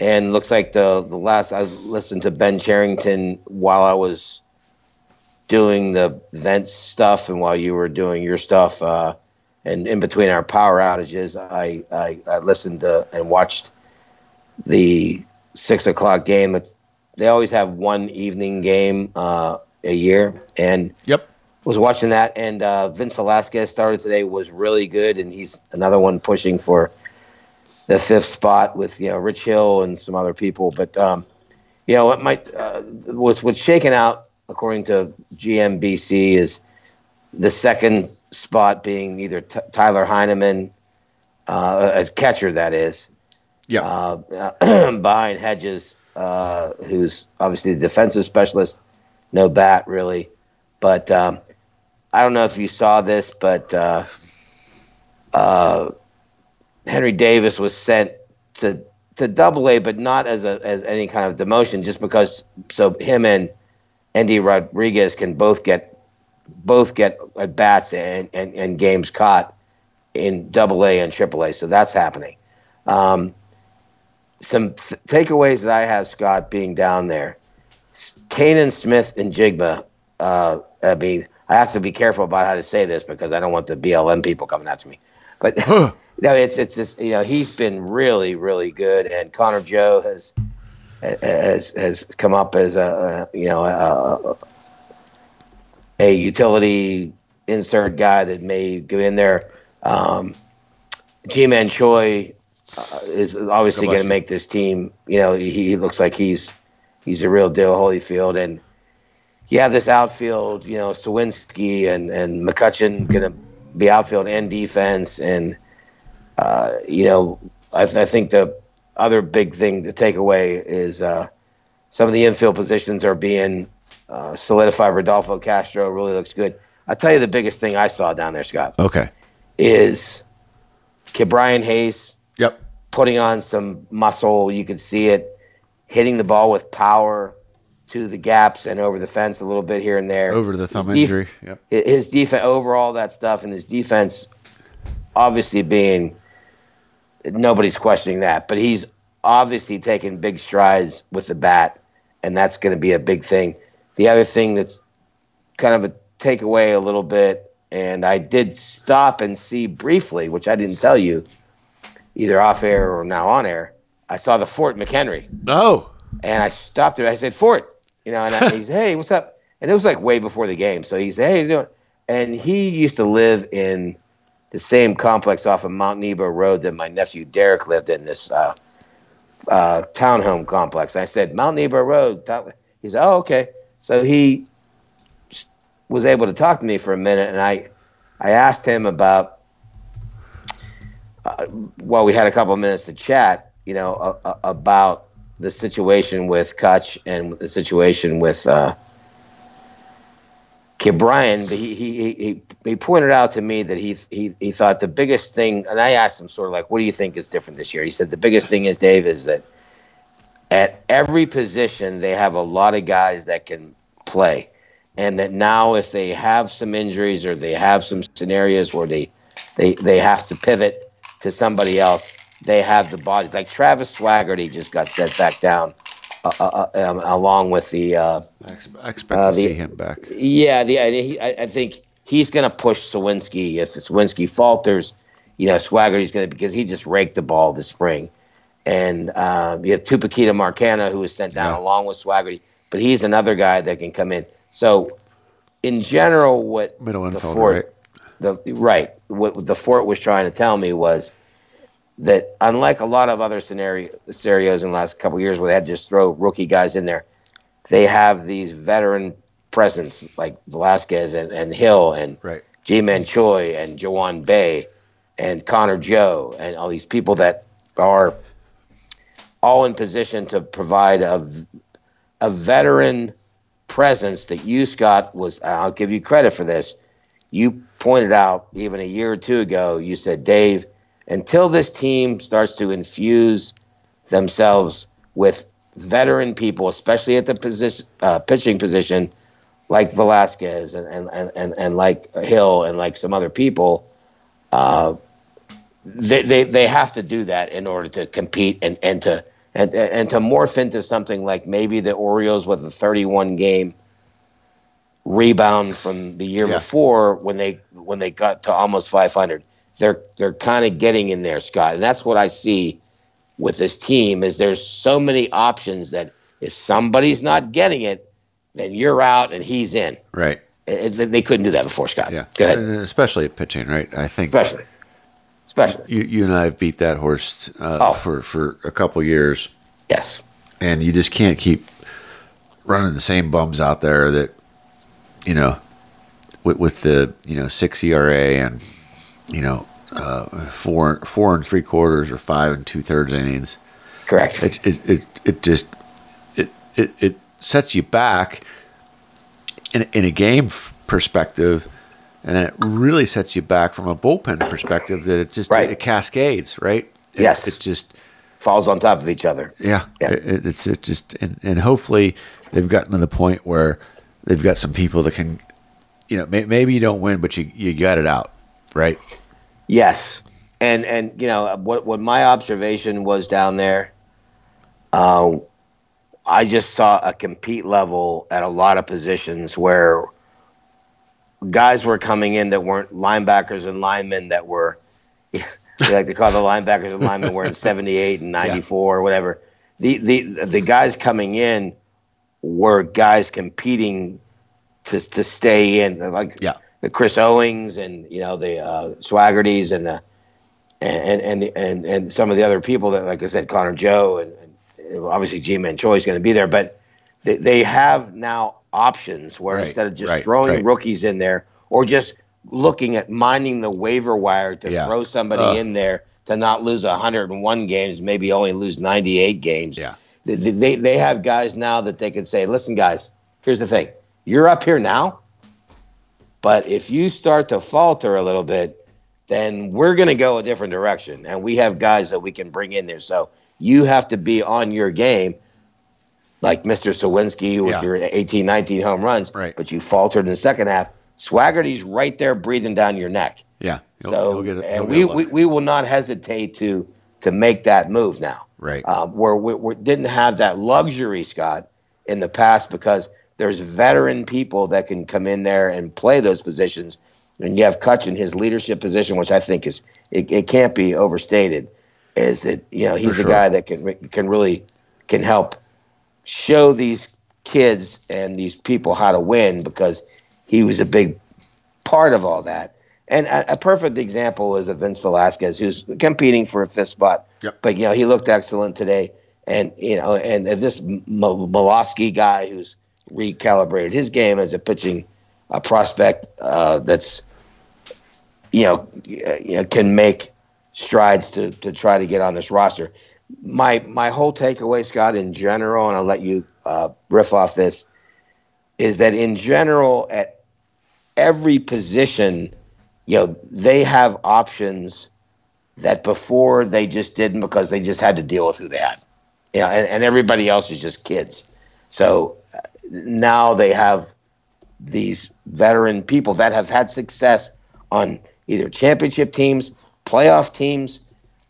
[SPEAKER 2] and looks like the the last I listened to Ben Cherington while I was doing the vent stuff, and while you were doing your stuff. Uh, and in between our power outages, I I, I listened to and watched the six o'clock game. It's, they always have one evening game uh, a year, and
[SPEAKER 3] Yep.
[SPEAKER 2] was watching that. And uh, Vince Velasquez started today was really good, and he's another one pushing for the fifth spot with you know Rich Hill and some other people. But um, you know what might uh, was what's shaken out according to GMBC is the second spot being either T- Tyler Heineman uh, as catcher that is
[SPEAKER 3] Yeah.
[SPEAKER 2] uh, behind Hedges, uh, who's obviously the defensive specialist, no bat really. But um, I don't know if you saw this, but uh, uh, Henry Davis was sent to to Double A, but not as a as any kind of demotion, just because so him and Endy Rodriguez can both get both get at bats and, and, and games caught in Double A and Triple A. So that's happening. Um, some th- takeaways that I have, Scott, being down there. Canaan Smith-Njigba. Uh, I mean, I have to be careful about how to say this because I don't want the BLM people coming after me. But no, it's it's just you know he's been really really good, and Connor Joe has has has come up as a, you know a, a utility insert guy that may go in there. Um, Ji-Man Choi uh, is obviously going to make this team. You know, he, he looks like he's he's a real deal, Holyfield, and you have this outfield. You know, Suwinski and and McCutcheon going to be outfield and defense, and uh, you know, I, I think the other big thing to take away is uh, some of the infield positions are being uh, solidified. Rodolfo Castro really looks good. I'll tell you the biggest thing I saw down there, Scott,
[SPEAKER 3] okay.
[SPEAKER 2] is Ke'Bryan Hayes
[SPEAKER 3] Yep.
[SPEAKER 2] putting on some muscle. You could see it hitting the ball with power to the gaps and over the fence a little bit here and there.
[SPEAKER 3] Over to the thumb
[SPEAKER 2] His def-
[SPEAKER 3] injury. Yep.
[SPEAKER 2] his defense overall that stuff and his defense obviously being nobody's questioning that but he's obviously taking big strides with the bat and that's going to be a big thing the other thing that's kind of a takeaway a little bit and i did stop and see briefly which i didn't tell you either off air or now on air i saw the fort mchenry
[SPEAKER 3] Oh.
[SPEAKER 2] and I stopped him. I said, Fort, you know, and I, he said, hey, what's up? And it was like way before the game. So he said, hey, you doing? And he used to live in the same complex off of Mount Nebo Road that my nephew Derek lived in, this uh, uh, townhome complex. I said, Mount Nebo Road. town-" He said, oh, okay. So he was able to talk to me for a minute, and I, I asked him about, uh, well, we had a couple of minutes to chat, you know, about the situation with Kutch and the situation with uh, Ke'Bryan, he, he he he pointed out to me that he he he thought the biggest thing, and I asked him sort of like, what do you think is different this year? He said the biggest thing is Dave is that at every position they have a lot of guys that can play, and that now if they have some injuries or they have some scenarios where they they they have to pivot to somebody else, they have the body. Like Travis Swaggerty just got set back down, uh, uh, uh, um, along with the. Uh,
[SPEAKER 3] I ex- I expect to
[SPEAKER 2] the-
[SPEAKER 3] see him back.
[SPEAKER 2] yeah, the I, he, I, I think he's going to push Suwinski. If Suwinski falters, you know, Swaggerty's going to because he just raked the ball this spring. And uh, you have Tucupita Marcano, who was sent down
[SPEAKER 3] Yeah.
[SPEAKER 2] along with Swaggerty, but he's another guy that can come in. So, in general, what
[SPEAKER 3] Middle
[SPEAKER 2] Fort,
[SPEAKER 3] right?
[SPEAKER 2] the right, what the Fort was trying to tell me was that unlike a lot of other scenario, scenarios in the last couple of years where they had to just throw rookie guys in there, they have these veteran presence like Velasquez and, and Hill and
[SPEAKER 3] Right.
[SPEAKER 2] Ji-Man Choi and Ji Hwan Bae and Connor Joe and all these people that are all in position to provide a, a veteran presence that you, Scott, was, I'll give you credit for this. You pointed out even a year or two ago, you said, Dave, until this team starts to infuse themselves with veteran people, especially at the position, uh, pitching position, like Velasquez and, and, and, and, like Hill and like some other people, uh, they, they, they have to do that in order to compete and, and to and, and to morph into something like maybe the Orioles with a 31 game rebound from the year
[SPEAKER 3] Yeah.
[SPEAKER 2] before when they when they got to almost 500. They're they're kind of getting in there, Scott, and that's what I see with this team. Is there's so many options that if somebody's not getting it, then you're out and he's in.
[SPEAKER 3] Right.
[SPEAKER 2] It, it, they couldn't do that before, Scott.
[SPEAKER 3] Yeah.
[SPEAKER 2] Go ahead.
[SPEAKER 3] And especially pitching, right? I think
[SPEAKER 2] Especially, especially.
[SPEAKER 3] you you and I have beat that horse uh,
[SPEAKER 2] Oh.
[SPEAKER 3] for for a couple years,
[SPEAKER 2] Yes.
[SPEAKER 3] and you just can't keep running the same bums out there that you know with, with the you know six ERA and you know uh, four four and three quarters or five and two thirds innings.
[SPEAKER 2] Correct.
[SPEAKER 3] It it it, it just it, it it sets you back in in a game f- perspective. And then it really sets you back from a bullpen perspective that it just
[SPEAKER 2] Right.
[SPEAKER 3] it cascades, right? It-
[SPEAKER 2] Yes.
[SPEAKER 3] It just
[SPEAKER 2] Falls on top of each other.
[SPEAKER 3] yeah,
[SPEAKER 2] Yeah.
[SPEAKER 3] It, it's it just and, and hopefully they've gotten to the point where they've got some people that can, you know, may, maybe you don't win, but you you got it out, right?
[SPEAKER 2] Yes, and and you know what what my observation was down there. Uh, I just saw a compete level at a lot of positions where guys were coming in that weren't linebackers and linemen that were they like to call the linebackers and linemen were in 78 and 94 or whatever. The the the guys coming in were guys competing to to stay in like
[SPEAKER 3] Yeah.
[SPEAKER 2] The Chris Owings and you know the uh, Swaggertys and the and and the, and and some of the other people that like I said Connor Joe and, and obviously Ji-Man Choi is going to be there, but they, they have now options where
[SPEAKER 3] Right,
[SPEAKER 2] instead of just
[SPEAKER 3] right,
[SPEAKER 2] throwing
[SPEAKER 3] right.
[SPEAKER 2] rookies in there or just looking at minding the waiver wire to
[SPEAKER 3] Yeah.
[SPEAKER 2] throw somebody
[SPEAKER 3] Ugh.
[SPEAKER 2] in there to not lose 101 games, maybe only lose 98 games.
[SPEAKER 3] Yeah.
[SPEAKER 2] They, they, they have guys now that they can say, listen, guys, here's the thing. You're up here now, but if you start to falter a little bit, then we're going to go a different direction. And we have guys that we can bring in there. So you have to be on your game, like Mr. Suwinski with
[SPEAKER 3] Yeah.
[SPEAKER 2] your 18, 19 home runs,
[SPEAKER 3] Right.
[SPEAKER 2] but you faltered in the second half. Swaggerty's right there breathing down your neck.
[SPEAKER 3] Yeah. He'll-
[SPEAKER 2] So,
[SPEAKER 3] he'll
[SPEAKER 2] and we, we, we will not hesitate to to make that move now
[SPEAKER 3] right.
[SPEAKER 2] uh, where we, we didn't have that luxury, Scott, in the past because there's veteran people that can come in there and play those positions. And you have Kutch in his leadership position, which I think is it, it can't be overstated. Is that you know he's
[SPEAKER 3] sure.
[SPEAKER 2] a guy that can can really can help show these kids and these people how to win because he was a big part of all that. And a, a perfect example is a Vince Velasquez who's competing for a fifth spot.
[SPEAKER 3] Yep.
[SPEAKER 2] But you know he looked excellent today, and you know, and this M- Molosky guy who's recalibrated his game as a pitching uh, prospect uh, that's you know, you know can make strides to to try to get on this roster. My my whole takeaway, Scott, in general, and I'll let you uh, riff off this, is that in general at every position, you know, they have options that before they just didn't because they just had to deal with who they had. You know, and, and everybody else is just kids. So now they have these veteran people that have had success on either championship teams, playoff teams,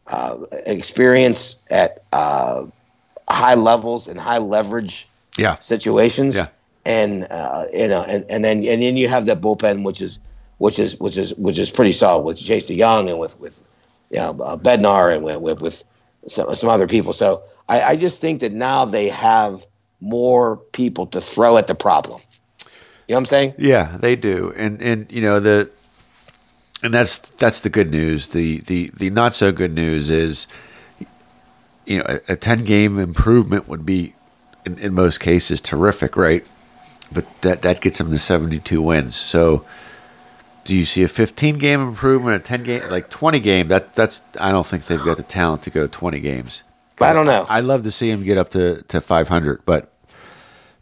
[SPEAKER 2] uh, experience at uh, high levels and high leverage
[SPEAKER 3] yeah.
[SPEAKER 2] situations.
[SPEAKER 3] Yeah.
[SPEAKER 2] And uh, you know, and, and then and then you have that bullpen, which is which is which is which is pretty solid with Jason Young and with with you know, uh, Bednar and with with, with some some other people. So I, I just think that now they have more people to throw at the problem. You know what I'm saying?
[SPEAKER 3] Yeah, they do, and and you know the, and that's that's the good news. The the the not so good news is, you know, a, a ten game improvement would be, in, in most cases, terrific, right? But that that gets them to seventy two wins. So, do you see a fifteen game improvement, a ten game, like twenty game? That that's I don't think they've got the talent to go twenty games.
[SPEAKER 2] I don't know.
[SPEAKER 3] I'd love to see him get up to, to 500, but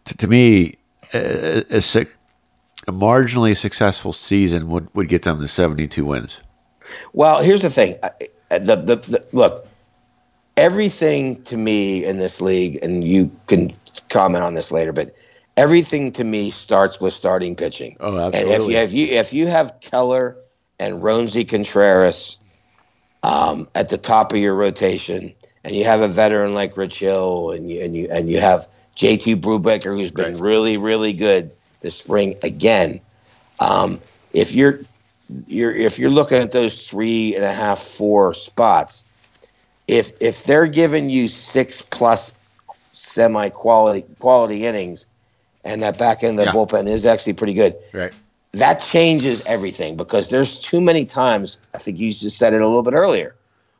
[SPEAKER 3] to, to me, a, a, a marginally successful season would, would get them to 72 wins.
[SPEAKER 2] Well, here's the thing. The, the, the look, everything to me in this league, and you can comment on this later, but everything to me starts with starting pitching.
[SPEAKER 3] Oh,
[SPEAKER 2] And if
[SPEAKER 3] absolutely.
[SPEAKER 2] you if you if you have Keller and Roansy Contreras um, at the top of your rotation, and you have a veteran like Rich Hill, and you and you and you have JT Brubaker, who's been
[SPEAKER 3] Right.
[SPEAKER 2] really really good this spring again. Um, if you're you're if you're looking at those three and a half, four spots, if if they're giving you six plus semi quality quality innings, and that back end of the
[SPEAKER 3] Yeah.
[SPEAKER 2] bullpen is actually pretty good,
[SPEAKER 3] Right.
[SPEAKER 2] that changes everything because there's too many times. I think you just said it a little bit earlier,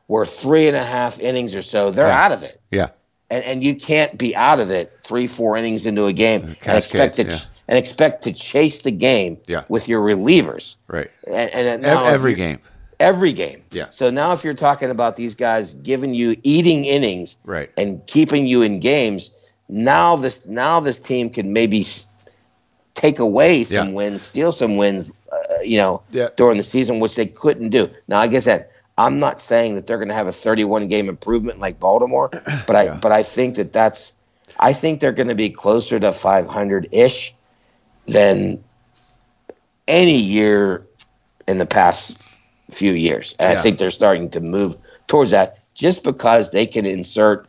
[SPEAKER 2] where three and a half innings or so they're out of it
[SPEAKER 3] Yeah.
[SPEAKER 2] And and you can't be out of it three four innings into a game and expect to
[SPEAKER 3] cascades,
[SPEAKER 2] ch- and expect to chase the game
[SPEAKER 3] Yeah.
[SPEAKER 2] with your relievers
[SPEAKER 3] Right.
[SPEAKER 2] and, and now
[SPEAKER 3] every game.
[SPEAKER 2] every game
[SPEAKER 3] Yeah.
[SPEAKER 2] so now if you're talking about these guys giving you eating innings
[SPEAKER 3] Right.
[SPEAKER 2] and keeping you in games now this now this team can maybe take away some
[SPEAKER 3] Yeah.
[SPEAKER 2] wins steal some wins uh, you know
[SPEAKER 3] Yeah.
[SPEAKER 2] during the season which they couldn't do now like i said i'm not saying that they're going to have a 31 game improvement like baltimore but i
[SPEAKER 3] Yeah.
[SPEAKER 2] but i think that that's i think they're going to be closer to 500 ish than any year in the past few years and
[SPEAKER 3] Yeah.
[SPEAKER 2] i think they're starting to move towards that just because they can insert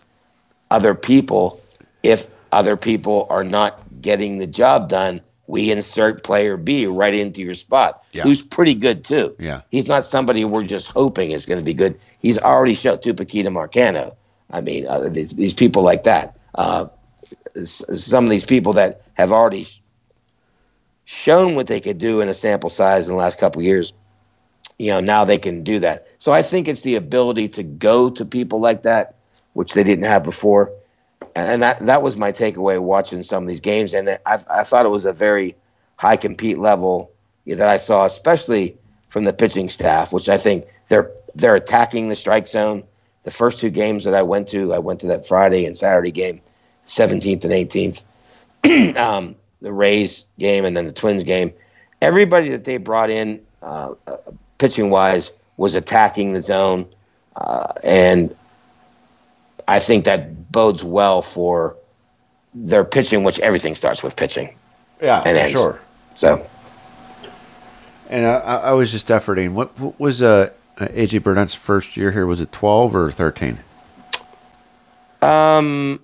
[SPEAKER 2] other people if other people are not getting the job done we insert player b right into your spot
[SPEAKER 3] Yeah.
[SPEAKER 2] who's pretty good too.
[SPEAKER 3] Yeah.
[SPEAKER 2] he's not somebody we're just hoping is going to be good. He's already showed Tucupita Marcano. I mean uh, these, these people like that. Uh, s- some of these people that have already sh- shown what they could do in a sample size in the last couple of years you know now they can do that. So i think it's the ability to go to people like that which they didn't have before and, that that was my takeaway watching some of these games. And i, I thought it was a very high compete level that i saw especially from the pitching staff which i think they're they're attacking the strike zone. The first two games that i went to i went to that friday and saturday game 17th and 18th um, the Rays game and then the Twins game, everybody that they brought in, uh, uh, pitching wise, was attacking the zone, uh, and I think that bodes well for their pitching, which everything starts with pitching.
[SPEAKER 3] Yeah.
[SPEAKER 2] And ends.
[SPEAKER 3] sure.
[SPEAKER 2] So
[SPEAKER 3] And I, I was just efforting. What, what was uh, AJ Burnett's first year here? Was it twelve or thirteen?
[SPEAKER 2] um,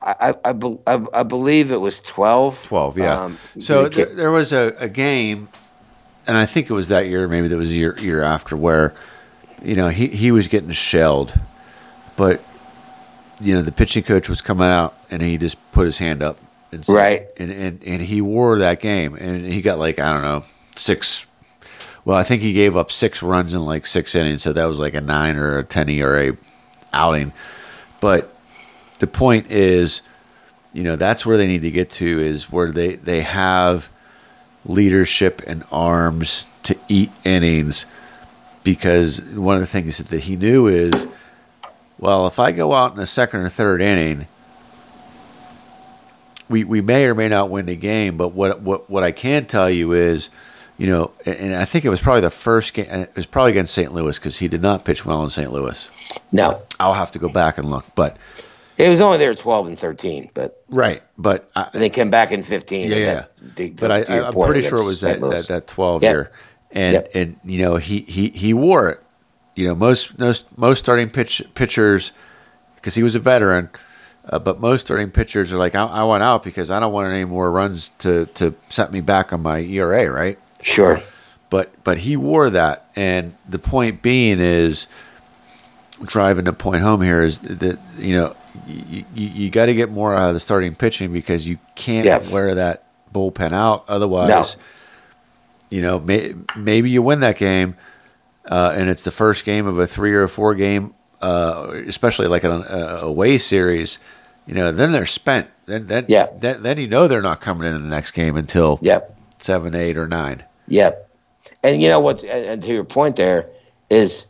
[SPEAKER 2] I, I, I, I, I believe it was 12.
[SPEAKER 3] 12, yeah.
[SPEAKER 2] Um,
[SPEAKER 3] so
[SPEAKER 2] the
[SPEAKER 3] there, there was a, a game, and I think it was that year, maybe that was a year, year after, where, you know, he, he was getting shelled, but, you know, the pitching coach was coming out and he just put his hand up. And said-
[SPEAKER 2] Right.
[SPEAKER 3] And, and, and he wore that game, and he got like, I don't know, six. Well, I think he gave up six runs in like six innings, so that was like a nine or a 10 ERA outing. But the point is, you know, that's where they need to get to is where they, they have leadership and arms to eat innings because one of the things that he knew is, well, if I go out in the second or third inning, we, we may or may not win the game, but what, what, what I can tell you is, you know, and- I think it was probably the first game, uh, it was probably against St. Louis because he did not pitch well in St. Louis.
[SPEAKER 2] no,
[SPEAKER 3] I'll have to go back and look, but
[SPEAKER 2] it was only there 12 and 13, but
[SPEAKER 3] right, but I,
[SPEAKER 2] they came back in 15.
[SPEAKER 3] Yeah, yeah. but I,
[SPEAKER 2] to your
[SPEAKER 3] I, I'm pretty sure it was that, that that 12
[SPEAKER 2] Yep.
[SPEAKER 3] year, and
[SPEAKER 2] Yep.
[SPEAKER 3] and you know he he he wore it. You know most most most starting pitch pitchers because he was a veteran, uh, but most starting pitchers are like I, I want out because I don't want any more runs to to set me back on my ERA, right?
[SPEAKER 2] Sure.
[SPEAKER 3] But but he wore that, and the point being is driving the point home here is that you know you, you, you got to get more out of the starting pitching because you can't
[SPEAKER 2] Yes.
[SPEAKER 3] wear that bullpen out. Otherwise, you know may, maybe you win that game, uh, and it's the first game of a three or a four game, uh, especially like an uh, away series. You know, then they're spent. Then then,
[SPEAKER 2] Yeah.
[SPEAKER 3] then then you know they're not coming in the next game until
[SPEAKER 2] Yep.
[SPEAKER 3] seven, eight, or nine.
[SPEAKER 2] Yep. And you know what? And, and to your point, there is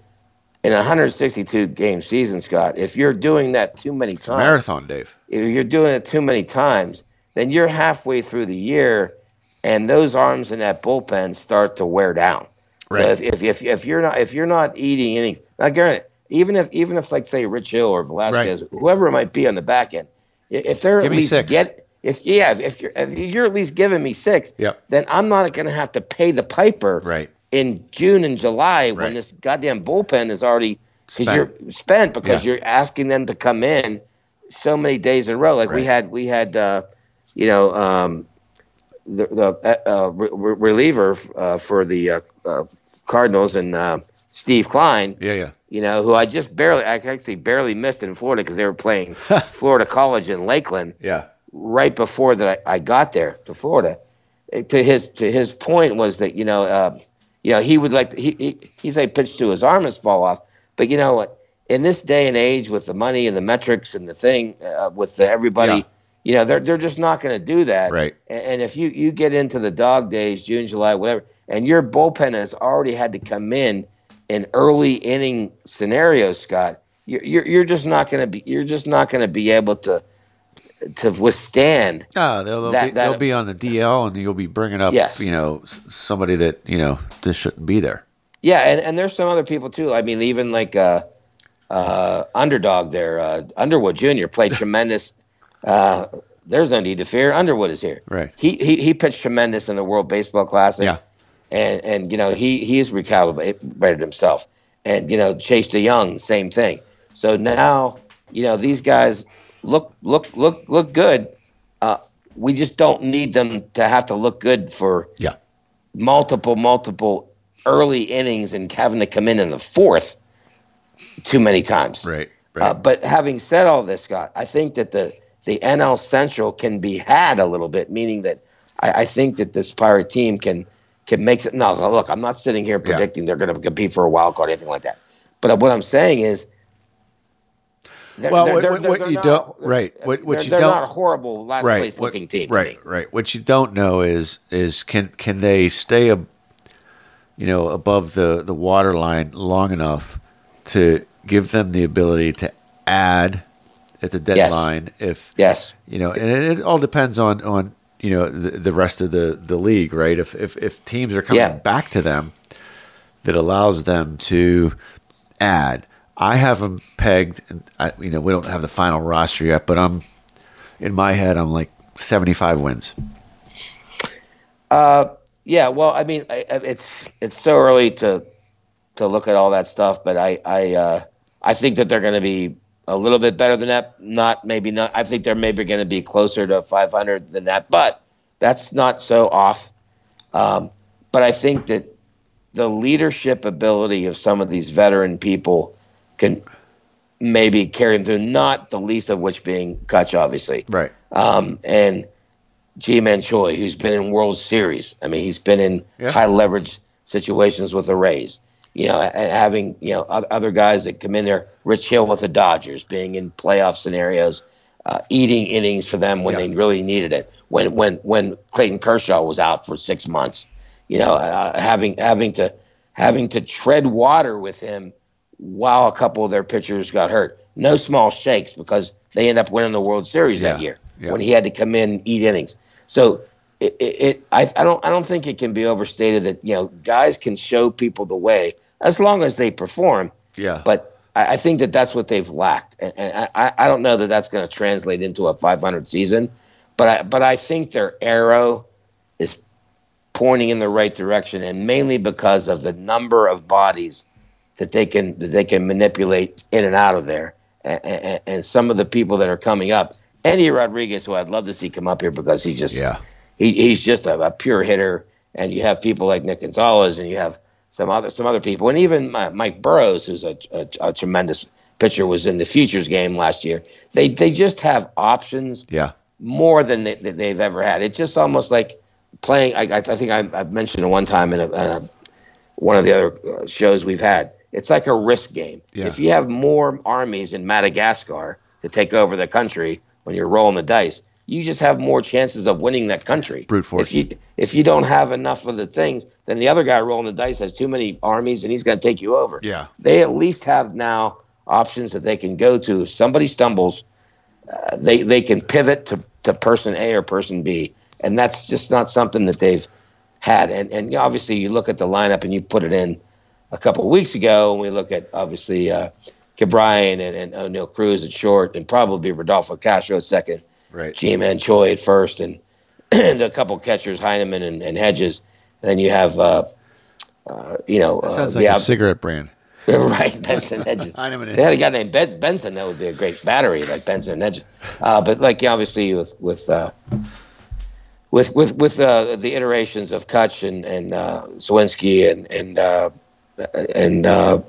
[SPEAKER 2] in a 162 game season, Scott. If you're doing that too many times,
[SPEAKER 3] Marathon, Dave.
[SPEAKER 2] if you're doing it too many times, then you're halfway through the year, and those arms in that bullpen start to wear down.
[SPEAKER 3] Right.
[SPEAKER 2] So if, if, if, if you're not if you're not eating innings, now granted, even if even if like say Rich Hill or Velasquez, whoever it might be on the back end, if they're
[SPEAKER 3] Give
[SPEAKER 2] at
[SPEAKER 3] me
[SPEAKER 2] least
[SPEAKER 3] six.
[SPEAKER 2] get if yeah if you're if you're at least giving me six,
[SPEAKER 3] Yep.
[SPEAKER 2] then I'm not going to have to pay the piper
[SPEAKER 3] Right.
[SPEAKER 2] in June and July
[SPEAKER 3] Right.
[SPEAKER 2] when this goddamn bullpen is already because
[SPEAKER 3] Spent.
[SPEAKER 2] you're spent because
[SPEAKER 3] Yeah.
[SPEAKER 2] you're asking them to come in so many days in a row. Like we had we had uh, you know um, the the uh, uh, re- re- reliever uh, for the uh, uh, Cardinals and uh, Steve Kline.
[SPEAKER 3] Yeah, yeah.
[SPEAKER 2] You know, who I just barely, I actually barely missed in Florida because they were playing Florida College in Lakeland
[SPEAKER 3] Yeah.
[SPEAKER 2] right before that I, I got there to Florida. Uh, To his to his point was that you know uh, you know he would like to, he, he he's like pitch to his arm has fall off, but you know what? In this day and age with the money and the metrics and the thing uh, with the, everybody,
[SPEAKER 3] Yeah.
[SPEAKER 2] you know they're they're just not going to do that.
[SPEAKER 3] Right.
[SPEAKER 2] And, and if you you get into the dog days, June, July, whatever, and your bullpen has already had to come in in early inning scenarios, Scott, you're you're, you're just not going to be you're just not going to be able to to withstand
[SPEAKER 3] Ah, they'll, they'll,
[SPEAKER 2] That-
[SPEAKER 3] be,
[SPEAKER 2] that-
[SPEAKER 3] they'll be on the DL, and you'll be bringing up,
[SPEAKER 2] Yes.
[SPEAKER 3] you know, somebody that you know just shouldn't be there.
[SPEAKER 2] Yeah, and, and there's some other people too. I mean, even like uh, uh, underdog there, uh, Underwood Jr. played tremendous. Uh, there's no need to fear. Underwood is here.
[SPEAKER 3] Right.
[SPEAKER 2] He he, he pitched tremendous in the World Baseball Classic.
[SPEAKER 3] Yeah.
[SPEAKER 2] And and you know he he is recalibrated himself. And you know Chase De Jong, same thing. So now you know these guys look look look look good. Uh, we just don't need them to have to look good for
[SPEAKER 3] Yeah.
[SPEAKER 2] multiple, multiple early innings and having to come in in the fourth too many times.
[SPEAKER 3] Right. Right.
[SPEAKER 2] Uh, but having said all this, Scott, I think that the the NL Central can be had a little bit, meaning that I, I think that this Pirate team can can make it. No, look, I'm not sitting here
[SPEAKER 3] Yeah.
[SPEAKER 2] predicting they're going to compete for a wild card or anything like that. But what I'm saying is. they're-
[SPEAKER 3] Well,
[SPEAKER 2] they're-
[SPEAKER 3] what-
[SPEAKER 2] they're-
[SPEAKER 3] what- you
[SPEAKER 2] not-
[SPEAKER 3] don't- right, what- what you
[SPEAKER 2] they're
[SPEAKER 3] don't-
[SPEAKER 2] not a horrible last
[SPEAKER 3] right.
[SPEAKER 2] place
[SPEAKER 3] What-
[SPEAKER 2] looking team. to
[SPEAKER 3] right.
[SPEAKER 2] me.
[SPEAKER 3] Right. What you don't know is is can can they stay ab- you know above the the water line long enough to give them the ability to add at the deadline if
[SPEAKER 2] Yes.
[SPEAKER 3] you know and it, it all depends on on you know the, the rest of the the league right if if if teams are coming
[SPEAKER 2] Yeah.
[SPEAKER 3] back to them that allows them to add i have them pegged and I, you know we don't have the final roster yet but i'm in my head i'm like 75 wins
[SPEAKER 2] Uh, yeah. Well, I mean, I, it's it's so early to to look at all that stuff, but I I uh, I think that they're going to be a little bit better than that. Not maybe not. I think they're maybe going to be closer to 500 than that, but that's not so off. Um, but I think that the leadership ability of some of these veteran people can maybe carry them through. Not the least of which being Kutch, obviously
[SPEAKER 3] right
[SPEAKER 2] um, and Ji-Man Choi, who's been in World Series. I mean, he's been in
[SPEAKER 3] Yeah.
[SPEAKER 2] high leverage situations with the Rays. You know, and having you know other guys that come in there, Rich Hill with the Dodgers, being in playoff scenarios, uh, eating innings for them when
[SPEAKER 3] Yeah.
[SPEAKER 2] they really needed it. When when when Clayton Kershaw was out for six months, you know, uh, having having to having to tread water with him while a couple of their pitchers got hurt. No small shakes because they end up winning the World Series that year
[SPEAKER 3] Yeah.
[SPEAKER 2] when he had to come in and eat innings. So it, it, it I, I don't I don't think it can be overstated that you know guys can show people the way as long as they perform.
[SPEAKER 3] yeah
[SPEAKER 2] But I, I think that that's what they've lacked, and, and I, I don't know that that's going to translate into a 500 season. But I but I think their arrow is pointing in the right direction, and mainly because of the number of bodies that they can that they can manipulate in and out of there, and, and, and some of the people that are coming up. Endy Rodriguez, who I'd love to see come up here because he's just
[SPEAKER 3] yeah
[SPEAKER 2] he, he's just a, a pure hitter, and you have people like Nick Gonzalez, and you have some other some other people, and even Mike Burrows, who's a, a, a tremendous pitcher, was in the futures game last year. They they just have options
[SPEAKER 3] yeah
[SPEAKER 2] more than they, they've ever had. It's just almost like playing. I, I, think I, I mentioned it one time in a, uh, one of the other uh, shows we've had. It's like a risk game.
[SPEAKER 3] Yeah.
[SPEAKER 2] If you have more armies in Madagascar to take over the country when you're rolling the dice, you just have more chances of winning that country.
[SPEAKER 3] Brute force.
[SPEAKER 2] If you if you don't have enough of the things, then the other guy rolling the dice has too many armies and he's going to take you over.
[SPEAKER 3] Yeah.
[SPEAKER 2] They at least have now options that they can go to. If somebody stumbles, uh, they they can pivot to, to person A or person B, and that's just not something that they've had. And and obviously, you look at the lineup and you put it in a couple of weeks ago, and we look at obviously uh, Ke'Bryan and, and Oneil Cruz at short, and probably Rodolfo Castro at second,
[SPEAKER 3] right
[SPEAKER 2] Ji-Man Choi at first, and, and a couple catchers Heineman and, and Hedges. And then you have uh, uh, you know uh,
[SPEAKER 3] sounds
[SPEAKER 2] the
[SPEAKER 3] like a
[SPEAKER 2] out-
[SPEAKER 3] cigarette brand
[SPEAKER 2] right, Benson Hedges.
[SPEAKER 3] Heineman
[SPEAKER 2] they had a guy named ben, Benson. That would be a great battery, like Benson and Hedges. Uh, but like obviously with with uh, with with with uh, the iterations of Kutch and and uh, Suwinski and and uh, and uh,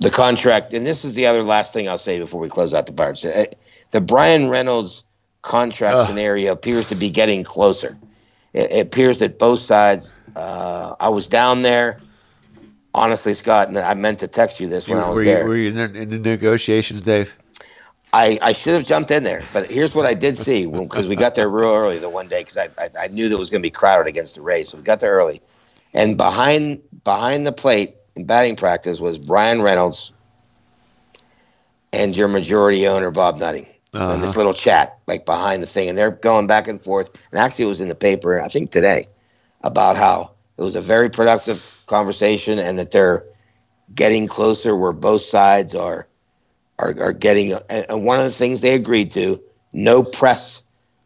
[SPEAKER 2] the contract. And this is the other last thing I'll say before we close out the Pirates. Uh, The Bryan Reynolds contract
[SPEAKER 3] Ugh.
[SPEAKER 2] scenario appears to be getting closer. It, it appears that both sides. Uh, I was down there. Honestly, Scott, and I meant to text you this when I was
[SPEAKER 3] were,
[SPEAKER 2] there.
[SPEAKER 3] you, were you in the, in the negotiations, Dave?
[SPEAKER 2] I, I should have jumped in there, but here's what I did see because we got there real early the one day because I, I I knew there was going to be crowded against the Rays, so we got there early, and behind behind the plate in batting practice was Bryan Reynolds and your majority owner Bob Nutting. And this
[SPEAKER 3] Uh-huh.
[SPEAKER 2] little chat like behind the thing, and they're going back and forth. And actually, it was in the paper I think today about how it was a very productive conversation and that they're getting closer where both sides are are, are getting and one of the things they agreed to no press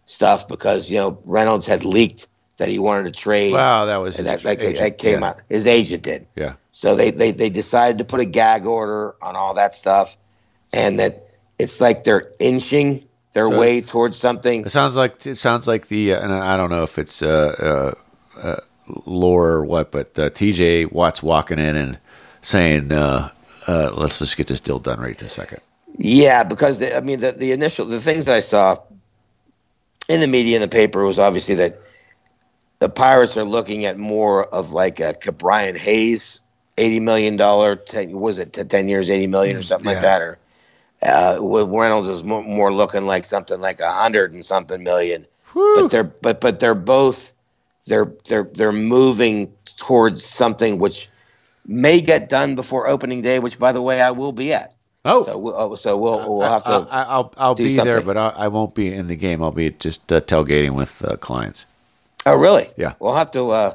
[SPEAKER 2] stuff because you know Reynolds had leaked that he wanted to trade
[SPEAKER 3] Wow, that was
[SPEAKER 2] that, that, that came
[SPEAKER 3] yeah.
[SPEAKER 2] out his agent did
[SPEAKER 3] Yeah.
[SPEAKER 2] so they, they they decided to put a gag order on all that stuff and that it's like they're inching their
[SPEAKER 3] So-
[SPEAKER 2] way towards something
[SPEAKER 3] It sounds like it sounds like the uh, and I don't know if it's uh, uh, uh, lore or what, but uh, T.J. Watt's walking in and saying, uh, uh, "Let's just get this deal done right this second.
[SPEAKER 2] Yeah, because the, I mean the the initial the things I saw in the media and the paper was obviously that the Pirates are looking at more of like a Brian Hayes eighty million dollar was it ten years eighty million or something
[SPEAKER 3] Yeah.
[SPEAKER 2] like that or uh, with Reynolds is more, more looking like something like a hundred and something million. But they're but but they're both they're they're they're moving towards something which may get done before opening day, which by the way I will be at.
[SPEAKER 3] Oh,
[SPEAKER 2] So we'll, oh, so we'll we'll have to.
[SPEAKER 3] I, will I'll be there, but I, I won't be in the game. I'll be just uh, tailgating with uh, clients.
[SPEAKER 2] oh, really?
[SPEAKER 3] Yeah.
[SPEAKER 2] We'll have to uh,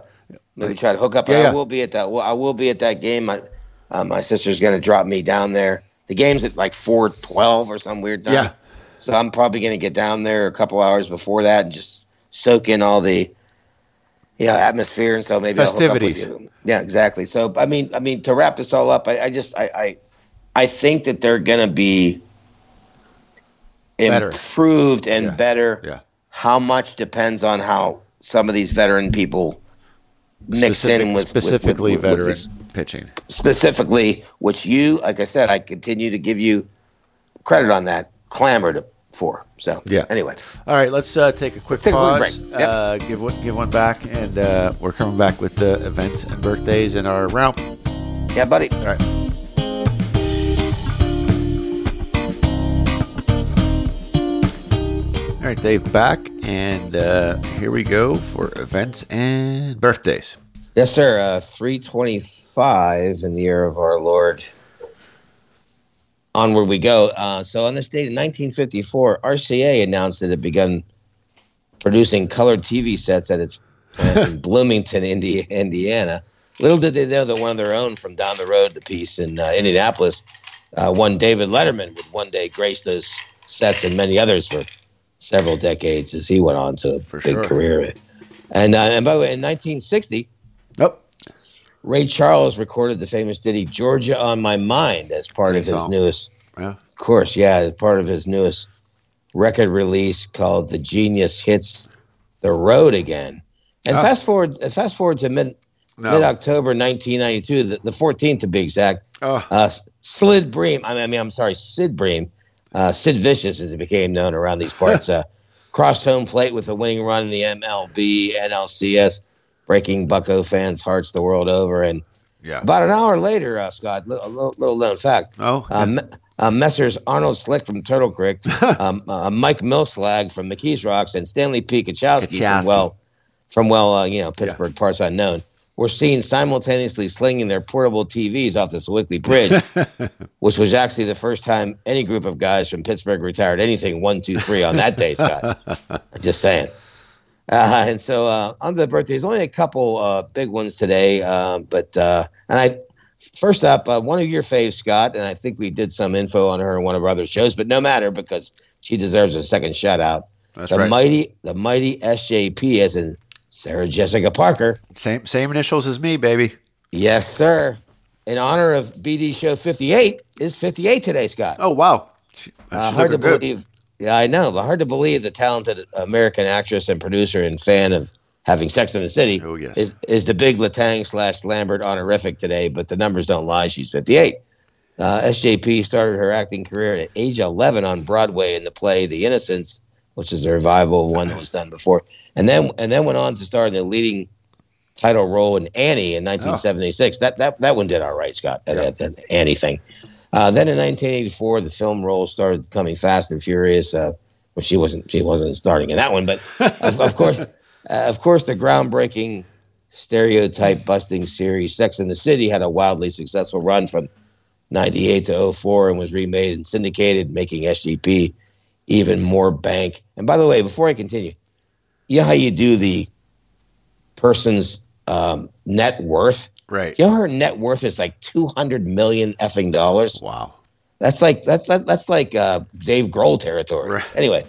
[SPEAKER 2] maybe try to hook up.
[SPEAKER 3] Yeah,
[SPEAKER 2] I
[SPEAKER 3] yeah.
[SPEAKER 2] will be at that. Well, I will be at that game. My uh, my sister's going to drop me down there. The game's at like four twelve or some weird time.
[SPEAKER 3] Yeah.
[SPEAKER 2] So I'm probably going to get down there a couple hours before that and just soak in all the, you know, atmosphere and so maybe I'll hook up with
[SPEAKER 3] Festivities.
[SPEAKER 2] Yeah, exactly. So I mean, I mean to wrap this all up, I, I just I, I I think that they're going to be
[SPEAKER 3] Better.
[SPEAKER 2] improved and
[SPEAKER 3] Yeah.
[SPEAKER 2] better.
[SPEAKER 3] Yeah.
[SPEAKER 2] How much depends on how some of these veteran people mix
[SPEAKER 3] Specific-
[SPEAKER 2] in with
[SPEAKER 3] specifically
[SPEAKER 2] with, with, with
[SPEAKER 3] veteran pitching.
[SPEAKER 2] specifically, which you, like I said, I continue to give you credit on that, clamored for. So
[SPEAKER 3] Yeah.
[SPEAKER 2] Anyway,
[SPEAKER 3] All right, let's uh, take a quick
[SPEAKER 2] take a
[SPEAKER 3] pause.
[SPEAKER 2] break. Yep.
[SPEAKER 3] Uh, give one, give one back, and uh, we're coming back with the events and birthdays in our round.
[SPEAKER 2] yeah, buddy.
[SPEAKER 3] All right. All right, Dave, back, and uh, here we go for events and birthdays.
[SPEAKER 2] Yes, sir. Uh, 325 in the year of our Lord. Onward we go. Uh, so, on this date in 1954, RCA announced that it had begun producing colored TV sets at its plant in Bloomington, Indi- Indiana. Little did they know that one of their own from down the road, the piece in uh, Indianapolis, uh, one David Letterman would one day grace those sets and many others for several decades as he went on to a
[SPEAKER 3] For
[SPEAKER 2] big
[SPEAKER 3] sure.
[SPEAKER 2] career. And, uh, and by the way, in 1960,
[SPEAKER 3] Nope.
[SPEAKER 2] Ray Charles recorded the famous ditty "Georgia on My Mind" as part
[SPEAKER 3] Great
[SPEAKER 2] of his
[SPEAKER 3] song.
[SPEAKER 2] newest,
[SPEAKER 3] Yeah.
[SPEAKER 2] of course, yeah, part of his newest record release called "The Genius Hits the Road Again." And
[SPEAKER 3] Ah.
[SPEAKER 2] fast forward, uh, fast forward to mid
[SPEAKER 3] No.
[SPEAKER 2] mid October 1992, the, the 14th to be exact.
[SPEAKER 3] Oh,
[SPEAKER 2] Uh, Slid Bream, I mean, I mean, I'm sorry, Sid Bream, uh, Sid Vicious as he became known around these parts, uh, crossed home plate with a winning run in the MLB, NLCS, breaking Bucko fans' hearts the world over. And
[SPEAKER 3] yeah.
[SPEAKER 2] about an hour later, uh, Scott, little, little, little known fact,
[SPEAKER 3] Oh,
[SPEAKER 2] Me- uh, Messrs. Arnold Slick from Turtle Creek, um, uh, Mike Millslag from McKees Rocks, and Stanley P. Kachowski
[SPEAKER 3] Kachowski.
[SPEAKER 2] from well, from well, uh, you know, Pittsburgh parts unknown, were seen simultaneously slinging their portable TVs off the Sewickley Bridge, which was actually the first time any group of guys from Pittsburgh retired anything one, two, three on that day, Scott. Just saying. Uh, and so uh, on the birthdays, only a couple uh, big ones today. Um, but uh, and I first up, uh, one of your faves, Scott, and I think we did some info on her in one of our other shows, but no matter because she deserves a second shout out.
[SPEAKER 3] that's
[SPEAKER 2] the
[SPEAKER 3] right.
[SPEAKER 2] mighty, the mighty SJP, as in Sarah Jessica Parker.
[SPEAKER 3] same same initials as me, baby.
[SPEAKER 2] Yes, sir. In honor of BD Show 58 is 58 today, Scott.
[SPEAKER 3] Oh wow. She,
[SPEAKER 2] Uh, hard to
[SPEAKER 3] good.
[SPEAKER 2] believe. Yeah, I know, but hard to believe the talented American actress and producer and fan of having Sex in the City
[SPEAKER 3] Oh, yes.
[SPEAKER 2] is is the big Letang slash Lambert honorific today, but the numbers don't lie. She's 58. Uh, SJP started her acting career at age 11 on Broadway in the play The Innocents, which is a revival of one that was done before, and then and then went on to star in the leading title role in Annie in 1976. That that that one did all right, Scott. That, that Annie thing. Uh, then in 1984, the film role started coming Fast and Furious. Uh, well, she wasn't she wasn't starting in that one, but of, of course, uh, of course, the groundbreaking stereotype busting series Sex in the City had a wildly successful run from 98 to 04 and was remade and syndicated, making SJP even more bank. And by the way, before I continue, you know how you do the person's um, net worth?
[SPEAKER 3] Right.
[SPEAKER 2] You know her net worth is like 200 million effing dollars.
[SPEAKER 3] Wow.
[SPEAKER 2] That's like that's that, that's like uh, Dave Grohl territory.
[SPEAKER 3] Right.
[SPEAKER 2] Anyway,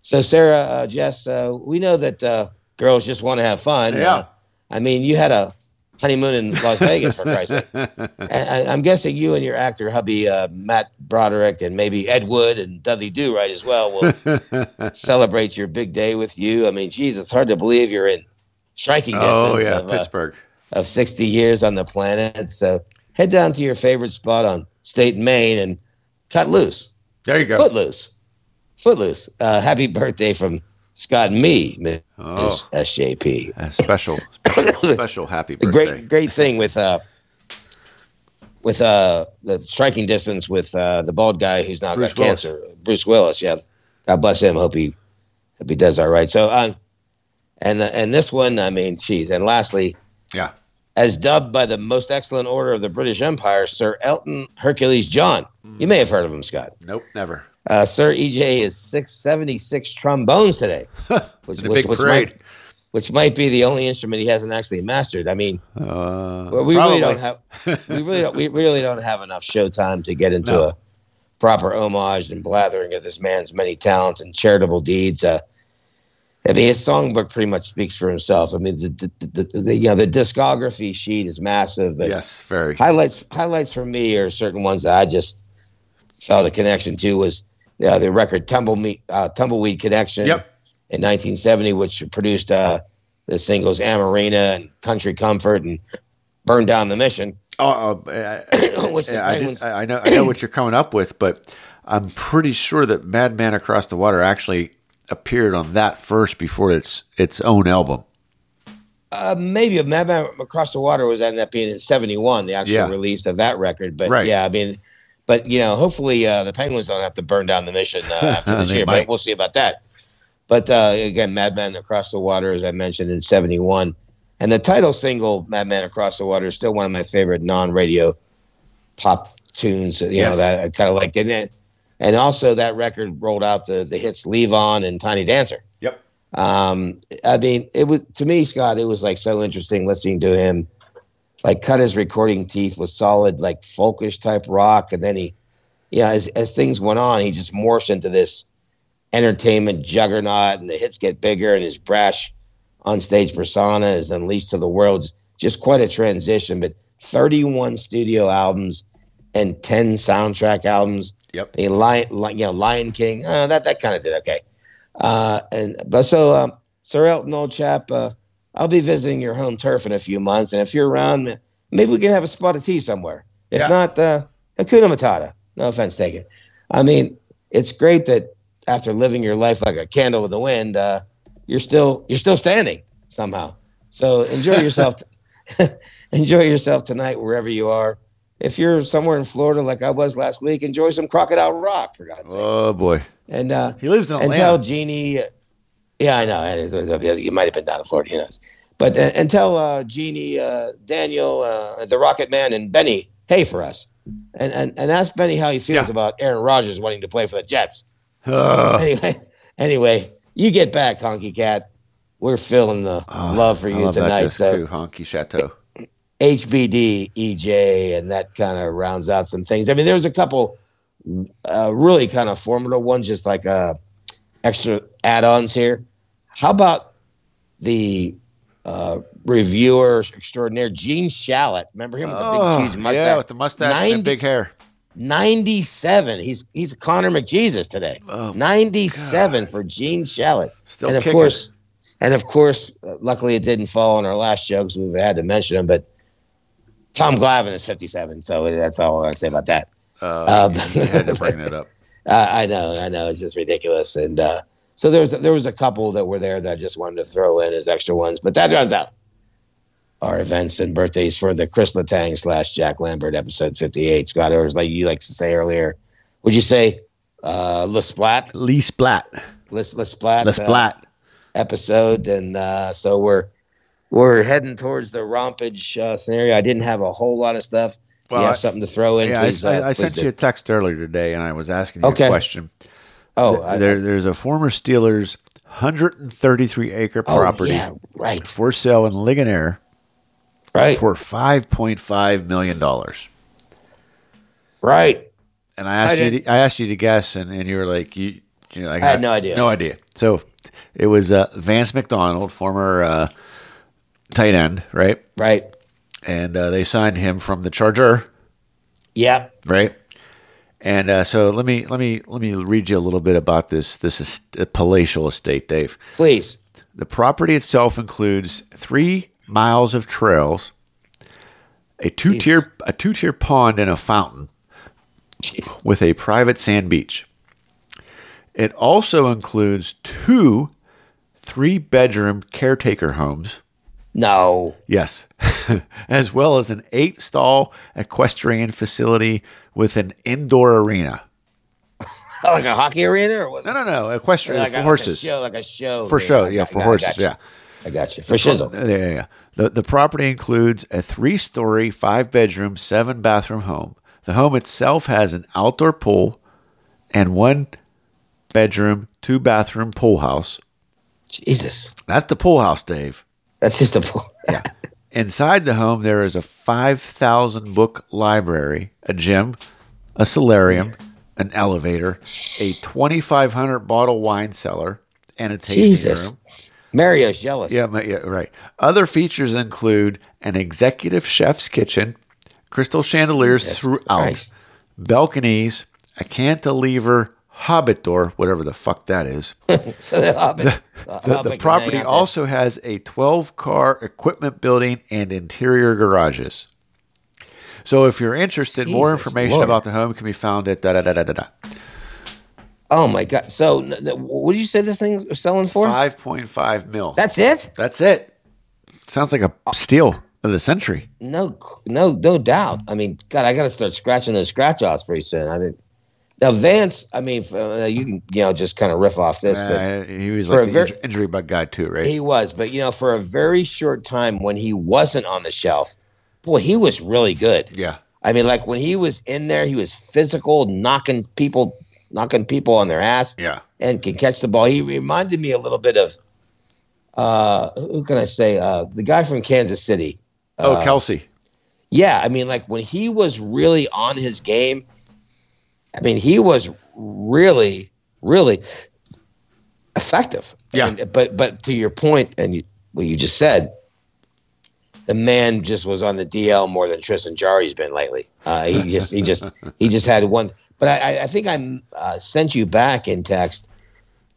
[SPEAKER 2] so Sarah, uh, Jess, uh, we know that uh, girls just want to have fun.
[SPEAKER 3] Yeah.
[SPEAKER 2] Uh, I mean, you had a honeymoon in Las Vegas for Christ's sake. I, I'm guessing you and your actor hubby uh, Matt Broderick and maybe Ed Wood and Dudley Do Right as well will celebrate your big day with you. I mean, geez, it's hard to believe you're in striking distance
[SPEAKER 3] oh yeah,
[SPEAKER 2] of,
[SPEAKER 3] Pittsburgh.
[SPEAKER 2] Of 60 years on the planet. So head down to your favorite spot on State and Main and cut loose,
[SPEAKER 3] There you go.
[SPEAKER 2] footloose, footloose. Uh, happy birthday from Scott and me, Ms.
[SPEAKER 3] Oh.
[SPEAKER 2] SJP.
[SPEAKER 3] A special, special, special happy birthday.
[SPEAKER 2] great, great thing with uh, with uh, the striking distance with uh, the bald guy who's now
[SPEAKER 3] Bruce
[SPEAKER 2] got cancer, Bruce Willis. Yeah, God bless him. Hope he hope he does all right. So, um, and uh, and this one, I mean, geez. And lastly,
[SPEAKER 3] Yeah.
[SPEAKER 2] As dubbed by the most excellent order of the British Empire, Sir Elton Hercules John. You may have heard of him, Scott.
[SPEAKER 3] Nope, never.
[SPEAKER 2] Uh, Sir EJ is 676 trombones today, which, which,
[SPEAKER 3] big
[SPEAKER 2] which might, which might be the only instrument he hasn't actually mastered. I mean,
[SPEAKER 3] Uh,
[SPEAKER 2] well, we really don't have we really don't, we really don't have enough showtime to get into
[SPEAKER 3] No.
[SPEAKER 2] a proper homage and blathering of this man's many talents and charitable deeds. Uh, I mean, his songbook pretty much speaks for himself. I mean, the, the, the, the you know the discography sheet is massive, but
[SPEAKER 3] Yes, very.
[SPEAKER 2] highlights highlights for me are certain ones that I just felt a connection to was uh, the record Tumbleweed uh, Tumbleweed Connection
[SPEAKER 3] Yep.
[SPEAKER 2] in 1970, which produced uh, the singles Amoreena and Country Comfort and Burn Down the Mission.
[SPEAKER 3] Oh, uh, I,
[SPEAKER 2] Which
[SPEAKER 3] yeah, I, did- I know. I know what you're coming up with, but I'm pretty sure that Madman Across the Water actually appeared on that first before its its own album.
[SPEAKER 2] Uh, maybe Madman Across the Water was ended up being in 71, the actual
[SPEAKER 3] Yeah.
[SPEAKER 2] release of that record. But
[SPEAKER 3] Right.
[SPEAKER 2] yeah, I mean, but you know, hopefully uh, the Penguins don't have to burn down the mission uh, after this year,
[SPEAKER 3] might.
[SPEAKER 2] but we'll see about that. But uh, again, Madman Across the Water, as I mentioned, in 71. And the title single, Madman Across the Water, is still one of my favorite non radio pop tunes, you
[SPEAKER 3] Yes.
[SPEAKER 2] know, that I kind of liked. And, it- and also, that record rolled out the, the hits Levon and Tiny Dancer.
[SPEAKER 3] Yep.
[SPEAKER 2] Um, I mean, it was to me, Scott. It was like so interesting listening to him, like cut his recording teeth with solid, like folkish type rock, and then he, yeah, as as things went on, he just morphed into this entertainment juggernaut, and the hits get bigger, and his brash onstage persona is unleashed to the world. Just quite a transition. But 31 studio albums and 10 soundtrack albums.
[SPEAKER 3] Yep.
[SPEAKER 2] The Lion, Li- you know, Lion King. Uh, that that kind of did okay. Uh, and but so, um, Sir Elton, old chap, uh, I'll be visiting your home turf in a few months, and if you're around, maybe we can have a spot of tea somewhere. If
[SPEAKER 3] Yeah.
[SPEAKER 2] not, uh, Hakuna Matata. No offense taken. I mean, it's great that after living your life like a candle with the wind, uh, you're still you're still standing somehow. So enjoy yourself. t- enjoy yourself tonight wherever you are. If you're somewhere in Florida like I was last week, enjoy some Crocodile Rock for God's sake.
[SPEAKER 3] Oh boy,
[SPEAKER 2] And uh,
[SPEAKER 3] he lives in
[SPEAKER 2] and
[SPEAKER 3] Atlanta.
[SPEAKER 2] tell Jeannie. Yeah, I know. and it's- You might have been down in Florida. Who knows? But uh, and tell uh, Jeannie, uh, Daniel, uh, the Rocket Man, and Benny, hey for us, and and, and ask Benny how he feels
[SPEAKER 3] Yeah.
[SPEAKER 2] about Aaron Rodgers wanting to play for the Jets.
[SPEAKER 3] Ugh.
[SPEAKER 2] Anyway, anyway, you get back, Honky Cat. We're feeling the
[SPEAKER 3] Oh,
[SPEAKER 2] love for
[SPEAKER 3] I
[SPEAKER 2] you
[SPEAKER 3] love that
[SPEAKER 2] tonight.
[SPEAKER 3] disc
[SPEAKER 2] So
[SPEAKER 3] too, Honky Chateau.
[SPEAKER 2] HBD, EJ, and that kind of rounds out some things. I mean, there was a couple uh, really kind of formidable ones, just like uh, extra add-ons here. How about the uh, reviewer extraordinaire Gene Shalit? Remember him with the
[SPEAKER 3] Oh,
[SPEAKER 2] big, huge mustache?
[SPEAKER 3] yeah, with the mustache and the big hair.
[SPEAKER 2] 97. He's he's Connor McJesus today.
[SPEAKER 3] Oh,
[SPEAKER 2] 97 for Gene Shalit.
[SPEAKER 3] Still
[SPEAKER 2] and of
[SPEAKER 3] kicking.
[SPEAKER 2] course, and of course, uh, luckily it didn't fall on our last show because we had to mention him. But Tom Glavine is 57, so that's all I'm gonna say about that.
[SPEAKER 3] Uh,
[SPEAKER 2] Um,
[SPEAKER 3] you had to bring that up.
[SPEAKER 2] Uh, I know, I know, it's just ridiculous. And uh, so there was there was a couple that were there that I just wanted to throw in as extra ones, but that runs out. Our events and birthdays for the Kris Letang slash Jack Lambert episode 58. Scott, or as like you like to say earlier, would you say uh, Le Splat?
[SPEAKER 3] Lee Splat.
[SPEAKER 2] Le, Le Splat?
[SPEAKER 3] Le
[SPEAKER 2] uh,
[SPEAKER 3] Splat.
[SPEAKER 2] episode, and uh, so we're we're heading towards the rompage uh, scenario. I didn't have a whole lot of stuff. If
[SPEAKER 3] Well,
[SPEAKER 2] you
[SPEAKER 3] I-
[SPEAKER 2] have something to throw in,
[SPEAKER 3] Yeah,
[SPEAKER 2] please.
[SPEAKER 3] I,
[SPEAKER 2] uh,
[SPEAKER 3] I, I sent
[SPEAKER 2] do.
[SPEAKER 3] you a text earlier today, and I was asking you
[SPEAKER 2] Okay.
[SPEAKER 3] a question.
[SPEAKER 2] Oh, I-
[SPEAKER 3] there, there's a former Steelers 133 acre
[SPEAKER 2] oh,
[SPEAKER 3] property
[SPEAKER 2] Yeah, right,
[SPEAKER 3] for sale in Ligonier
[SPEAKER 2] right,
[SPEAKER 3] for 5.5 million dollars.
[SPEAKER 2] right.
[SPEAKER 3] And I asked
[SPEAKER 2] I
[SPEAKER 3] you, to, I asked you to guess, and, and you were like, you, you know, I,
[SPEAKER 2] had no idea.
[SPEAKER 3] no idea. So it was uh, Vance McDonald, former uh, tight end, right?
[SPEAKER 2] Right.
[SPEAKER 3] And uh, they signed him from the Charger,
[SPEAKER 2] Yeah.
[SPEAKER 3] right? And uh, so let me let me let me read you a little bit about this this est- uh, palatial estate, Dave.
[SPEAKER 2] Please.
[SPEAKER 3] The property itself includes three miles of trails, a two tier a two tier pond and a fountain
[SPEAKER 2] Jeez.
[SPEAKER 3] with a private sand beach. It also includes two three bedroom caretaker homes.
[SPEAKER 2] No.
[SPEAKER 3] Yes, as well as an eight stall equestrian facility with an indoor arena.
[SPEAKER 2] Like a hockey arena or what?
[SPEAKER 3] No, no, no, equestrian
[SPEAKER 2] Like a,
[SPEAKER 3] for
[SPEAKER 2] like a
[SPEAKER 3] horses.
[SPEAKER 2] show, like a show.
[SPEAKER 3] for
[SPEAKER 2] thing.
[SPEAKER 3] show,
[SPEAKER 2] I
[SPEAKER 3] yeah,
[SPEAKER 2] got-
[SPEAKER 3] for
[SPEAKER 2] I
[SPEAKER 3] horses,
[SPEAKER 2] got you.
[SPEAKER 3] yeah.
[SPEAKER 2] I got you. For shizzle.
[SPEAKER 3] Yeah, yeah, yeah. The, the property includes a three story, five bedroom, seven bathroom home. The home itself has an outdoor pool and one bedroom, two bathroom pool house.
[SPEAKER 2] Jesus.
[SPEAKER 3] That's the pool house, Dave.
[SPEAKER 2] That's just a.
[SPEAKER 3] Yeah. Inside the home, there is a 5,000 book library, a gym, a solarium, an elevator, a 2,500 bottle wine cellar, and a tasting
[SPEAKER 2] Jesus.
[SPEAKER 3] room.
[SPEAKER 2] Mario's jealous.
[SPEAKER 3] Yeah, yeah, right. Other features include an executive chef's kitchen, crystal chandeliers
[SPEAKER 2] Jesus
[SPEAKER 3] throughout,
[SPEAKER 2] Christ.
[SPEAKER 3] balconies, a cantilever hobbit door, whatever the fuck that is.
[SPEAKER 2] So the, Hobbit, the,
[SPEAKER 3] The,
[SPEAKER 2] Hobbit
[SPEAKER 3] the property also has a 12 car equipment building and interior garages. So if you're interested, more information
[SPEAKER 2] Lord.
[SPEAKER 3] about the home can be found at da da da da da da.
[SPEAKER 2] Oh my god! So, what did you say this thing was selling for?
[SPEAKER 3] 5.5 mil.
[SPEAKER 2] That's it?
[SPEAKER 3] That's it. Sounds like a uh, steal of the century.
[SPEAKER 2] No, no, no doubt. I mean, God, I got to start scratching those scratch offs pretty soon. I mean, now Vance. I mean, uh, you can you know just kind of riff off this, but
[SPEAKER 3] Uh, he was like
[SPEAKER 2] a
[SPEAKER 3] the
[SPEAKER 2] ver-
[SPEAKER 3] injury, injury bug guy too, right?
[SPEAKER 2] he was. But you know, for a very short time when he wasn't on the shelf, boy, he was really good.
[SPEAKER 3] yeah.
[SPEAKER 2] I mean, like when he was in there, he was physical, knocking people, knocking people on their ass.
[SPEAKER 3] Yeah.
[SPEAKER 2] and can catch the ball. He reminded me a little bit of uh who can I say? Uh the guy from Kansas City.
[SPEAKER 3] Oh,
[SPEAKER 2] Uh,
[SPEAKER 3] Kelce.
[SPEAKER 2] Yeah, I mean like when he was really on his game, I mean he was really really effective.
[SPEAKER 3] Yeah.
[SPEAKER 2] But but to your point and you, what you just said, the man just was on the DL more than Tristan Jarry's been lately. Uh, he just he just he just had one. But I, I- I think I uh, sent you back in text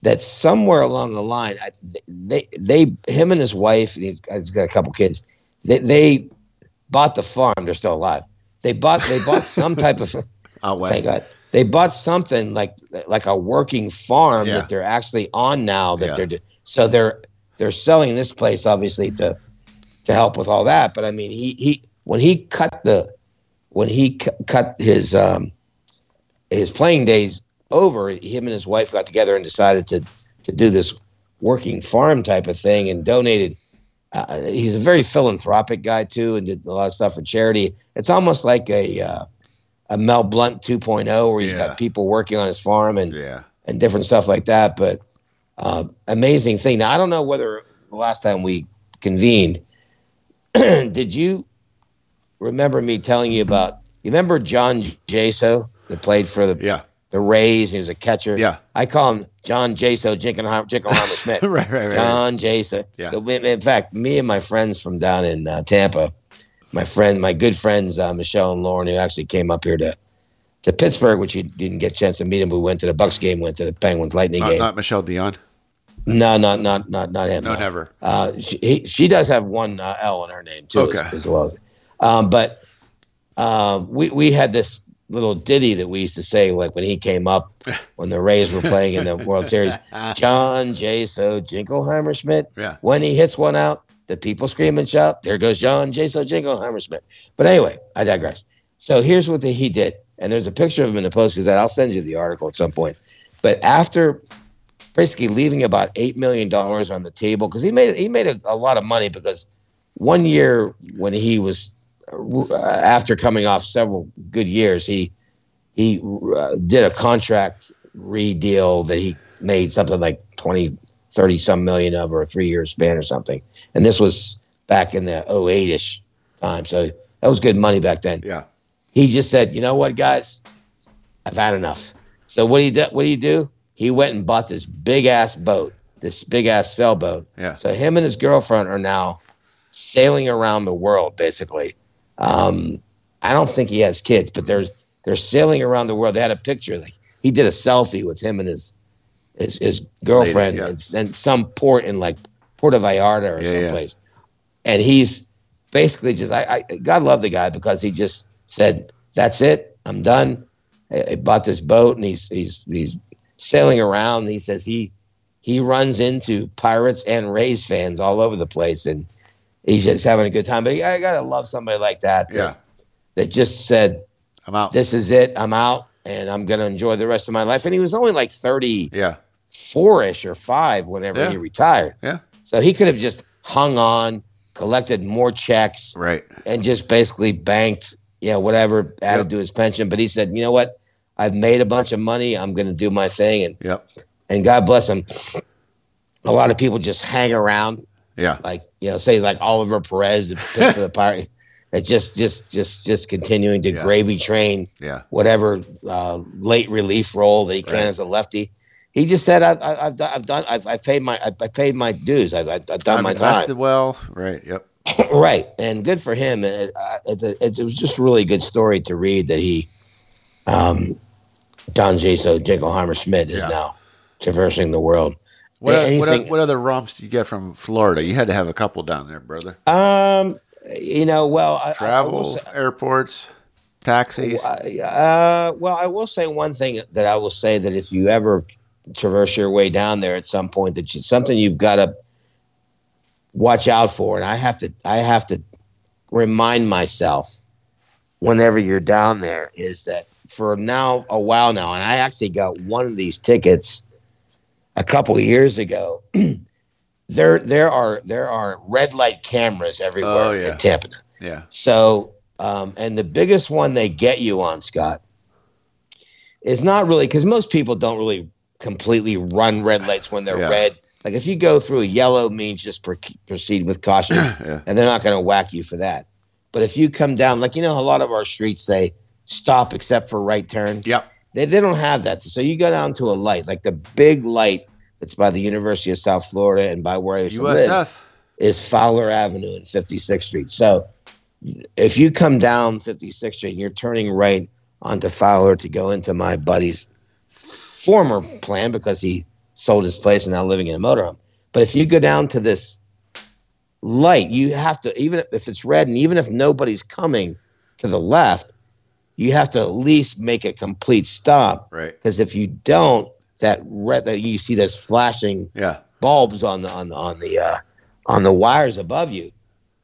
[SPEAKER 2] that somewhere along the line, I, they they him and his wife, he's, he's got a couple kids. They they bought the farm. They're still alive. They bought they bought some type of
[SPEAKER 3] Out
[SPEAKER 2] thank. God. They bought something like like a working farm
[SPEAKER 3] Yeah.
[SPEAKER 2] that they're actually on now. That
[SPEAKER 3] Yeah.
[SPEAKER 2] they're do- so they're they're selling this place obviously to to help with all that. But I mean, he he when he cut the when he cu- cut his um his playing days over, him and his wife got together and decided to to do this working farm type of thing and donated. Uh, he's a very philanthropic guy too, and did a lot of stuff for charity. It's almost like a uh, a Mel Blount 2.0, where he's
[SPEAKER 3] Yeah.
[SPEAKER 2] got people working on his farm and
[SPEAKER 3] Yeah.
[SPEAKER 2] and different stuff like that. But uh, amazing thing. Now I don't know whether the last time we convened, did you remember me telling you about? You remember John Jaso that played for the
[SPEAKER 3] Yeah.
[SPEAKER 2] the Rays? He was a catcher.
[SPEAKER 3] Yeah.
[SPEAKER 2] I call him John Jaso Jinkenheimer, Jinkenheimer Schmidt.
[SPEAKER 3] right, right, right.
[SPEAKER 2] John Jaso.
[SPEAKER 3] Yeah.
[SPEAKER 2] So, in in fact, me and my friends from down in uh, Tampa, my friend, my good friends uh, Michelle and Lauren, who actually came up here to to Pittsburgh, which you didn't get a chance to meet him. We went to the Bucks game, went to the Penguins Lightning
[SPEAKER 3] Not,
[SPEAKER 2] game.
[SPEAKER 3] not Michelle Dion.
[SPEAKER 2] no, not not not not him.
[SPEAKER 3] No, never.
[SPEAKER 2] Uh, she he, she does have one uh, L in her name too,
[SPEAKER 3] Okay.
[SPEAKER 2] as, as well. Um, but um, we we had this little ditty that we used to say like when he came up when the Rays were playing in the World Series. John Jaso Jingleheimer Schmidt.
[SPEAKER 3] Yeah.
[SPEAKER 2] When he hits one out, the people scream and shout, "There goes John Jaso Jingleheimer Schmidt." But anyway, I digress. So here's what the, he did, and there's a picture of him in the post because I'll send you the article at some point. But after basically leaving about eight million dollars on the table because he made he made a, a lot of money because one year when he was uh, after coming off several good years he he uh, did a contract re-deal that he made something like 20 30 some million of or a three year span or something and this was back in the 08ish time so that was good money back then
[SPEAKER 3] Yeah.
[SPEAKER 2] he just said, "You know what, guys, I've had enough." So what he did? What do you do? He went and bought this big ass boat, this big ass sailboat.
[SPEAKER 3] Yeah.
[SPEAKER 2] So him and his girlfriend are now sailing around the world, basically. Um, I don't think he has kids, but they're they're sailing around the world. They had a picture, like he did a selfie with him and his his, his girlfriend
[SPEAKER 3] yeah.
[SPEAKER 2] and, and some port in like Puerto Vallarta or
[SPEAKER 3] Yeah, yeah.
[SPEAKER 2] someplace. And he's basically just I, I God love the guy because he just said, "That's it, I'm done." I, I bought this boat, and he's he's he's sailing around. He says he he runs into pirates and Rays fans all over the place, and he's just having a good time. But I gotta love somebody like that. that
[SPEAKER 3] Yeah.
[SPEAKER 2] that just said,
[SPEAKER 3] I'm out.
[SPEAKER 2] "This is it, I'm out." And I'm gonna enjoy the rest of my life. And he was only like thirty,
[SPEAKER 3] yeah, four
[SPEAKER 2] ish or five whenever
[SPEAKER 3] Yeah.
[SPEAKER 2] he retired.
[SPEAKER 3] Yeah.
[SPEAKER 2] So he could have just hung on, collected more checks,
[SPEAKER 3] Right.
[SPEAKER 2] and just basically banked, you know, whatever added
[SPEAKER 3] Yep.
[SPEAKER 2] to his pension. But he said, you know what? I've made a bunch of money. I'm going to do my thing. And,
[SPEAKER 3] Yep.
[SPEAKER 2] and God bless him. A lot of people just hang around,
[SPEAKER 3] Yeah.
[SPEAKER 2] like, you know, say like Oliver Perez, for the just, just, just, just continuing to
[SPEAKER 3] Yeah.
[SPEAKER 2] gravy train
[SPEAKER 3] Yeah.
[SPEAKER 2] whatever uh, late relief role that he can
[SPEAKER 3] Right.
[SPEAKER 2] as a lefty. He just said, "I've, I've, I've done, I've done, I've, I've paid my, I've, I've paid my dues. I've, I've done
[SPEAKER 3] I've
[SPEAKER 2] my time."
[SPEAKER 3] well. Right. Yep.
[SPEAKER 2] right, and good for him. It, uh, it's a, it's, it was just a really good story to read that he, um, John Jaso Jingleheimer Schmidt is
[SPEAKER 3] Yeah.
[SPEAKER 2] now traversing the world.
[SPEAKER 3] What,
[SPEAKER 2] Anything-
[SPEAKER 3] what, what other romps do you get from Florida? You had to have a couple down there, brother.
[SPEAKER 2] Um, you know, well, I- I, I
[SPEAKER 3] Travel,
[SPEAKER 2] say-
[SPEAKER 3] airports, taxis.
[SPEAKER 2] Uh, well, I will say one thing that I will say that if you ever traverse your way down there at some point, that it's something you've got to watch out for, and I have to, I have to remind myself whenever you're down there is that for now a while now, and I actually got one of these tickets a couple of years ago. there, there are there are red light cameras everywhere
[SPEAKER 3] Oh, yeah.
[SPEAKER 2] in Tampa.
[SPEAKER 3] Yeah.
[SPEAKER 2] So, um, and the biggest one they get you on, Scott, is not really because most people don't really completely run red lights when they're
[SPEAKER 3] Yeah.
[SPEAKER 2] red. Like if you go through a yellow means just pro- proceed with caution,
[SPEAKER 3] Yeah.
[SPEAKER 2] and they're not going to whack you for that. But if you come down, like you know, a lot of our streets say stop except for right turn.
[SPEAKER 3] Yep.
[SPEAKER 2] They, they don't have that. So you go down to a light, like the big light that's by the University of South Florida and by where I used to live
[SPEAKER 3] USF.
[SPEAKER 2] is Fowler Avenue and 56th Street. So if you come down 56th Street and you're turning right onto Fowler to go into my buddy's former plan because he sold his place and now living in a motorhome. But if you go down to this light, you have to, even if it's red and even if nobody's coming to the left, you have to at least make a complete stop.
[SPEAKER 3] Right.
[SPEAKER 2] Because if you don't, that red that you see those flashing
[SPEAKER 3] Yeah.
[SPEAKER 2] bulbs on the on the on the uh, on the wires above you.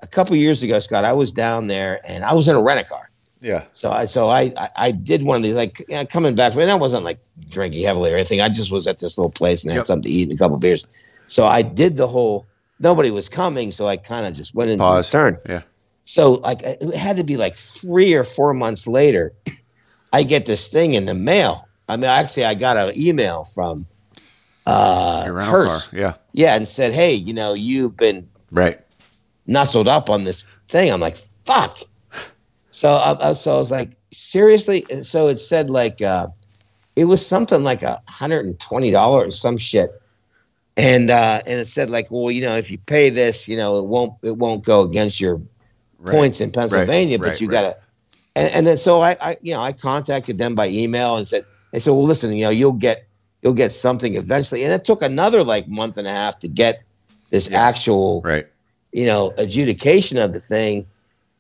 [SPEAKER 2] A couple years ago, Scott, I was down there and I was in a rent a car.
[SPEAKER 3] Yeah.
[SPEAKER 2] So I so I, I I did one of these like yeah, coming back and I wasn't like drinking heavily or anything. I just was at this little place and had something to eat and a couple beers. So I did the whole. Nobody was coming, so I kind of just went into
[SPEAKER 3] Pause.
[SPEAKER 2] this turn.
[SPEAKER 3] Yeah.
[SPEAKER 2] So like it had to be like three or four months later, I get this thing in the mail. I mean, actually, I got an email from uh, Hertz.
[SPEAKER 3] car. Yeah.
[SPEAKER 2] Yeah, and said, "Hey, you know, you've been
[SPEAKER 3] Right.
[SPEAKER 2] nuzzled up on this thing." I'm like, "Fuck." So, I, I- so I was like, "Seriously?" And so it said like, uh, it was something like a hundred and twenty dollars, or some shit, and uh, and it said like, "Well, you know, if you pay this, you know, it won't it won't go against your
[SPEAKER 3] Right.
[SPEAKER 2] points in Pennsylvania,
[SPEAKER 3] right,
[SPEAKER 2] but you
[SPEAKER 3] right.
[SPEAKER 2] gotta and, and then so I, I, you know, I contacted them by email and said, they said, well, listen, you know, you'll get you'll get something eventually, and it took another like month and a half to get this
[SPEAKER 3] Yeah.
[SPEAKER 2] actual,
[SPEAKER 3] Right.
[SPEAKER 2] you know, adjudication of the thing,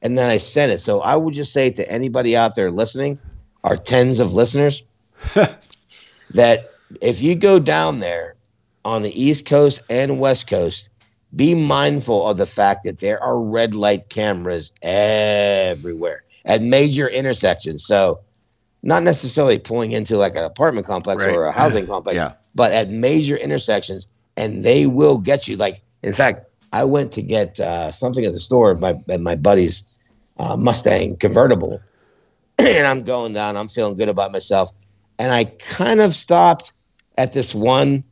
[SPEAKER 2] and then I sent it. So I would just say to anybody out there listening, our tens of listeners, that if you go down there on the East Coast and West Coast, be mindful of the fact that there are red light cameras everywhere at major intersections. So, not necessarily pulling into like an apartment complex
[SPEAKER 3] Right.
[SPEAKER 2] or a housing complex,
[SPEAKER 3] Yeah.
[SPEAKER 2] but at major intersections, and they will get you. Like, in fact, I went to get uh, something at the store, my at my buddy's uh, Mustang convertible, and I'm going down. I'm feeling good about myself, and I kind of stopped at this one,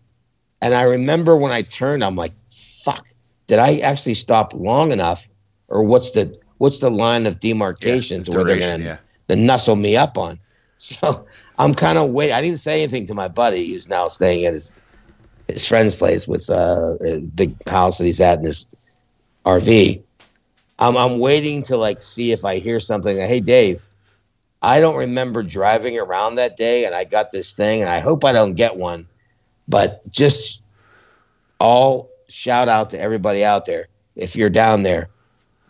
[SPEAKER 2] and I remember when I turned, I'm like, "Fuck! Did I actually stop long enough, or what's the what's the line of demarcation to where they're gonna
[SPEAKER 3] yeah.
[SPEAKER 2] to nuzzle me up on?" So I'm kind of wait. I didn't say anything to my buddy who's now staying at his his friend's place with uh, a big house that he's at in his RV. I'm I'm waiting to like see if I hear something. Like, hey, Dave, I don't remember driving around that day, and I got this thing, and I hope I don't get one. But just all shout out to everybody out there. If you're down there,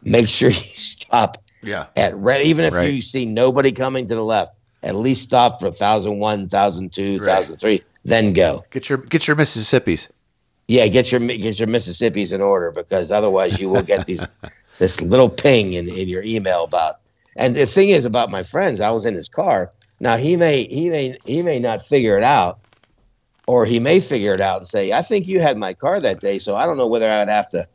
[SPEAKER 2] make sure you stop
[SPEAKER 3] Yeah.
[SPEAKER 2] at red. Even if
[SPEAKER 3] Right.
[SPEAKER 2] you see nobody coming to the left, at least stop for 1001, 1002,
[SPEAKER 3] Right.
[SPEAKER 2] 1003, then go.
[SPEAKER 3] Get your get your Mississippi's.
[SPEAKER 2] Yeah, get your get your Mississippi's in order because otherwise you will get these this little ping in, in your email about. And the thing is about my friends, I was in his car. Now he may he may he may not figure it out, or he may figure it out and say, "I think you had my car that day, so I don't know whether I would have to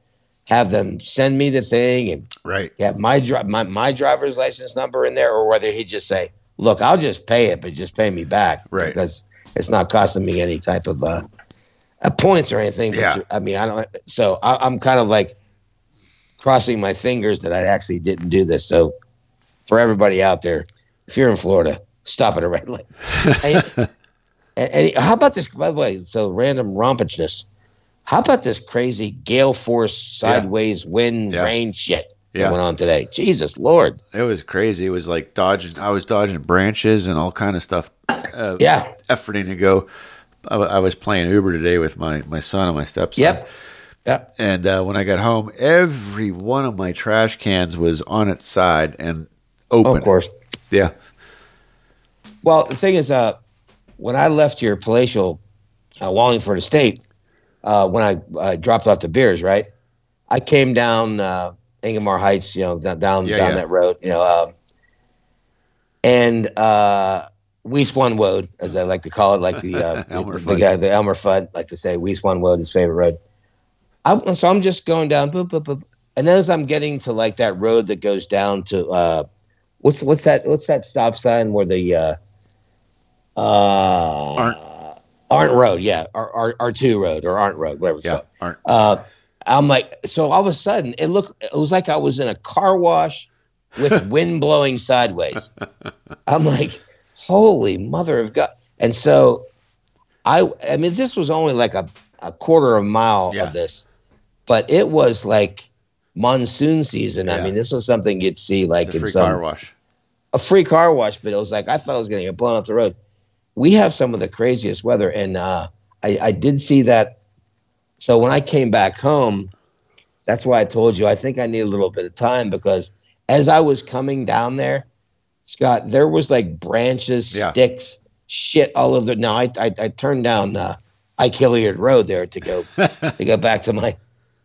[SPEAKER 2] have them send me the thing and
[SPEAKER 3] Right.
[SPEAKER 2] have my my my driver's license number in there, or whether he'd just say, "Look, I'll just pay it, but just pay me back
[SPEAKER 3] Right.
[SPEAKER 2] because it's not costing me any type of uh, uh points or anything." But
[SPEAKER 3] Yeah.
[SPEAKER 2] you- I mean, I don't. So I, I'm kind of like crossing my fingers that I actually didn't do this. So for everybody out there, if you're in Florida, stop at a red light. and, and, and how about this? By the way, so random rompichness. How about this crazy gale force sideways wind
[SPEAKER 3] Yeah.
[SPEAKER 2] rain shit
[SPEAKER 3] Yeah.
[SPEAKER 2] that went on today? Jesus Lord.
[SPEAKER 3] It was crazy. It was like dodging. I was dodging branches and all kind of stuff. Uh,
[SPEAKER 2] Yeah.
[SPEAKER 3] Efforting to go. I, I was playing Uber today with my my son and my stepson.
[SPEAKER 2] Yep. Yep.
[SPEAKER 3] And uh, when I got home, every one of my trash cans was on its side and open.
[SPEAKER 2] Of course.
[SPEAKER 3] Yeah.
[SPEAKER 2] Well, the thing is, uh, when I left your palatial uh, Wallingford estate, uh, when I uh, dropped off the beers, right, I came down Ingomar Heights, you know, down down,
[SPEAKER 3] Yeah,
[SPEAKER 2] down
[SPEAKER 3] yeah.
[SPEAKER 2] that road, you know, um, and uh, Weeswan Road, as I like to call it, like the uh, the,
[SPEAKER 3] Elmer
[SPEAKER 2] the
[SPEAKER 3] Fudd.
[SPEAKER 2] guy, the Elmer Fudd, like to say, Weeswan Road, his favorite road. I, so I'm just going down, boop, boop, boop, and then as I'm getting to like that road that goes down to uh, what's what's that what's that stop sign where the uh, uh.
[SPEAKER 3] Arndt
[SPEAKER 2] Road, yeah, R R two Road or Arndt Road, whatever it's
[SPEAKER 3] Yeah.
[SPEAKER 2] called.
[SPEAKER 3] Aren't.
[SPEAKER 2] Uh, I'm like, so all of a sudden, it looked, it was like I was in a car wash with wind blowing sideways. I'm like, holy mother of God! And so, I, I mean, this was only like a, a quarter of a mile
[SPEAKER 3] Yeah.
[SPEAKER 2] of this, but it was like monsoon season. I mean, this was something you'd see like
[SPEAKER 3] It's a
[SPEAKER 2] in
[SPEAKER 3] free
[SPEAKER 2] some
[SPEAKER 3] car wash.
[SPEAKER 2] a free car wash, but it was like I thought I was going to get blown off the road. We have some of the craziest weather, and uh, I, I did see that. So when I came back home, that's why I told you I think I need a little bit of time because as I was coming down there, Scott, there was like branches,
[SPEAKER 3] Yeah.
[SPEAKER 2] sticks, shit all over. No, I I, I turned down uh, Ike Hilliard Road there to go to go back to my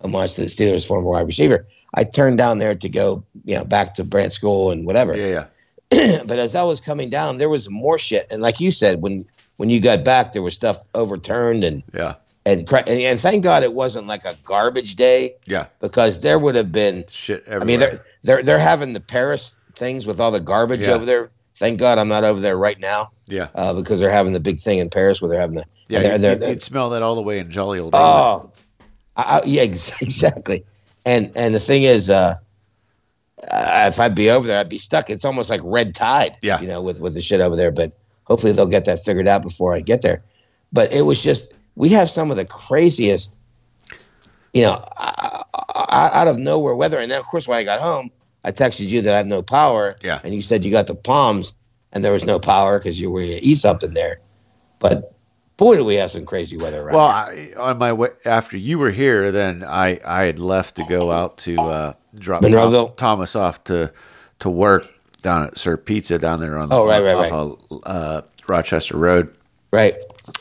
[SPEAKER 2] homage to the Steelers' former wide receiver. I turned down there to go, you know, back to Brandt School and whatever
[SPEAKER 3] Yeah, yeah.
[SPEAKER 2] but as I was coming down, there was more shit. And like you said, when when you got back, there was stuff overturned and
[SPEAKER 3] Yeah.
[SPEAKER 2] And and, thank God it wasn't like a garbage day
[SPEAKER 3] Yeah.
[SPEAKER 2] because there would have been.
[SPEAKER 3] Shit
[SPEAKER 2] I mean, they're they're they're having the Paris things with all the garbage
[SPEAKER 3] Yeah.
[SPEAKER 2] over there. Thank God I'm not over there right now
[SPEAKER 3] yeah.
[SPEAKER 2] uh, because they're having the big thing in Paris where they're having the
[SPEAKER 3] Yeah.
[SPEAKER 2] they're,
[SPEAKER 3] you,
[SPEAKER 2] they're, they're-
[SPEAKER 3] smell that all the way in jolly old.
[SPEAKER 2] Oh, I, I, yeah, exactly. And and the thing is, uh, uh, if I'd be over there, I'd be stuck. It's almost like red tide,
[SPEAKER 3] Yeah.
[SPEAKER 2] you know, with with the shit over there. But hopefully they'll get that figured out before I get there. But it was just we have some of the craziest, you know, out of nowhere weather. And then of course when I got home, I texted you that I have no power.
[SPEAKER 3] Yeah.
[SPEAKER 2] And you said you got the palms and there was no power because you were going to eat something there. But boy, do we have some crazy weather around.
[SPEAKER 3] Well. I, on my way after you were here, then I I had left to go out to uh, drop
[SPEAKER 2] Monroeville?
[SPEAKER 3] Thomas off to to work down at Sir Pizza down there on the
[SPEAKER 2] Oh, right, right, right.
[SPEAKER 3] of, uh, Rochester Road,
[SPEAKER 2] right.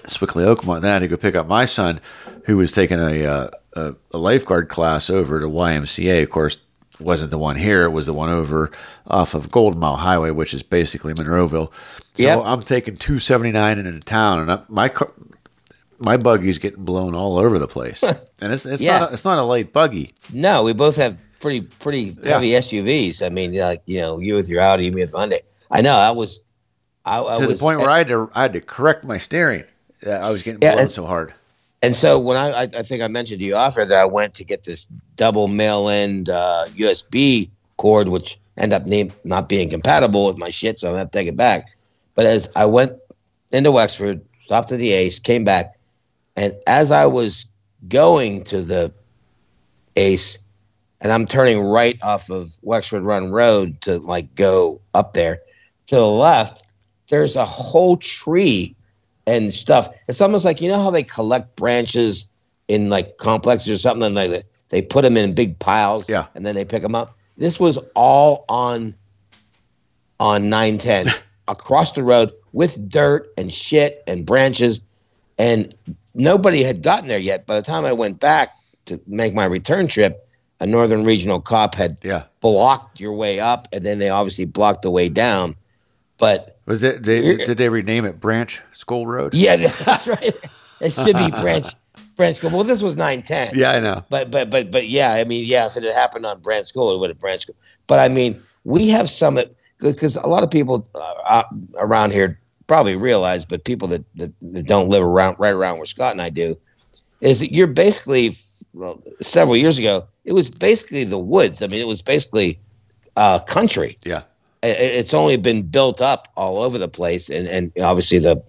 [SPEAKER 3] Sewickley Oakmont. Then I had to go pick up my son, who was taking a uh, a, a lifeguard class over to YMCA. Of course, wasn't the one here; it was the one over off of Golden Mile Highway, which is basically Monroeville. So
[SPEAKER 2] Yep.
[SPEAKER 3] I'm taking 279 into town, and I, my car, my buggy's getting blown all over the place, and it's it's
[SPEAKER 2] Yeah.
[SPEAKER 3] not a, it's not a light buggy.
[SPEAKER 2] No, we both have pretty pretty
[SPEAKER 3] Yeah.
[SPEAKER 2] heavy SUVs. I mean, like you know, you with your Audi, me with Hyundai. I know. I was. I, I
[SPEAKER 3] to
[SPEAKER 2] was,
[SPEAKER 3] the point where I had to I had to correct my steering. I was getting
[SPEAKER 2] Yeah,
[SPEAKER 3] blown
[SPEAKER 2] and-
[SPEAKER 3] so hard.
[SPEAKER 2] And so when I, I, I think I mentioned to you off air that I went to get this double mail end uh, USB cord, which ended up name, not being compatible with my shit, so I'm gonna have to take it back. But as I went into Wexford, stopped at the Ace, came back, and as I was going to the Ace, and I'm turning right off of Wexford Run Road to like go up there, to the left, there's a whole tree and stuff. It's almost like you know how they collect branches in like complexes or something, and they they put them in big piles,
[SPEAKER 3] Yeah.
[SPEAKER 2] and then they pick them up. This was all on on nine ten across the road with dirt and shit and branches, and nobody had gotten there yet. By the time I went back to make my return trip, a northern regional cop had
[SPEAKER 3] Yeah,
[SPEAKER 2] blocked your way up, and then they obviously blocked the way down. But
[SPEAKER 3] was it? They, did they rename it Branch School Road?
[SPEAKER 2] yeah, that's right. It should be Branch Branch School. Well, this was nine ten.
[SPEAKER 3] yeah, I know.
[SPEAKER 2] But but but but yeah, I mean, yeah, if it had happened on Branch School, it would have Branch School. But I mean, we have some that because a lot of people uh, uh, around here probably realize, but people that, that that don't live around right around where Scott and I do, is that you're basically well, several years ago. It was basically the woods. I mean, it was basically uh, country.
[SPEAKER 3] Yeah,
[SPEAKER 2] It's only been built up all over the place, and and obviously the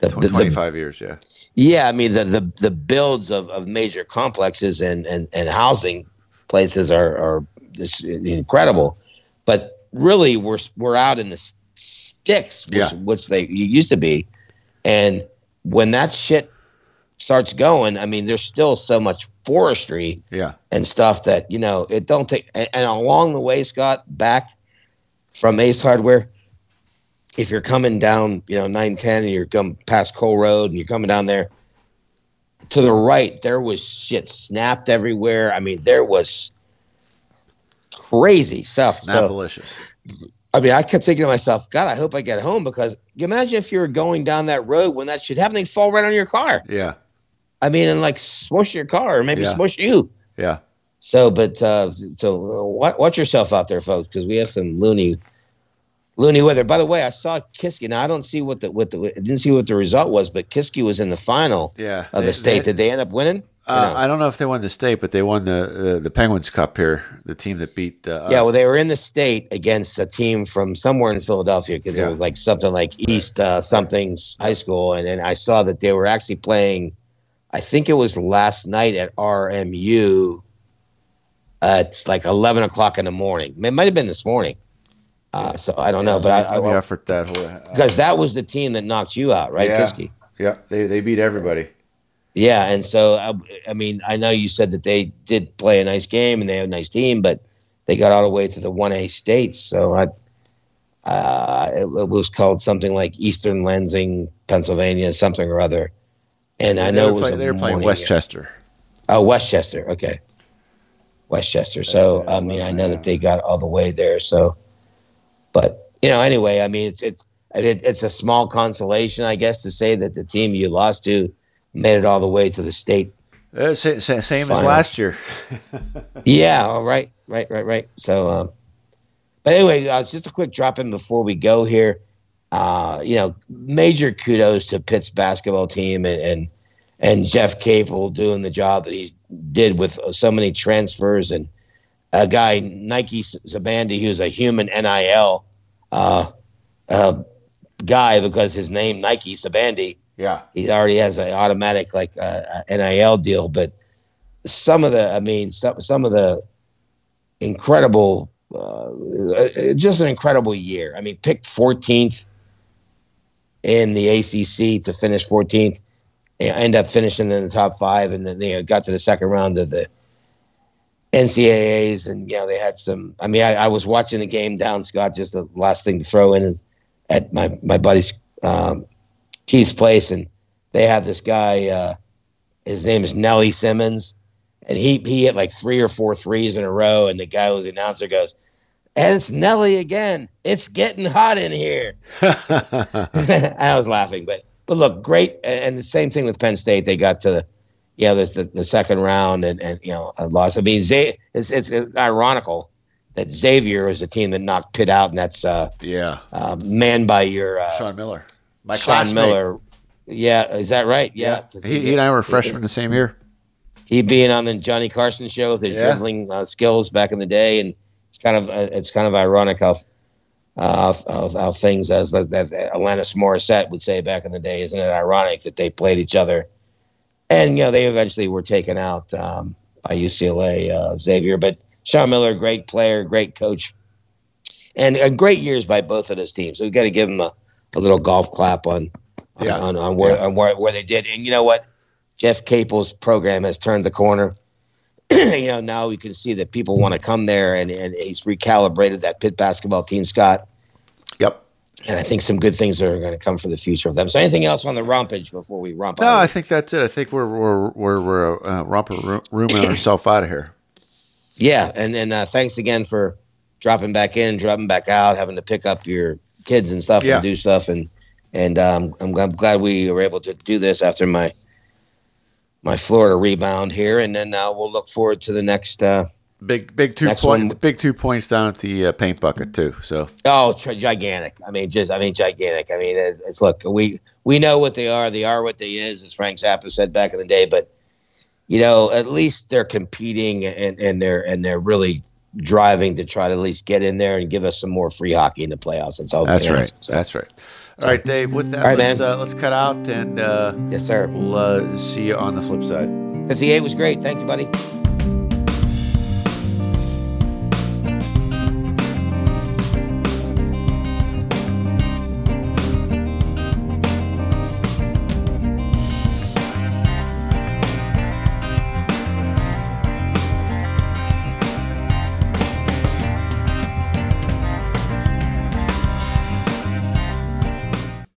[SPEAKER 2] The- the-
[SPEAKER 3] 25 years. Yeah,
[SPEAKER 2] yeah, I mean the the, the builds of, of major complexes and, and, and housing places are, are just incredible, but really we're we're out in the sticks, which,
[SPEAKER 3] Yeah.
[SPEAKER 2] which they used to be, and when that shit starts going, I mean, there's still so much forestry
[SPEAKER 3] yeah,
[SPEAKER 2] and stuff that you know it don't take. And, and along the way, Scott, back from Ace Hardware, if you're coming down, you know, nine ten, and you're coming past Cole Road, and you're coming down there to the right, there was shit snapped everywhere. I mean, there was crazy stuff. So, I mean, I kept thinking to myself, God, I hope I get home because imagine if you're going down that road when that should happen, they fall right on your car.
[SPEAKER 3] Yeah,
[SPEAKER 2] I mean, and like smush your car or maybe
[SPEAKER 3] Yeah.
[SPEAKER 2] smush you.
[SPEAKER 3] yeah.
[SPEAKER 2] So, but uh, so uh, watch, yourself out there, folks, because we have some loony, loony weather. By the way, I saw Kiski. Now I don't see what the what the I didn't see what the result was, but Kiski was in the final
[SPEAKER 3] Yeah.
[SPEAKER 2] of
[SPEAKER 3] They-
[SPEAKER 2] the state.
[SPEAKER 3] they-
[SPEAKER 2] Did they end up winning?
[SPEAKER 3] Uh,
[SPEAKER 2] no?
[SPEAKER 3] I don't know if they won the state, but they won the the, the Penguins Cup here. The team that beat. Uh,
[SPEAKER 2] yeah, well, they were in the state against a team from somewhere in Philadelphia because
[SPEAKER 3] Yeah.
[SPEAKER 2] it was like something like East uh, something high school, and then I saw that they were actually playing. I think it was last night at RMU at like eleven o'clock in the morning. It might have been this morning. Uh, so I don't know, but I,
[SPEAKER 3] Heavy
[SPEAKER 2] I
[SPEAKER 3] effort that whole. uh,
[SPEAKER 2] because that was the team that knocked you out, right,
[SPEAKER 3] Yeah.
[SPEAKER 2] Kiski?
[SPEAKER 3] yeah, they they beat everybody.
[SPEAKER 2] Yeah, and so I, I mean, I know you said that they did play a nice game and they have a nice team, but they got all the way to the one A states. So I, uh, it, it was called something like Eastern Lansing, Pennsylvania, something or other. And I
[SPEAKER 3] They
[SPEAKER 2] know
[SPEAKER 3] were
[SPEAKER 2] was
[SPEAKER 3] play- they were playing Westchester.
[SPEAKER 2] Oh, Westchester. Okay, Westchester. So I mean, I know that they got all the way there. So, but you know, anyway, I mean, it's it's it, it's a small consolation, I guess, to say that the team you lost to made it all the way to the state.
[SPEAKER 3] Uh, sa- sa- same as last year.
[SPEAKER 2] Yeah. All right. Right. Right. Right. So, um, but anyway, uh, just a quick drop in before we go here. Uh, you know, major kudos to Pitt's basketball team and and, and Jeff Capel doing the job that he did with uh, so many transfers and a guy Nike Sibande who's a human NIL uh, uh, guy because his name Nike Sibande
[SPEAKER 3] Yeah.
[SPEAKER 2] he already has an automatic like uh, NIL deal. But some of the, I mean, some some of the incredible uh, just an incredible year. I mean, picked 14th in the ACC to finish 14th. End up finishing in the top five, and then they got to the second round of the NCAA's, and you know they had some. I mean, I, I was watching the game down, Scott. Just the last thing to throw in at my my buddy's um, Keith's place, and they have this guy. Uh, his name is Nelly Simmons, and he he hit like three or four threes in a row, and the guy who was the announcer goes, "And it's Nelly again. It's getting hot in here." I was laughing, but but look, great, and the same thing with Penn State. They got to the yeah, there's the, the second round and, and you know a loss. I mean, Z- it's it's ironical that Xavier is the team that knocked Pitt out, and that's uh,
[SPEAKER 3] yeah,
[SPEAKER 2] uh, manned by your uh,
[SPEAKER 3] Sean Miller, my
[SPEAKER 2] Sean
[SPEAKER 3] classmate.
[SPEAKER 2] Miller. Yeah, is that right? Yeah,
[SPEAKER 3] He, he and I were freshmen the same year.
[SPEAKER 2] he being on the Johnny Carson show with his
[SPEAKER 3] Yeah.
[SPEAKER 2] dribbling uh, skills back in the day, and it's kind of uh, it's kind of ironic how uh, how, how things as that, that Alanis Morissette would say back in the day, isn't it ironic that they played each other, and you know they eventually were taken out um, by UCLA uh, Xavier, but Sean Miller, great player, great coach, and uh, great years by both of those teams. So we got to give them a, a little golf clap on on,
[SPEAKER 3] Yeah.
[SPEAKER 2] on, on where
[SPEAKER 3] Yeah.
[SPEAKER 2] on where, where they did. And you know what? Jeff Capel's program has turned the corner. you know, now we can see that people want to come there, and, and he's recalibrated that pit basketball team, Scott.
[SPEAKER 3] Yep.
[SPEAKER 2] And I think some good things are going to come for the future of them. So, anything else on the rompage before we romp?
[SPEAKER 3] No? I think that's it. I think we're we're we're, we're uh, romper ro- rooming ourselves out of here.
[SPEAKER 2] yeah, and then uh, thanks again for dropping back in, dropping back out, having to pick up your kids and stuff
[SPEAKER 3] Yeah.
[SPEAKER 2] and do stuff, and and um, I'm, I'm glad we were able to do this after my my Florida rebound here, and then uh, we'll look forward to the next. Uh,
[SPEAKER 3] Big big two
[SPEAKER 2] Next
[SPEAKER 3] point,
[SPEAKER 2] one.
[SPEAKER 3] big two points down at the uh, paint bucket too. So
[SPEAKER 2] Oh, tr- gigantic! I mean, just I mean, gigantic. I mean, it, it's look, we we know what they are. They are what they is, as Frank Zappa said back in the day. But you know, at least they're competing and and they're and they're really driving to try to at least get in there and give us some more free hockey in the playoffs. That's all.
[SPEAKER 3] that's right.
[SPEAKER 2] So,
[SPEAKER 3] That's right. All right, Dave. With that,
[SPEAKER 2] right,
[SPEAKER 3] let's uh, let's cut out and uh,
[SPEAKER 2] yes, sir.
[SPEAKER 3] we'll uh, see you on the flip side.
[SPEAKER 2] Fifty-eight was great. Thank you, buddy.